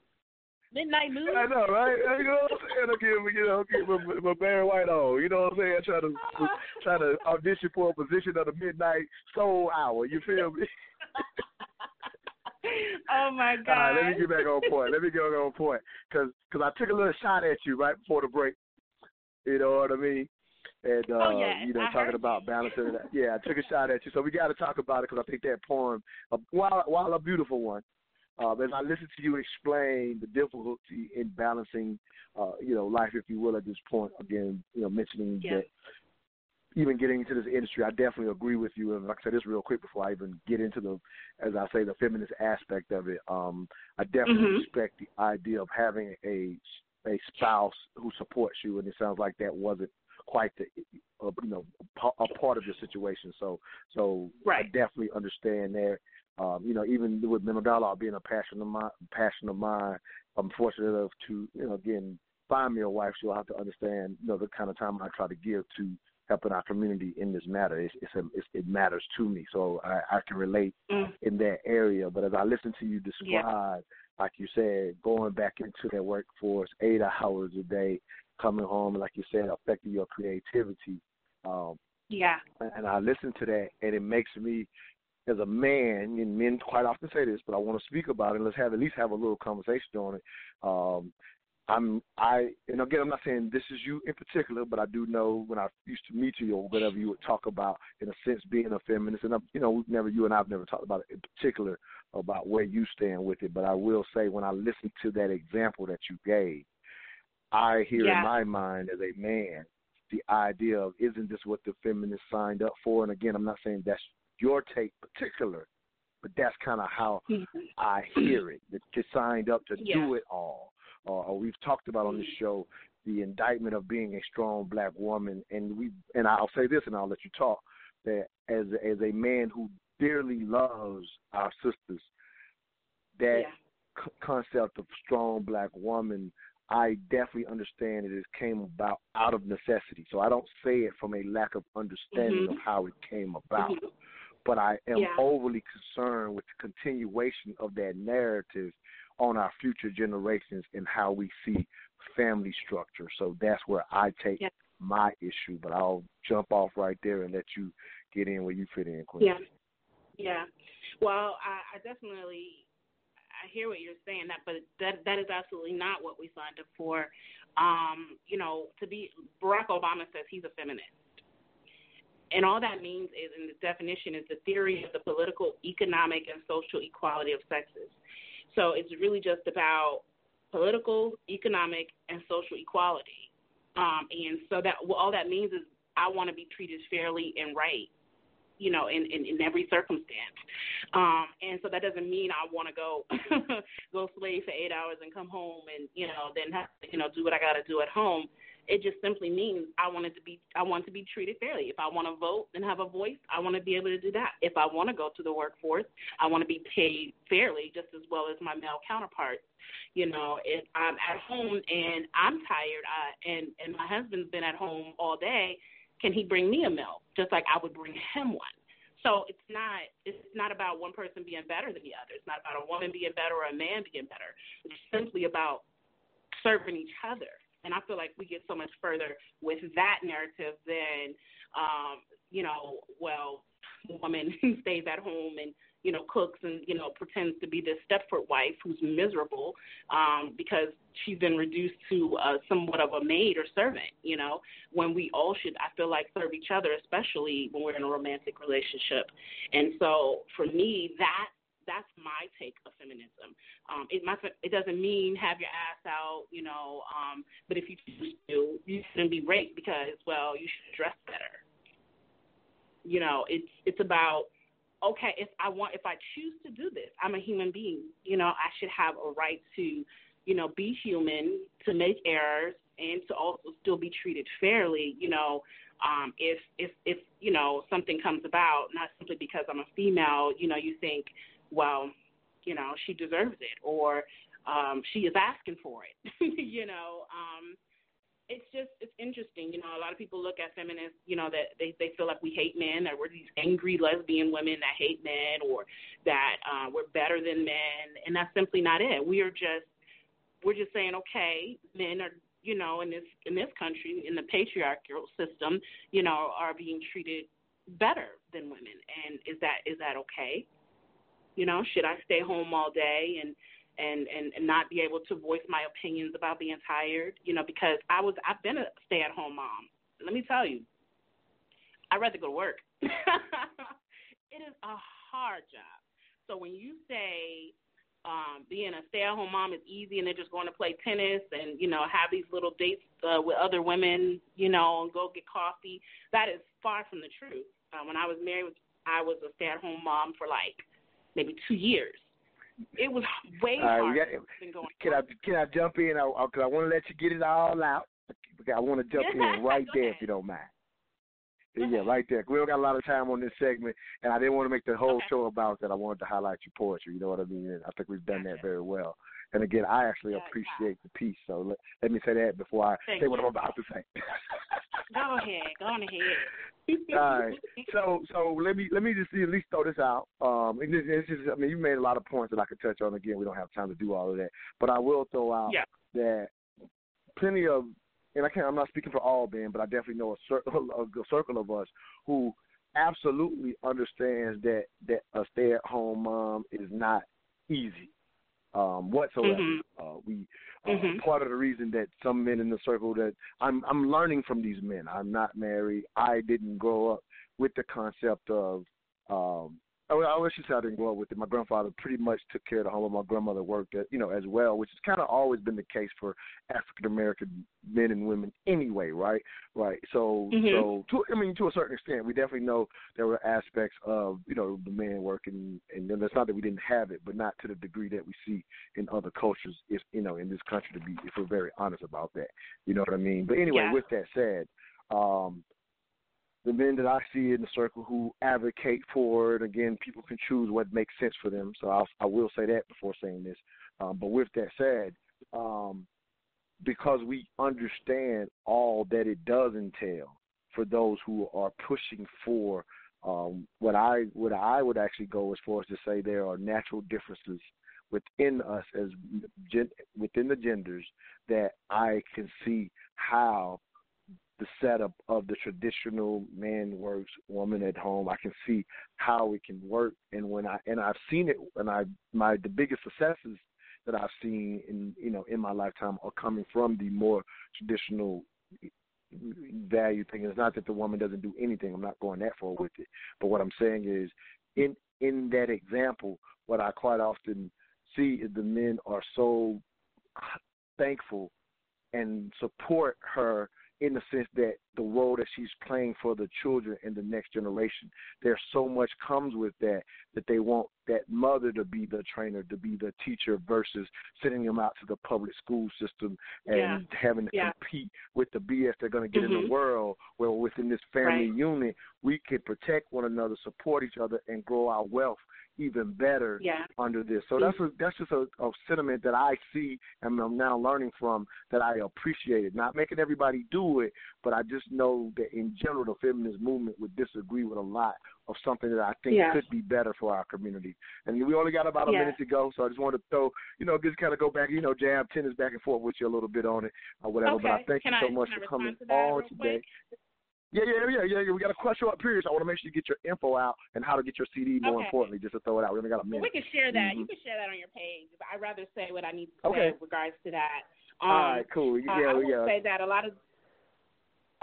[SPEAKER 8] Midnight mood.
[SPEAKER 2] I know, right? You know what I'm saying? I give, you know, get my, my Barry White on. You know what I'm saying? I try to try to audition for a position of the midnight soul hour. You feel me?
[SPEAKER 8] oh my god.
[SPEAKER 2] All right, let me get back on point. Let me get on point because cause I took a little shot at you right before the break. You know what I mean? And uh,
[SPEAKER 8] Oh, yeah,
[SPEAKER 2] you know,
[SPEAKER 8] I
[SPEAKER 2] talking about balancing. It. Yeah, I took a shot at you, so we got to talk about it because I think that poem, uh, while while a beautiful one, uh, as I listen to you explain the difficulty in balancing, uh, you know, life, if you will, at this point. Again, you know, mentioning that even getting into this industry, I definitely agree with you. And like I said, this real quick before I even get into the, as I say, the feminist aspect of it. Um, I definitely
[SPEAKER 8] Mhm.
[SPEAKER 2] respect the idea of having a a spouse who supports you, and it sounds like that wasn't quite the, uh, you know, a part of your situation. So, so I definitely understand that. Um, you know, even with mental dialogue being a passion of mine, passion of mine, I'm fortunate enough to, you know, again, find me a wife. She'll have to understand, you know, the kind of time I try to give to helping our community in this matter. It's, it's, a, it's it matters to me, so I, I can relate
[SPEAKER 8] Mm.
[SPEAKER 2] in that area. But as I listen to you describe, like you said, going back into that workforce eight hours a day, coming home, like you said, affecting your creativity. Um,
[SPEAKER 8] Yeah.
[SPEAKER 2] and I listen to that, and it makes me, as a man, and men quite often say this, but I want to speak about it. Let's have at least have a little conversation on it. Um, I'm I, and again, I'm not saying this is you in particular, but I do know when I used to meet you or whatever you would talk about, in a sense, being a feminist, and I'm, you know, we've never you and I've never talked about it in particular about where you stand with it. But I will say, when I listen to that example that you gave, I hear
[SPEAKER 8] Yeah.
[SPEAKER 2] in my mind as a man the idea of isn't this what the feminists signed up for? And again, I'm not saying that's your take particular, but that's kind of how I hear it. That you signed up to
[SPEAKER 8] Yeah.
[SPEAKER 2] do it all. Or we've talked about on the show the indictment of being a strong black woman, and we and I'll say this, and I'll let you talk. That as as a man who dearly loves our sisters, that
[SPEAKER 8] Yeah.
[SPEAKER 2] c- concept of strong black woman I definitely understand that it came about out of necessity. So I don't say it from a lack of understanding
[SPEAKER 8] Mhm.
[SPEAKER 2] of how it came about.
[SPEAKER 8] Mhm.
[SPEAKER 2] But I am
[SPEAKER 8] Yeah.
[SPEAKER 2] overly concerned with the continuation of that narrative on our future generations and how we see family structure. So that's where I take
[SPEAKER 8] Yeah.
[SPEAKER 2] my issue. But I'll jump off right there and let you get in where you fit in, Queen.
[SPEAKER 8] Yeah. Yeah. Well, I, I definitely I hear what you're saying that but that that is absolutely not what we signed up for. Um, you know, to be Barack Obama says he's a feminist. And all that means is in the definition is the theory of the political, economic and social equality of sexes. So it's really just about political, economic and social equality. Um, and so that well, all that means is I want to be treated fairly and right you know, in, in, in every circumstance. Um, and so that doesn't mean I want to go go slave for eight hours and come home and you know then have you know do what I got to do at home. It just simply means I wanted to be I want to be treated fairly. If I want to vote and have a voice, I want to be able to do that. If I want to go to the workforce, I want to be paid fairly just as well as my male counterparts. You know, if I'm at home and I'm tired uh, and and my husband's been at home all day, can he bring me a meal just like I would bring him one? So it's not it's not about one person being better than the other. It's not about a woman being better or a man being better. It's simply about serving each other. And I feel like we get so much further with that narrative than um, you know, well, woman who stays at home and you know cooks and you know pretends to be this Stepford wife who's miserable um, because she's been reduced to uh, somewhat of a maid or servant. You know, when we all should, I feel like, serve each other, especially when we're in a romantic relationship. And so for me, that that's my take of feminism. Um, it it doesn't mean have your ass out, you know. Um, but if you choose to, you shouldn't be raped because well, you should dress better. You know, it's it's about okay, if I want, if I choose to do this, I'm a human being. You know, I should have a right to, you know, be human, to make errors, and to also still be treated fairly. You know, um, if if if you know something comes about, not simply because I'm a female, you know, you think, well, you know, she deserves it, or um, she is asking for it. you know. Um, it's just it's interesting, you know. A lot of people look at feminists, you know, that they they feel like we hate men, that we're these angry lesbian women that hate men, or that uh, we're better than men, and that's simply not it. We are just we're just saying, okay, men are, you know, in this in this country, in the patriarchal system, you know, are being treated better than women, and is that is that okay? You know, should I stay home all day and and, and not be able to voice my opinions about being tired, you know, because I was I've been a stay at home mom. Let me tell you, I'd rather go to work. it is a hard job. So when you say um, being a stay at home mom is easy and they're just going to play tennis and, you know, have these little dates uh, with other women, you know, and go get coffee, that is far from the truth. Uh, when I was married, I was a stay at home mom for like maybe two years it was way
[SPEAKER 2] we
[SPEAKER 8] harder
[SPEAKER 2] got-
[SPEAKER 8] than going.
[SPEAKER 2] Can I can I jump in? I, I, 'cause I want to let you get it all out. I want to jump in right there if you don't mind. Yeah, right there. We don't got a lot of time on this segment, and I didn't want to make the whole
[SPEAKER 8] Okay.
[SPEAKER 2] show about that. I wanted to highlight your poetry. You know what I mean? And I think we've done that very well. And again, I actually appreciate the piece. So let, let me say that before I
[SPEAKER 8] Thank
[SPEAKER 2] say what. I'm about to say.
[SPEAKER 8] Go ahead, go on ahead.
[SPEAKER 2] All right. So so let me let me just at least throw this out. Um, and this, this is I mean you made a lot of points that I could touch on. Again, we don't have time to do all of that, but I will throw out
[SPEAKER 8] Yeah.
[SPEAKER 2] that plenty of and I can't I'm not speaking for all men, but I definitely know a circle a good circle of us who absolutely understands that that a stay at home mom is not easy um, whatsoever.
[SPEAKER 8] Mhm.
[SPEAKER 2] Uh, we uh,
[SPEAKER 8] Mhm.
[SPEAKER 2] part of the reason that some men in the circle that I'm I'm learning from these men. I'm not married. I didn't grow up with the concept of um I I wish you say I didn't grow up with it. My grandfather pretty much took care of the home. My grandmother worked at, you know, as well, which has kind of always been the case for African American men and women anyway, right? Right. So,
[SPEAKER 8] Mhm.
[SPEAKER 2] so to I mean, to a certain extent, we definitely know there were aspects of, you know, the man working, and then it's not that we didn't have it, but not to the degree that we see in other cultures. If you know, in this country, to be, if we're very honest about that, you know what I mean. But anyway,
[SPEAKER 8] Yeah.
[SPEAKER 2] with that said, um, the men that I see in the circle who advocate for it, again, people can choose what makes sense for them. So I'll, I will say that before saying this. Um, but with that said, um, because we understand all that it does entail for those who are pushing for um, what I what I would actually go as far as to say there are natural differences within us as gen, within the genders that I can see how the setup of the traditional man works, woman at home. I can see how it can work, and when I and I've seen it, and I my the biggest successes that I've seen in you know in my lifetime are coming from the more traditional value thing. It's not that the woman doesn't do anything. I'm not going that far with it. But what I'm saying is, in in that example, what I quite often see is the men are so thankful and support her in the sense that the role that she's playing for the children and the next generation, there's so much comes with that that they want that mother to be the trainer, to be the teacher, versus sending them out to the public school system and
[SPEAKER 8] Yeah.
[SPEAKER 2] having to
[SPEAKER 8] Yeah.
[SPEAKER 2] compete with the BS they're going to get in
[SPEAKER 8] Mhm.
[SPEAKER 2] the world. Where within this family
[SPEAKER 8] Right.
[SPEAKER 2] unit, we can protect one another, support each other, and grow our wealth even better
[SPEAKER 8] Yeah.
[SPEAKER 2] under this. So that's a, that's just a, a sentiment that I see and I'm now learning from that I appreciate it. Not making everybody do it, but I just know that in general the feminist movement would disagree with a lot of something that I think could be better for our community. And we only got about a minute to go, so I just wanted to throw, you know, just kind of go back, you know, jab tennis back and forth with you a little bit on it or whatever. But I thank
[SPEAKER 8] Can
[SPEAKER 2] you
[SPEAKER 8] I-
[SPEAKER 2] so much for coming
[SPEAKER 8] to
[SPEAKER 2] on today.
[SPEAKER 8] quick?
[SPEAKER 2] Yeah, yeah, yeah, yeah, yeah. We got a question up period. So I want to make sure you get your info out and how to get your CD. More
[SPEAKER 8] Okay.
[SPEAKER 2] importantly, just to throw it out. We only got a
[SPEAKER 8] Well,
[SPEAKER 2] minute.
[SPEAKER 8] we can share that. You
[SPEAKER 2] Mhm.
[SPEAKER 8] can share that on your page. I'd rather say what I need to
[SPEAKER 2] Okay.
[SPEAKER 8] say in regards to that. Um,
[SPEAKER 2] All right, cool.
[SPEAKER 8] uh,
[SPEAKER 2] Yeah,
[SPEAKER 8] I will
[SPEAKER 2] yeah.
[SPEAKER 8] say that a lot of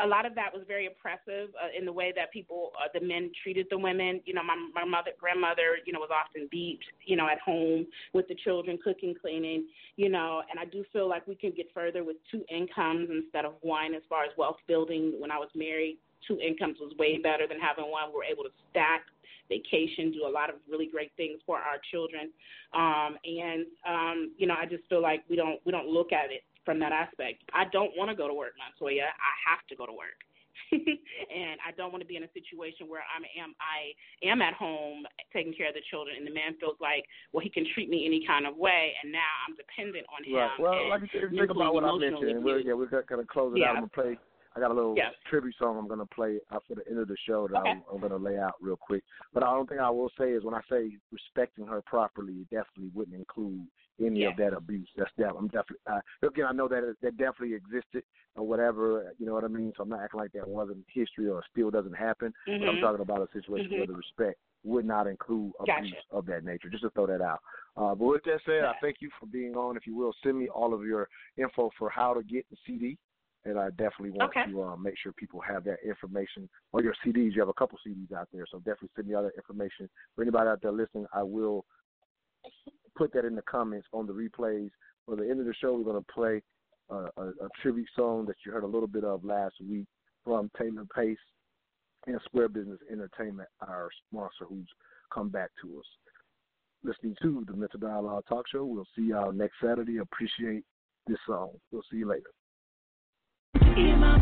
[SPEAKER 8] a lot of that was very oppressive uh, in the way that people, uh, the men treated the women. You know, my my mother, grandmother, you know, was often beat, you know, at home with the children, cooking, cleaning, you know. And I do feel like we can get further with two incomes instead of one. As far as wealth building, when I was married, two incomes was way better than having one. We were able to stack vacation, do a lot of really great things for our children. Um, and um, you know, I just feel like we don't we don't look at it from that aspect. I don't want to go to work, Montoya. I have to go to work. and I don't want to be in a situation where I'm am I am at home taking care of the children and the man feels like, well, he can treat me any kind of way and now I'm dependent on him.
[SPEAKER 2] Right. Well,
[SPEAKER 8] and
[SPEAKER 2] like you said, think about what I mentioned, we're, yeah, we're gonna close it
[SPEAKER 8] Yeah.
[SPEAKER 2] out. I'm gonna play. I got a little
[SPEAKER 8] Yeah.
[SPEAKER 2] tribute song I'm gonna play after the end of the show that
[SPEAKER 8] Okay.
[SPEAKER 2] I'm, I'm gonna lay out real quick. But the only thing I will say is when I say respecting her properly, it definitely wouldn't include any of that abuse. That's that. I'm definitely uh, again. I know that that definitely existed or whatever. You know what I mean. So I'm not acting like that wasn't history or still doesn't happen. But I'm
[SPEAKER 8] Mhm.
[SPEAKER 2] talking about a situation where
[SPEAKER 8] Mhm.
[SPEAKER 2] the respect would not include abuse
[SPEAKER 8] Gotcha.
[SPEAKER 2] of that nature. Just to throw that out. Uh, but with that said, I thank you for being on. If you will, send me all of your info for how to get the CD. And I definitely want
[SPEAKER 8] Okay.
[SPEAKER 2] to uh, make sure people have that information or your CDs. You have a couple CDs out there, so definitely send me all that information. For anybody out there listening, I will put that in the comments on the replays. For the end of the show, we're going to play uh, a, a tribute song that you heard a little bit of last week from Taylor Pace and Square Business Entertainment, our sponsor, who's come back to us. Listening to the Mental Dialogue Talk Show. We'll see y'all next Saturday. Appreciate this song. We'll see you later.
[SPEAKER 6] My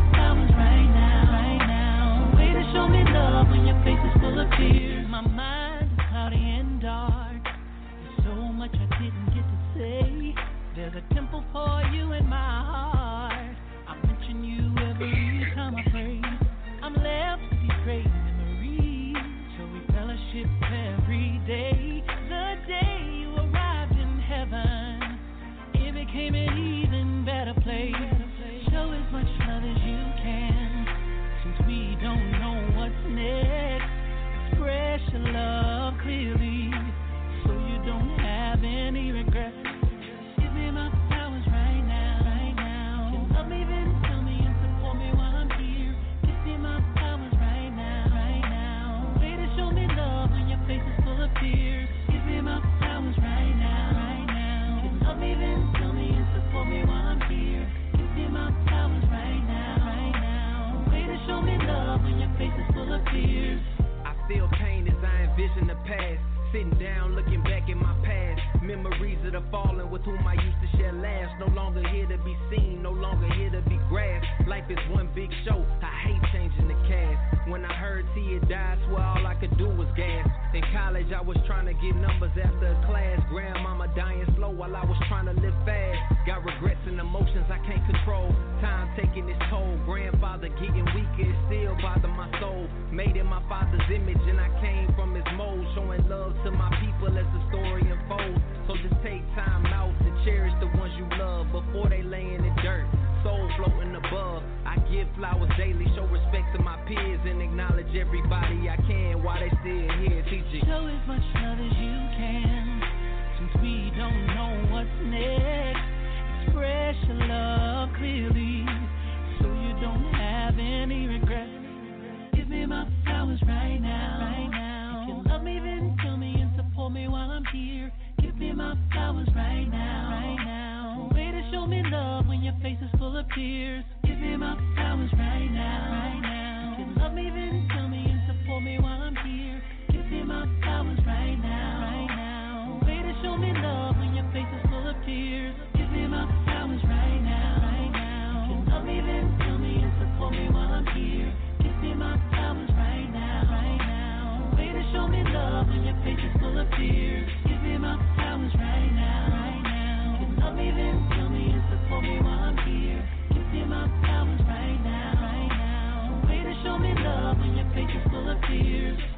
[SPEAKER 6] right now. Way to show me love when your face is full of tears. My cloudy and dark. There's so much I didn't get to say. There's a temple for you in my heart. Tears. I feel pain as
[SPEAKER 14] I envision the past. Sitting down, looking back at my past. Memories of the fallen with whom I used to share laughs. No longer here to be seen, no longer here to be grasped. Life is one big show. I hate changing the cast. When I heard Tia died, swore all I could do was gas. In college, I was trying to get numbers after a class. Grandmama dying slow while I was trying to live fast. Got regrets the emotions I can't control.
[SPEAKER 6] Time
[SPEAKER 14] taking its toll. Grandfather getting weaker, still by soul. Made in my father's image, and
[SPEAKER 6] I came from his mold. Showing love to my people as the story unfolds. So just take time out to cherish the ones you love before they lay in the dirt. Soul floating above. I give flowers daily, show
[SPEAKER 14] respect to my peers, and acknowledge everybody I can while they still here teaching.
[SPEAKER 6] Show as much love as you can, since we don't know what's next. Express your love clearly, so you don't have any regrets. Give me my flowers right now. Right now. You love me, then tell me and support me while I'm here. Give me my flowers right now. Right now. A way to show me love when your face is full of tears. Give me my flowers right now. Right now. You love me, then tell me and support me while I'm here. Give me my flowers right now. Right now. A way to show me love when your face is full of tears.
[SPEAKER 15] pictures full of tears. Give me my right now. Love me then tell me me while I'm here. Give me my right now. Way to show me love when
[SPEAKER 16] your full of tears.